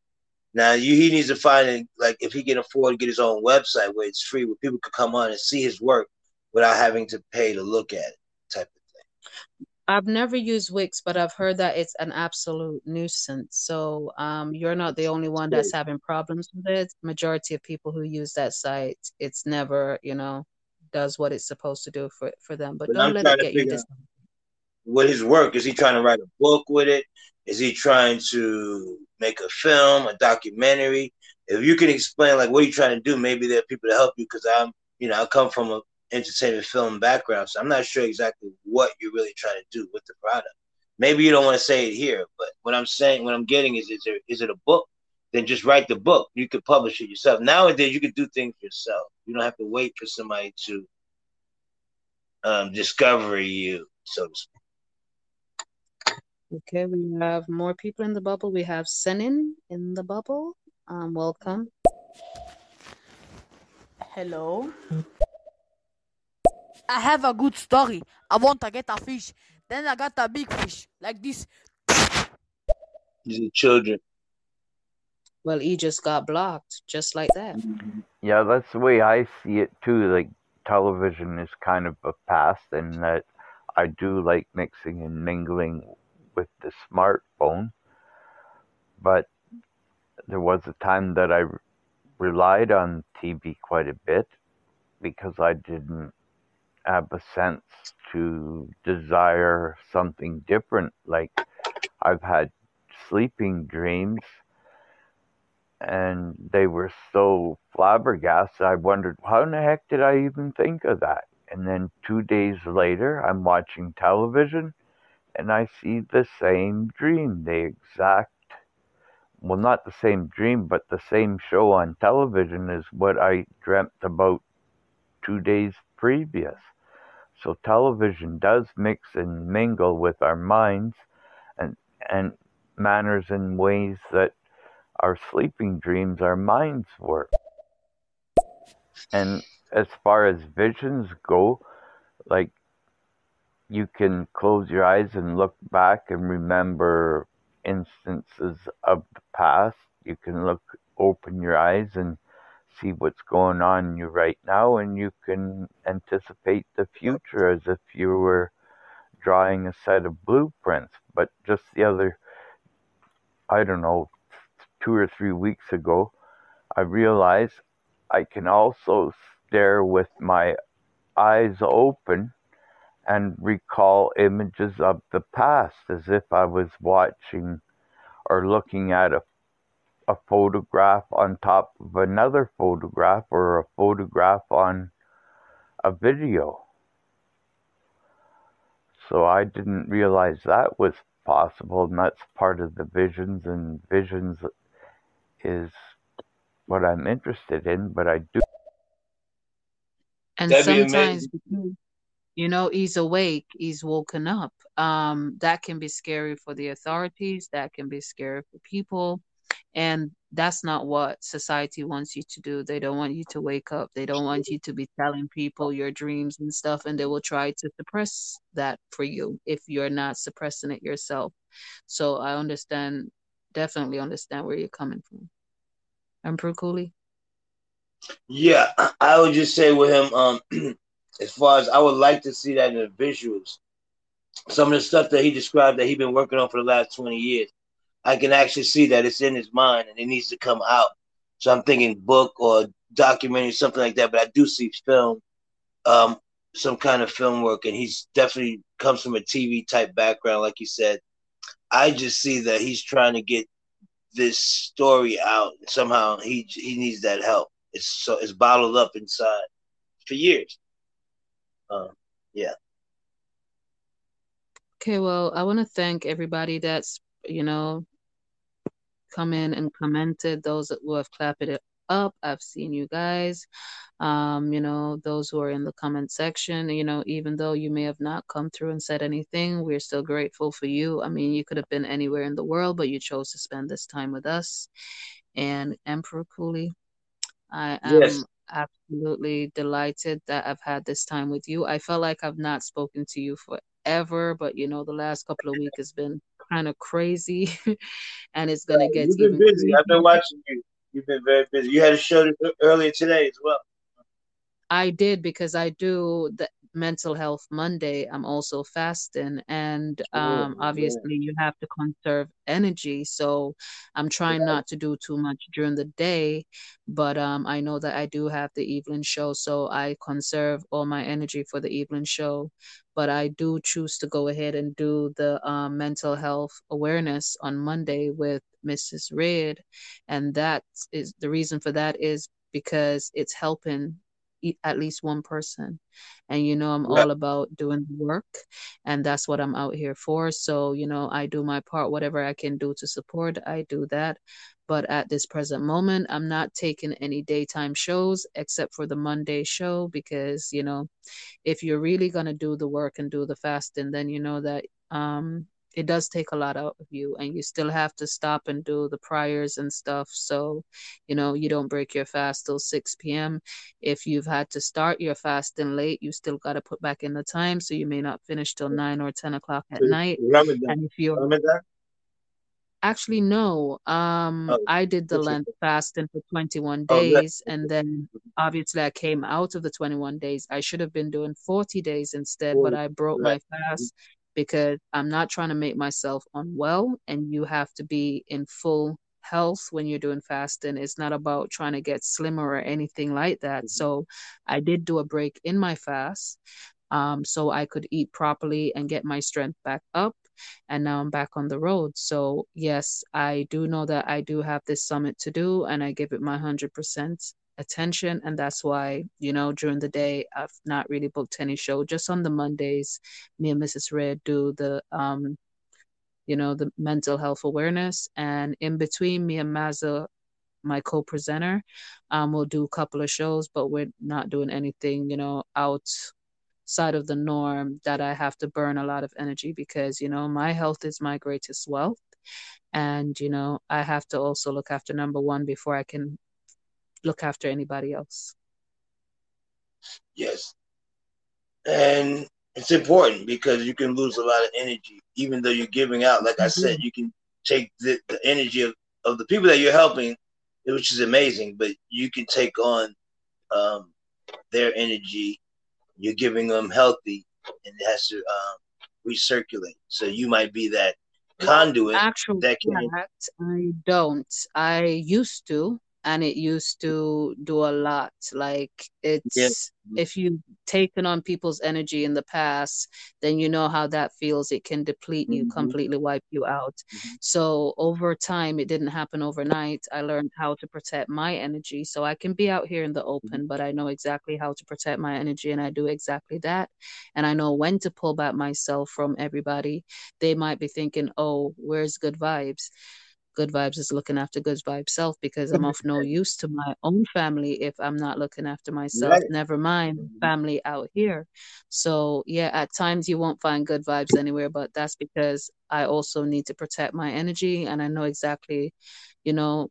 Now you, he needs to find it like if he can afford to get his own website where it's free, where people could come on and see his work without having to pay to look at it, type of thing. I've never used Wix, but I've heard that it's an absolute nuisance. So um, you're not the only one that's having problems with it. Majority of people who use that site, it's never, you know, does what it's supposed to do for for them. But, But don't I'm let it get you dis. What his work is. He trying to write a book with it? Is he trying to make a film, a documentary? If you can explain like what are you trying to do, maybe there are people to help you because I'm, you know, I come from a entertainment film background, so I'm not sure exactly what you're really trying to do with the product. Maybe you don't want to say it here, but what I'm saying, what I'm getting is, is there is it a book? Then just write the book. You could publish it yourself. Nowadays, you can do things yourself. You don't have to wait for somebody to um, discover you, so to speak. Okay, we have more people in the bubble. We have Senin in the bubble. Um, welcome. Hello. I have a good story. I want to get a fish. Then I got a big fish like this. These are children. Well, he just got blocked, just like that. Yeah, that's the way I see it too. Like television is kind of a past, and that I do like mixing and mingling with the smartphone. But there was a time that I relied on TV quite a bit because I didn't have a sense to desire something different. Like I've had sleeping dreams and they were so flabbergasted. I wondered, how in the heck did I even think of that? And then two days later, I'm watching television and I see the same dream, the exact, well, not the same dream, but the same show on television is what I dreamt about two days previous. So television does mix and mingle with our minds and, and manners and ways that our sleeping dreams, our minds work. And as far as visions go, like you can close your eyes and look back and remember instances of the past. You can look, open your eyes and see what's going on in you right now, and you can anticipate the future as if you were drawing a set of blueprints. But just the other, I don't know, two or three weeks ago, I realized I can also stare with my eyes open and recall images of the past as if I was watching or looking at a, a photograph on top of another photograph or a photograph on a video. So I didn't realize that was possible, and that's part of the visions, and visions is what I'm interested in, but I do. And That'd sometimes, amazing. You know, he's awake, he's woken up. Um, that can be scary for the authorities, that can be scary for people. And that's not what society wants you to do. They don't want you to wake up. They don't want you to be telling people your dreams and stuff, and they will try to suppress that for you if you're not suppressing it yourself. So I understand, definitely understand where you're coming from. Emperor Cooley? Yeah, I would just say with him, um, as far as I would like to see that in the visuals, some of the stuff that he described that he's been working on for the last 20 years, I can actually see that it's in his mind and it needs to come out. So I'm thinking book or documentary, something like that. But I do see film, um, some kind of film work, and he's definitely comes from a TV type background, like you said. I just see that he's trying to get this story out. Somehow he he needs that help. It's so it's bottled up inside for years. Um, yeah. Okay, well, I want to thank everybody that's, you know, come in and commented, those who have clapped it up. I've seen you guys. Um, you know, those who are in the comment section, you know, even though you may have not come through and said anything, we're still grateful for you. I mean, you could have been anywhere in the world, but you chose to spend this time with us. And Emperor Cooley, I Yes. Absolutely delighted that I've had this time with you. I felt like I've not spoken to you forever, but you know, the last couple of weeks has been kind of crazy, and it's gonna get You've been even busy. I've been watching you. You've been very busy. You had a show earlier today as well. I did because I do the mental health Monday. I'm also fasting, and um, Yeah, obviously you have to conserve energy. So I'm trying not to do too much during the day, but um, I know that I do have the evening show, so I conserve all my energy for the evening show. But I do choose to go ahead and do the um, mental health awareness on Monday with Mrs. Red, and that is the reason for that is because it's helping at least one person. And you know, I'm all about doing the work, and that's what I'm out here for. So, you know, I do my part, whatever I can do to support, I do that. But at this present moment, I'm not taking any daytime shows except for the Monday show because, you know, if you're really going to do the work and do the fasting, then you know that um it does take a lot out of you and you still have to stop and do the prayers and stuff. So, you know, you don't break your fast till 6 p.m. If you've had to start your fasting late, you still got to put back in the time. So you may not finish till 9 or 10 o'clock at night. Ramadan. And if you're Ramadan? Actually, no. Um, Oh, I did the? Lent fasting for 21 Oh, days, and then obviously I came out of the 21 days. I should have been doing 40 days instead, but I broke my fast because I'm not trying to make myself unwell, and you have to be in full health when you're doing fasting. It's not about trying to get slimmer or anything like that. Mm-hmm. So I did do a break in my fast, um, so I could eat properly and get my strength back up and now I'm back on the road. So, yes, I do know that I do have this summit to do, and I give it my 100% attention. And that's why, you know, during the day, I've not really booked any show. Just on the Mondays, me and Mrs. Red do the, um, you know, the mental health awareness. And in between, me and Mazza, my co-presenter, um, we'll do a couple of shows, but we're not doing anything, you know, out side of the norm that I have to burn a lot of energy because, you know, my health is my greatest wealth. And, you know, I have to also look after number one before I can look after anybody else. Yes. And it's important because you can lose a lot of energy, even though you're giving out. Like I said, you can take the, the energy of, of the people that you're helping, which is amazing, but you can take on um, their energy. You're giving them healthy, and it has to um, recirculate. So you might be that conduit Actual that can. I don't. I used to, and it used to do a lot. Like it's Yeah. if you've taken on people's energy in the past, then you know how that feels. It can deplete you, Mhm. completely wipe you out. So over time, it didn't happen overnight. I learned how to protect my energy. So I can be out here in the open, but I know exactly how to protect my energy, and I do exactly that. And I know when to pull back myself from everybody. They might be thinking, "Oh, where's good vibes?" Good vibes is looking after good vibes self because I'm of no use to my own family if I'm not looking after myself. Right. Never mind family out here. So yeah, at times you won't find good vibes anywhere, but that's because I also need to protect my energy and I know exactly, you know,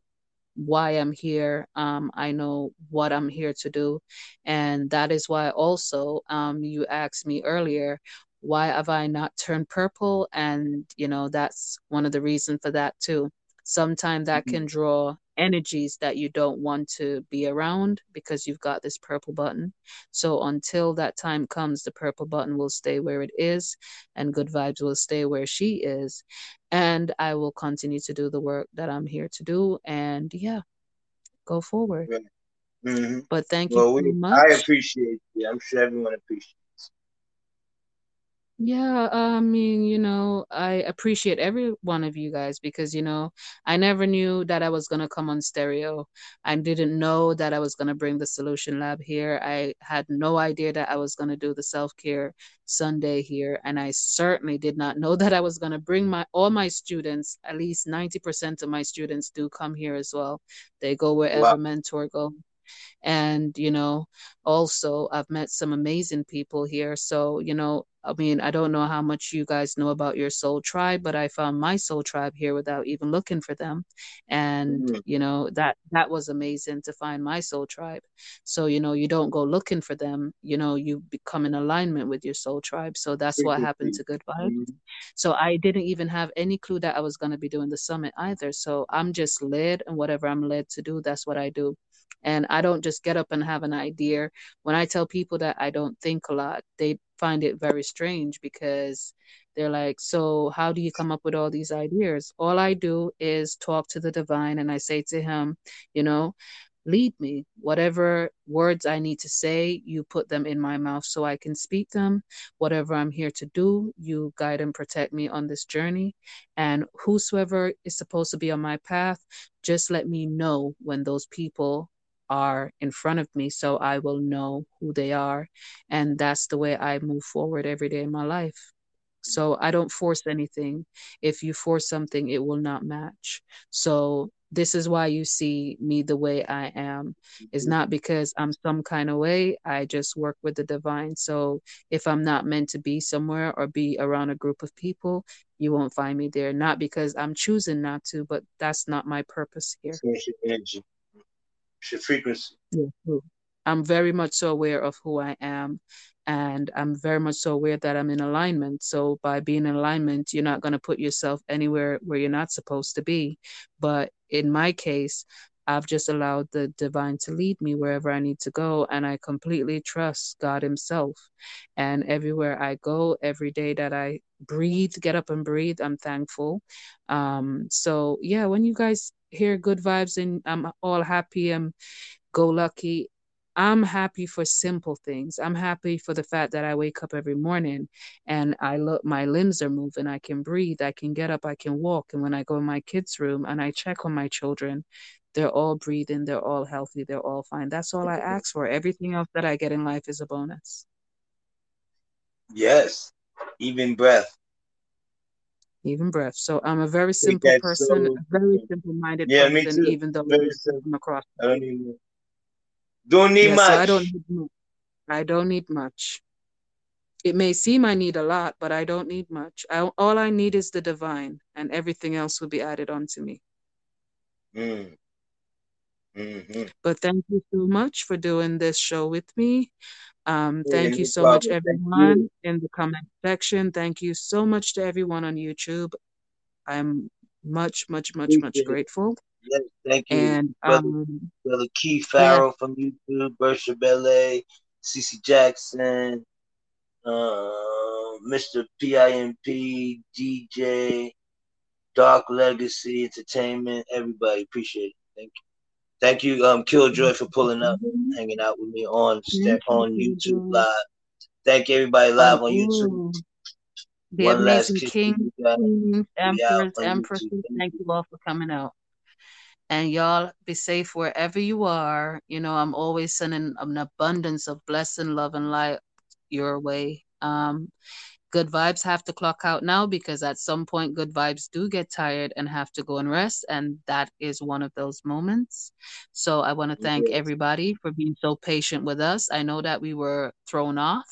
why I'm here. Um, I know what I'm here to do. And that is why also um, you asked me earlier, why have I not turned purple? And, you know, that's one of the reasons for that too. Sometimes that can draw energies that you don't want to be around because you've got this purple button. So until that time comes, the purple button will stay where it is and good vibes will stay where she is. And I will continue to do the work that I'm here to do. And yeah, go forward. Right. hmm But thank you Well, so we, much. I appreciate you. I'm sure everyone appreciates. Yeah, I mean, you know, I appreciate every one of you guys because, you know, I never knew that I was going to come on stereo. I didn't know that I was going to bring the Solution Lab here. I had no idea that I was going to do the self-care Sunday here. And I certainly did not know that I was going to bring my all my students, at least 90% of my students do come here as well. They go wherever Wow. mentor go. And, you know, also I've met some amazing people here. So, you know, I mean, I don't know how much you guys know about your soul tribe, but I found my soul tribe here without even looking for them. And, Mhm. you know, that that was amazing to find my soul tribe. So, you know, you don't go looking for them, you know, you become in alignment with your soul tribe. So that's what happened to Good Vibes. Mhm. So I didn't even have any clue that I was going to be doing the summit either. So I'm just led, and whatever I'm led to do, that's what I do. And I don't just get up and have an idea. When I tell people that I don't think a lot, they find it very strange because they're like, So, how do you come up with all these ideas? All I do is talk to the divine and I say to him, You know, lead me. Whatever words I need to say, you put them in my mouth so I can speak them. Whatever I'm here to do, you guide and protect me on this journey. And whosoever is supposed to be on my path, just let me know when those people are in front of me so I will know who they are. And that's the way I move forward every day in my life. So I don't force anything. If you force something, it will not match. So this is why you see me the way I am. It's not because I'm some kind of way. I just work with the divine. So if I'm not meant to be somewhere or be around a group of people, you won't find me there. Not because I'm choosing not to, but that's not my purpose here. Frequency. I'm very much so aware of who I am, and I'm very much so aware that I'm in alignment. So by being in alignment, you're not going to put yourself anywhere where you're not supposed to be. But in my case, I've just allowed the divine to lead me wherever I need to go, and I completely trust God Himself. And everywhere I go, every day that I breathe, get up and breathe, I'm thankful. Um, so yeah, when you guys hear good vibes and I'm all happy, I'm go lucky. I'm happy for simple things. I'm happy for the fact that I wake up every morning and I look, my limbs are moving. I can breathe. I can get up. I can walk. And when I go in my kids' room and I check on my children, they're all breathing. They're all healthy. They're all fine. That's all I ask for. Everything else that I get in life is a bonus. Yes, even breath. Even breath. So I'm a very simple person, a very simple-minded Yeah, me person, too. even though Very I simple. come across. I don't need don't need Yeah, much. so I don't need much. I don't need much. It may seem I need a lot, but I don't need much. I, all I need is the divine, and everything else will be added onto me. Mm. Hmm But thank you so much for doing this show with me. Um, Yeah, thank you so much, everyone, in the comment section. Thank you so much to everyone on YouTube. I'm much, much, much, much grateful. Yes, thank you, And brother. um, Brother Keith yeah, Farrell from YouTube, Bersha Belay, CC Jackson, uh, Mr. PIMP, DJ, Dark Legacy Entertainment, everybody. Appreciate it. Thank you. Thank you, um, Killjoy, for pulling up, hanging out with me on Step on YouTube Live. Thank everybody live on YouTube. the One amazing kiss to kings, queens, emperors, on YouTube. empresses, Thank thank you. you all for coming out. And y'all be safe wherever you are. You know, I'm always sending an abundance of blessing, love, and light your way. Um, good vibes have to clock out now because at some point good vibes do get tired and have to go and rest and that is one of those moments. So i want to thank everybody for being so patient with us. I know that we were thrown off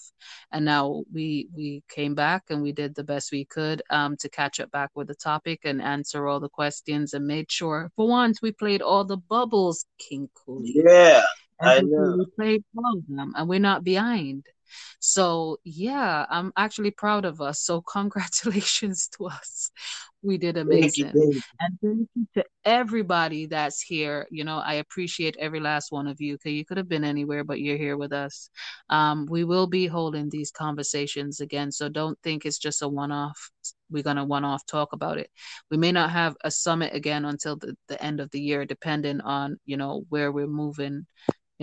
and now we we came back and we did the best we could um, to catch up back with the topic and answer all the questions and made sure for once we played all the bubbles king cooley. Yeah, I know. we played all of them and we're not behind so yeah i'm actually proud of us. So congratulations to us. We did Thank you, amazing. thank you. and thank you to everybody that's here. You know i appreciate every last one of you because you could have been anywhere but you're here with us. Um, we will be holding these conversations again so don't think it's just a one-off. We're going to one-off talk about it. We may not have a summit again until the, the end of the year depending on you know where we're moving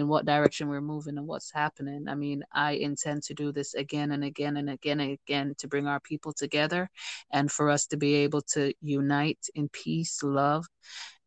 in what direction we're moving and what's happening. I mean, I intend to do this again and again and again and again to bring our people together and for us to be able to unite in peace, love,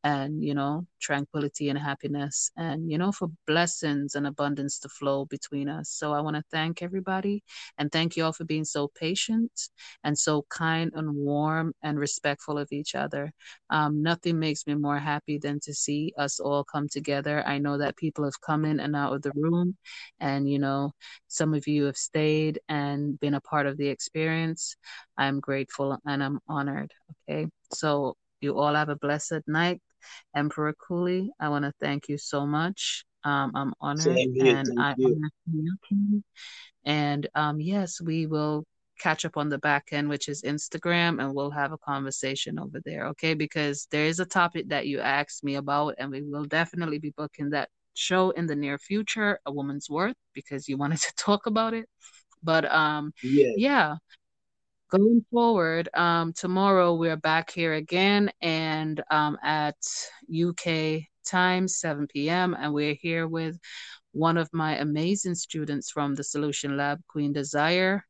and you know tranquility and happiness and you know for blessings and abundance to flow between us. So i want to thank everybody and thank you all for being so patient and so kind and warm and respectful of each other. Um, nothing makes me more happy than to see us all come together. I know that people have come in and out of the room and you know some of you have stayed and been a part of the experience. I'm grateful and i'm honored okay? So you all have a blessed night Emperor Cooley, I want to thank you so much. Um, I'm honored here, and thank I you. honor you, And um, yes, we will catch up on the back end, which is Instagram, and we'll have a conversation over there, okay? Because there is a topic that you asked me about, and we will definitely be booking that show in the near future, A Woman's Worth, because you wanted to talk about it. But um, Yeah. yeah, going forward, um, tomorrow we're back here again and um, at UK time, 7 p.m. And we're here with one of my amazing students from the Solution Lab, Queen Desire.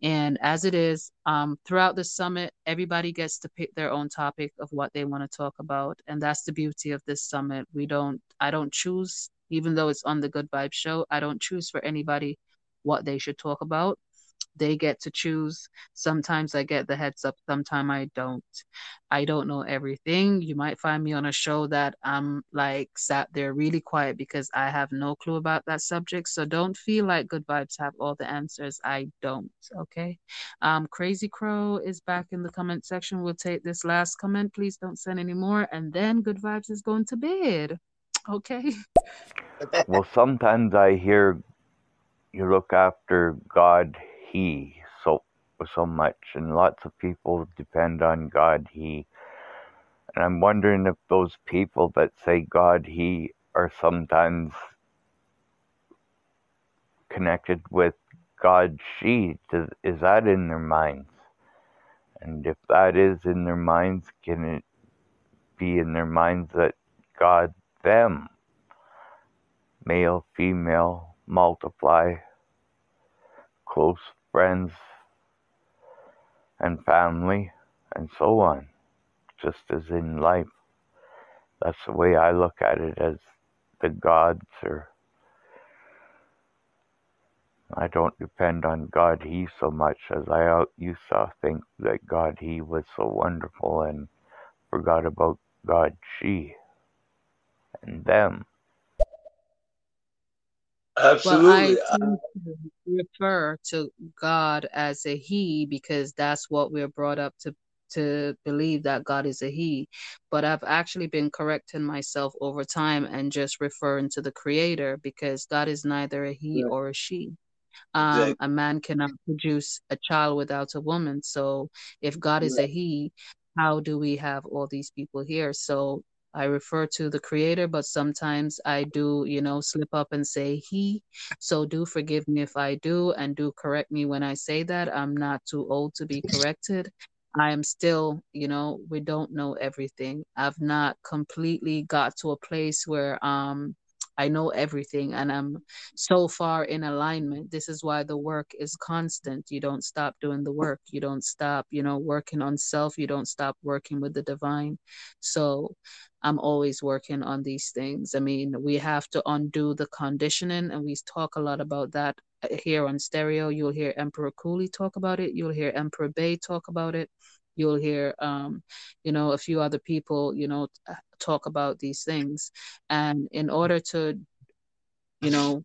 And as it is, um, throughout the summit, everybody gets to pick their own topic of what they want to talk about. And that's the beauty of this summit. We don't, I don't choose, even though it's on the Good Vibe Show, I don't choose for anybody what they should talk about they get to choose. Sometimes I get the heads up, sometimes I don't. I don't know everything. You might find me on a show that I'm like sat there really quiet because I have no clue about that subject. So don't feel like Good Vibes have all the answers. I don't. Okay. Um, Crazy Crow is back in the comment section. We'll take this last comment. Please don't send any more. And then Good Vibes is going to bed. Okay. Well, sometimes I hear you look after God, He, so so much, and lots of people depend on God, He. And I'm wondering if those people that say God, He are sometimes connected with God, She. Is that in their minds? And if that is in their minds, can it be in their minds that God, them, male, female, multiply, close friends, and family, and so on, just as in life. That's the way I look at it as the gods, or I don't depend on God He so much as I used to think that God He was so wonderful and forgot about God She and them. Well, I I- tend refer to God as a He because that's what we're brought up to to believe that God is a He. But I've actually been correcting myself over time and just referring to the Creator because God is neither a He Right. or a She. Um, Exactly. a man cannot produce a child without a woman. So if God is a He, how do we have all these people here? So I refer to the creator, but sometimes I do, you know, slip up and say he. So do forgive me if I do, and do correct me when I say that. I'm not too old to be corrected. I am still, you know, we don't know everything. I've not completely got to a place where um I know everything and I'm so far in alignment. This is why the work is constant. You don't stop doing the work. You don't stop, you know, working on self. You don't stop working with the divine. So I'm always working on these things. I mean, we have to undo the conditioning, and we talk a lot about that uh, here on stereo. You'll hear Emperor Cooley talk about it. You'll hear Emperor Bay talk about it. You'll hear, um, you know, a few other people, you know, talk about these things. And in order to, you know,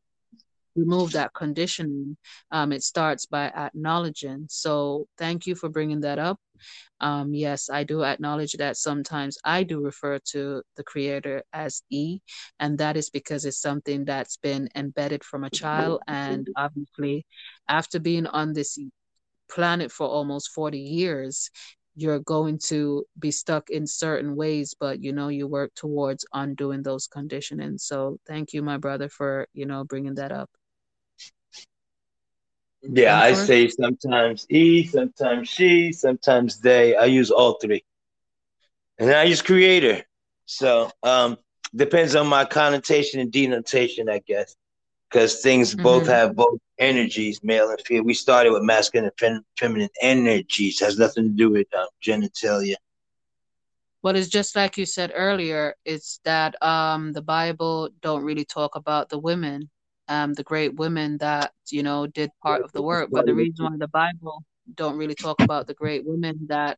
remove that conditioning, um, it starts by acknowledging. So thank you for bringing that up. Um, yes, I do acknowledge that sometimes I do refer to the creator as E, and that is because it's something that's been embedded from a child. And obviously, after being on this planet for almost 40 years, you're going to be stuck in certain ways, but you know, you work towards undoing those conditioning. So thank you, my brother, for, you know, bringing that up. Yeah, I say sometimes he, sometimes she, sometimes they. I use all three. And I use creator. So um depends on my connotation and denotation, I guess. Because things both Mhm. have both energies, male and female. We started with masculine and fem- feminine energies. Has nothing to do with um, genitalia. But it's just like you said earlier, it's that um the Bible don't really talk about the women, um the great women that, you know, did part of the work. But the reason why the Bible don't really talk about the great women that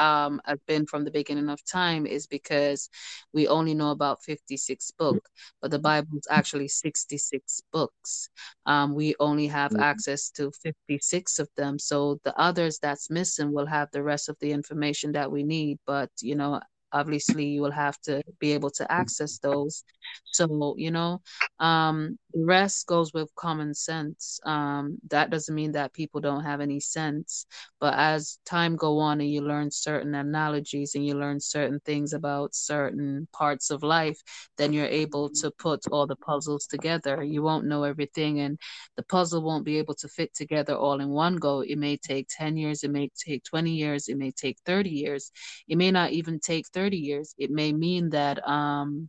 um have been from the beginning of time is because we only know about 56 books, but the Bible is actually 66 books. Um we only have Mhm. access to 56 of them. So the others that's missing will have the rest of the information that we need, but you know, obviously you will have to be able to access those. So, you know, um the rest goes with common sense. Um that doesn't mean that people don't have any sense, but as time go on and you learn certain analogies and you learn certain things about certain parts of life, then you're able to put all the puzzles together. You won't know everything and the puzzle won't be able to fit together all in one go. It may take 10 years, it may take 20 years, it may take 30 years. It may not even take 30 years. It may mean that um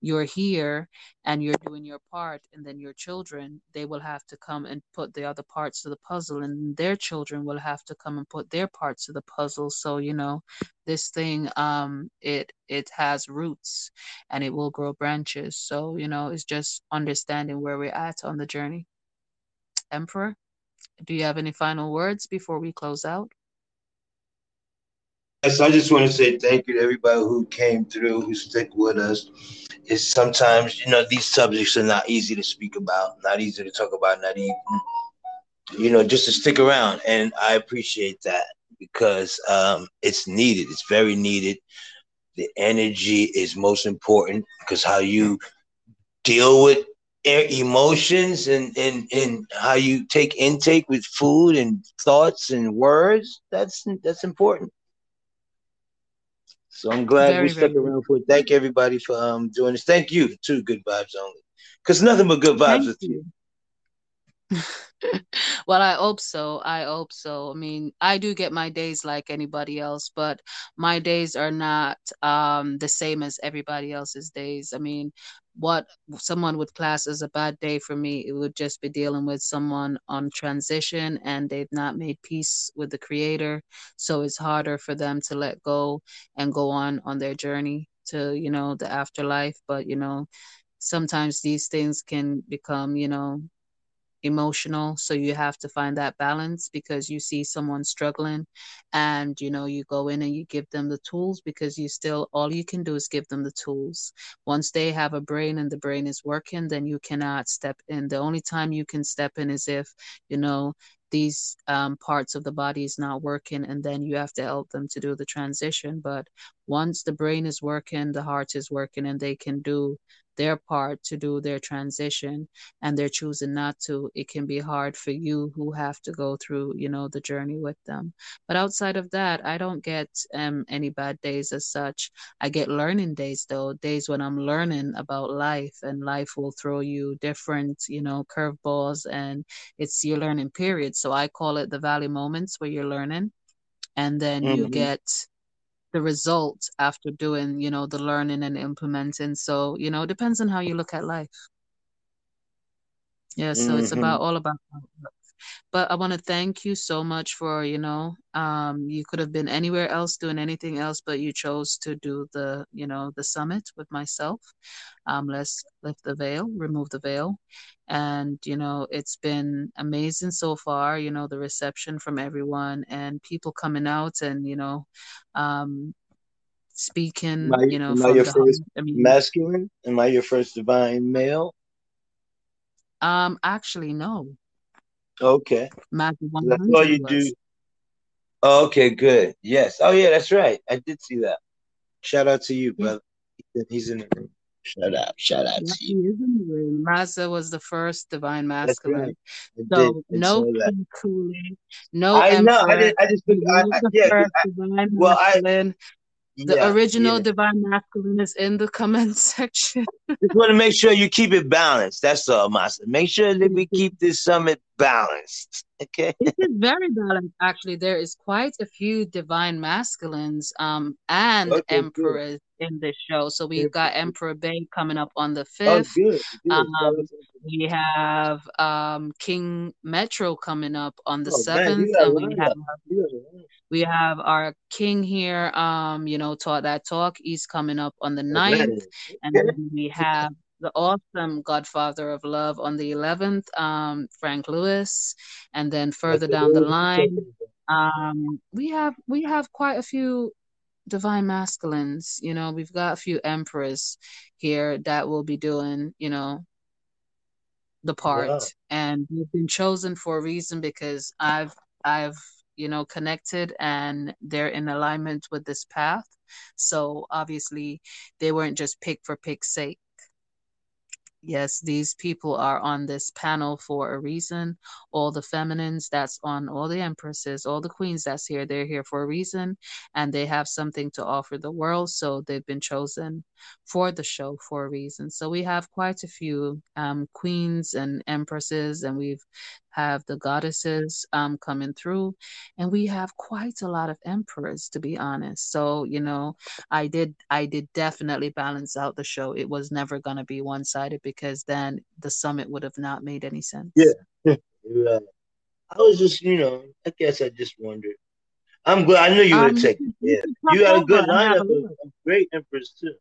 you're here and you're doing your part and then your children they will have to come and put the other parts of the puzzle and their children will have to come and put their parts of the puzzle. So you know this thing um it it has roots and it will grow branches. So you know it's just understanding where we're at on the journey. Emperor do you have any final words before we close out Yes, I just want to say thank you to everybody who came through, who stick with us. It's sometimes, you know, these subjects are not easy to speak about, not easy to talk about, not even, you know, just to stick around. And I appreciate that because um, it's needed. It's very needed. The energy is most important because how you deal with emotions and, and, and how you take intake with food and thoughts and words, that's that's important. So I'm glad very we stuck very around for it. Thank everybody for um doing this. Thank you too, Good Vibes Only. Because nothing but good vibes thank with you. you well, I hope so. I hope so. I mean, I do get my days like anybody else, but my days are not um the same as everybody else's days. I mean, what someone would class as a bad day for me, it would just be dealing with someone on transition and they've not made peace with the creator, so it's harder for them to let go and go on on their journey to, you know, the afterlife, but you know, sometimes these things can become, you know, emotional so you have to find that balance because you see someone struggling and you know you go in and you give them the tools because you still all you can do is give them the tools. Once they have a brain and the brain is working then you cannot step in. The only time you can step in is if you know these um, parts of the body is not working and then you have to help them to do the transition. But once the brain is working the heart is working and they can do their part to do their transition and they're choosing not to it can be hard for you who have to go through you know the journey with them. But outside of that i don't get um any bad days as such. I get learning days though days when i'm learning about life and life will throw you different you know curveballs and it's your learning period. So i call it the valley moments where you're learning and then you Mhm. get the result after doing you know the learning and implementing so you know it depends on how you look at life yeah so it's Mhm. about all about how it works. But i want to thank you so much for you know um you could have been anywhere else doing anything else but you chose to do the you know the summit with myself um let's lift the veil remove the veil and you know it's been amazing so far you know the reception from everyone and people coming out and you know um speaking, I, you know, am I your first I mean, masculine? Am I your first divine male? um, actually, no. Okay. Matthew I saw 100 you was. do. Oh, okay, good. Yes. Oh, yeah, that's right. I did see that. Shout out to you, Yeah, brother. He's in the room. Shout out. Shout out yeah, to he you. is in the room. Mazda was the first divine That's right. masculine. Did. So no Cooley, no I know. I didn't. I just. He I, I, the first I, well, I. masculine. The Yeah. original Yeah. divine masculine is in the comment section. Just want to make sure you keep it balanced. That's all, Master. Make sure that we keep this summit balanced. Okay. It is very balanced, actually. There is quite a few divine masculines um, and Okay, good. emperors in this show. So we've got Emperor Bay coming up on the Oh, 5th. good, good. Um, we have um, King Metro coming up on the Oh 7th, you and we have You got a lineup. we have our king here, um, you know, taught that talk. He's coming up on the Oh, 9th. man. And then we have the awesome Godfather of Love on the 11th, um, Frank Lewis. And then further down the line, um, we have we have quite a few divine masculines. You know, we've got a few emperors here that will be doing, you know, the part. Wow. And we've been chosen for a reason because I've I've you know connected and they're in alignment with this path. So obviously they weren't just picked for pick's sake. Yes, these people are on this panel for a reason. All the feminines that's on, all the empresses, all the queens that's here, they're here for a reason and they have something to offer the world. So they've been chosen for the show for a reason. So we have quite a few um, queens and empresses, and we've have the goddesses um, coming through, and we have quite a lot of emperors, to be honest. So you know, I did I did definitely balance out the show. It was never gonna be one sided because then the summit would have not made any sense. Yeah. Right. I was just, you know, I guess I just wondered. I'm glad. I knew you would Um, have you taken. should, you Yeah, you had a good over and have lineup a of, look. of great emperors too.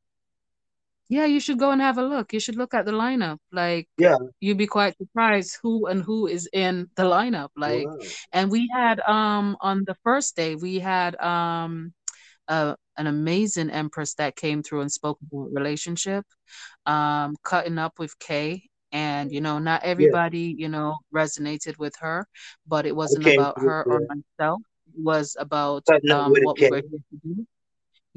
Yeah, you should go and have a look. You should look at the lineup. Like Yeah. you'd be quite surprised who and who is in the lineup. Like, Wow. and we had um on the first day we had um uh, an amazing empress that came through and spoke about relationship, um, cutting up with Kay. And you know, not Yeah. everybody, you know, resonated with her, but it wasn't about her or myself. It was about um what we were here to do.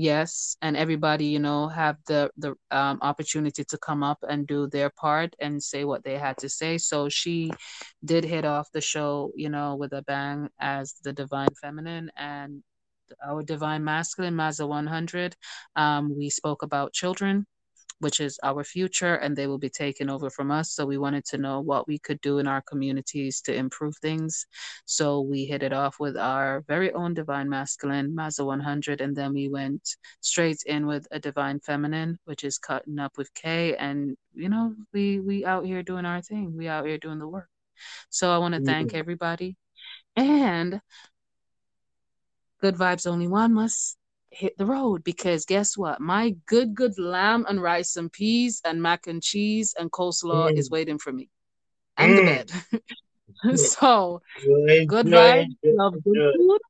Yes, and everybody, you know, have the the um, opportunity to come up and do their part and say what they had to say. So she did hit off the show, you know, with a bang as the divine feminine and our divine masculine, Mazda 100. Um, we spoke about children, which is our future, and they will be taken over from us. So we wanted to know what we could do in our communities to improve things. So we hit it off with our very own divine masculine, Mazda 100, and then we went straight in with a divine feminine, which is cutting up with K. And you know, we we out here doing our thing. We out here doing the work. So I want to mm-hmm. thank everybody. And good vibes only one must hit the road because guess what? My good, good lamb and rice and peas and mac and cheese and coleslaw is Mm. waiting for me and the Mm. bed. so good vibes, love good enjoy. food.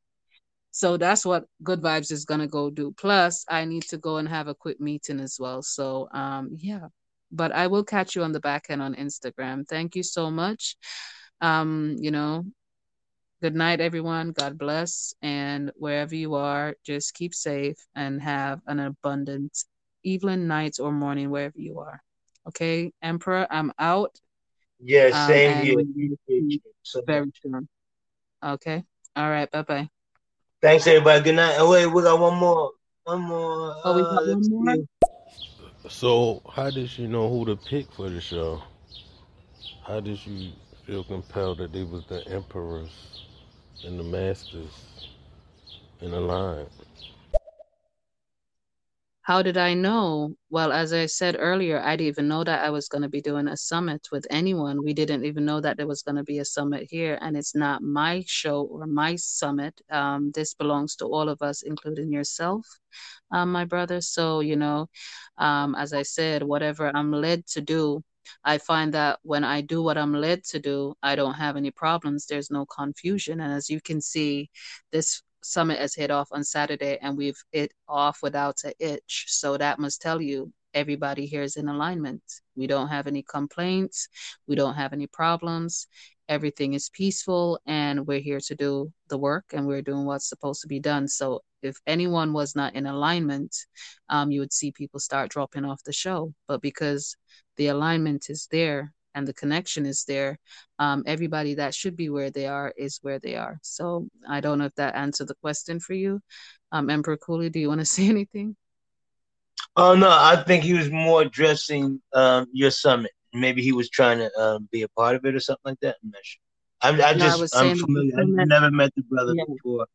So that's what good vibes is gonna go do. Plus, I need to go and have a quick meeting as well. So um yeah. But I will catch you on the back end on Instagram. Thank you so much. Um, you know, good night, everyone. God bless. And wherever you are, just keep safe and have an abundant evening, night, or morning, wherever you are. Okay, Emperor, I'm out. Yeah, Um, same and here. we will Appreciate see you so very much. soon. Okay. All right. Bye bye. Thanks, everybody. Good night. Oh, wait, we got one more. One more. Oh, we Uh, got let's one more. So, how did you know who to pick for the show? How did you feel compelled that they was the emperors and the masters in the line? How did I know? Well, as I said earlier, I didn't even know that I was going to be doing a summit with anyone. We didn't even know that there was going to be a summit here, and it's not my show or my summit. Um, this belongs to all of us, including yourself, um, my brother. So, you know, um, as I said, whatever I'm led to do, I find that when I do what I'm led to do, I don't have any problems. There's no confusion. And as you can see, this summit has hit off on Saturday and we've hit off without a itch. So that must tell you everybody here is in alignment. We don't have any complaints. We don't have any problems. Everything is peaceful and we're here to do the work and we're doing what's supposed to be done. So if anyone was not in alignment, um, you would see people start dropping off the show. But because the alignment is there and the connection is there, um, everybody that should be where they are is where they are. So I don't know if that answered the question for you. Um, Emperor Cooley, do you want to say anything? Oh no, I think he was more addressing um, your summit. Maybe he was trying to um, be a part of it or something like that. I'm not sure. I'm, I I just that the familiar. I've never met the brother Yeah, before.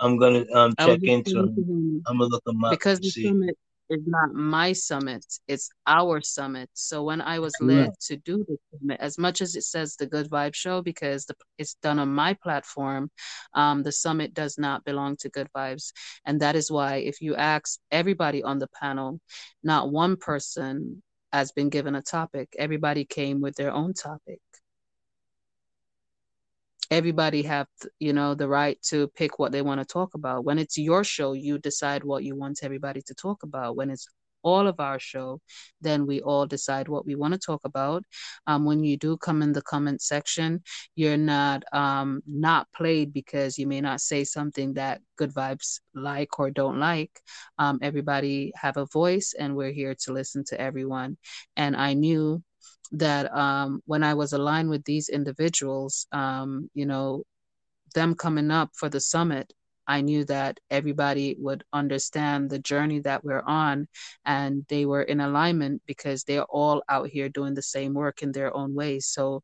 I'm gonna um I check into him. him I'm gonna look him up because the see. summit is not my summit; it's our summit. So when I was led to do the summit, as much as it says the Good Vibe Show, because the, it's done on my platform, um, the summit does not belong to Good Vibes, and that is why if you ask everybody on the panel, not one person has been given a topic. Everybody came with their own topic. Everybody have you know the right to pick what they want to talk about. When it's your show you decide what you want everybody to talk about. When it's all of our show then we all decide what we want to talk about. Um, when you do come in the comment section you're not um, not played because you may not say something that good vibes like or don't like. Um, everybody have a voice and we're here to listen to everyone. And i knew that um, when I was aligned with these individuals, um, you know, them coming up for the summit, I knew that everybody would understand the journey that we're on and they were in alignment because they're all out here doing the same work in their own ways. So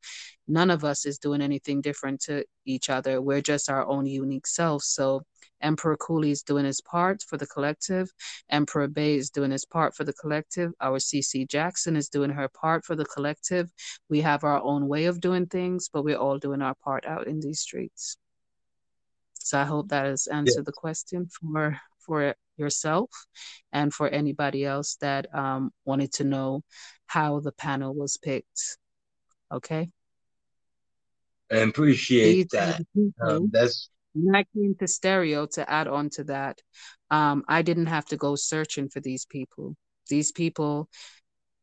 none of us is doing anything different to each other. We're just our own unique selves. So Emperor Cooley is doing his part for the collective. Emperor Bay is doing his part for the collective. Our CC Jackson is doing her part for the collective. We have our own way of doing things, but we're all doing our part out in these streets. So I hope that has answered the question for for yourself and for anybody else that um, wanted to know how the panel was picked. Okay. I appreciate that. Um, that's when I came to stereo to add on to that, um, I didn't have to go searching for these people. These people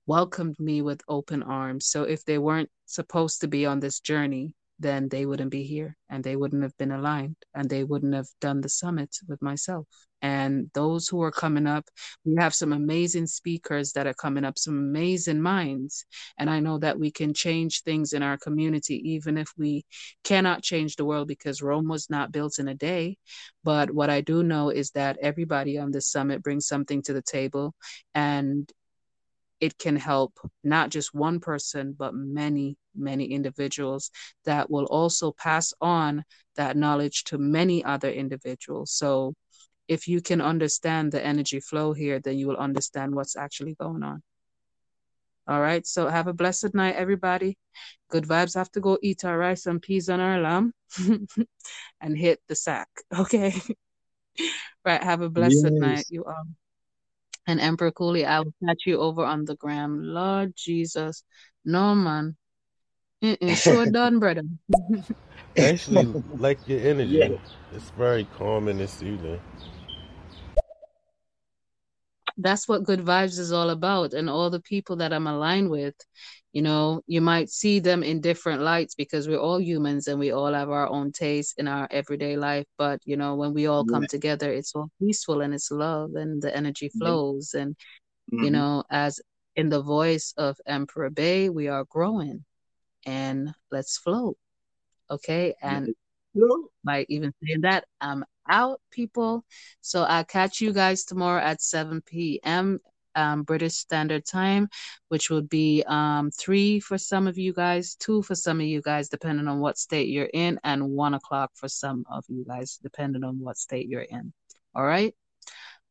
welcomed me with open arms. So if they weren't supposed to be on this journey, then they wouldn't be here and they wouldn't have been aligned and they wouldn't have done the summit with myself. And those who are coming up, we have some amazing speakers that are coming up, some amazing minds. And I know that we can change things in our community, even if we cannot change the world because Rome was not built in a day. But what I do know is that everybody on this summit brings something to the table and it can help not just one person, but many, many individuals that will also pass on that knowledge to many other individuals. So if you can understand the energy flow here, then you will understand what's actually going on. All right. So have a blessed night, everybody. Good vibes. have to go eat our rice and peas on our lamb and hit the sack. Okay. right. Have a blessed night, you all. And Emperor Cooley, I will catch you over on the gram. Lord Jesus. No, man. Mm-mm, sure done, brother. Actually like your energy. Yeah. It's very calming and soothing. That's what good vibes is all about. And all the people that I'm aligned with, you know, you might see them in different lights because we're all humans and we all have our own taste in our everyday life. But, you know, when we all come Right. together, it's all peaceful and it's love and the energy Yeah. flows. And, you Mhm. know, as in the voice of Emperor Bay, we are growing and let's flow. Okay. And No. by even saying that, I'm out, people. So I'll catch you guys tomorrow at 7 p.m. Um, British Standard Time, which would be um, three for some of you guys, two for some of you guys, depending on what state you're in, and one o'clock for some of you guys, depending on what state you're in. All right.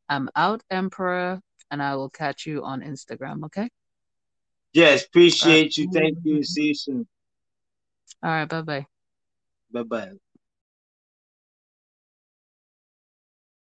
I'm out, Emperor, and I will catch you on Instagram. Okay. Yes, right. appreciate you. Thank you. See you soon. All right. Bye bye. Bye bye.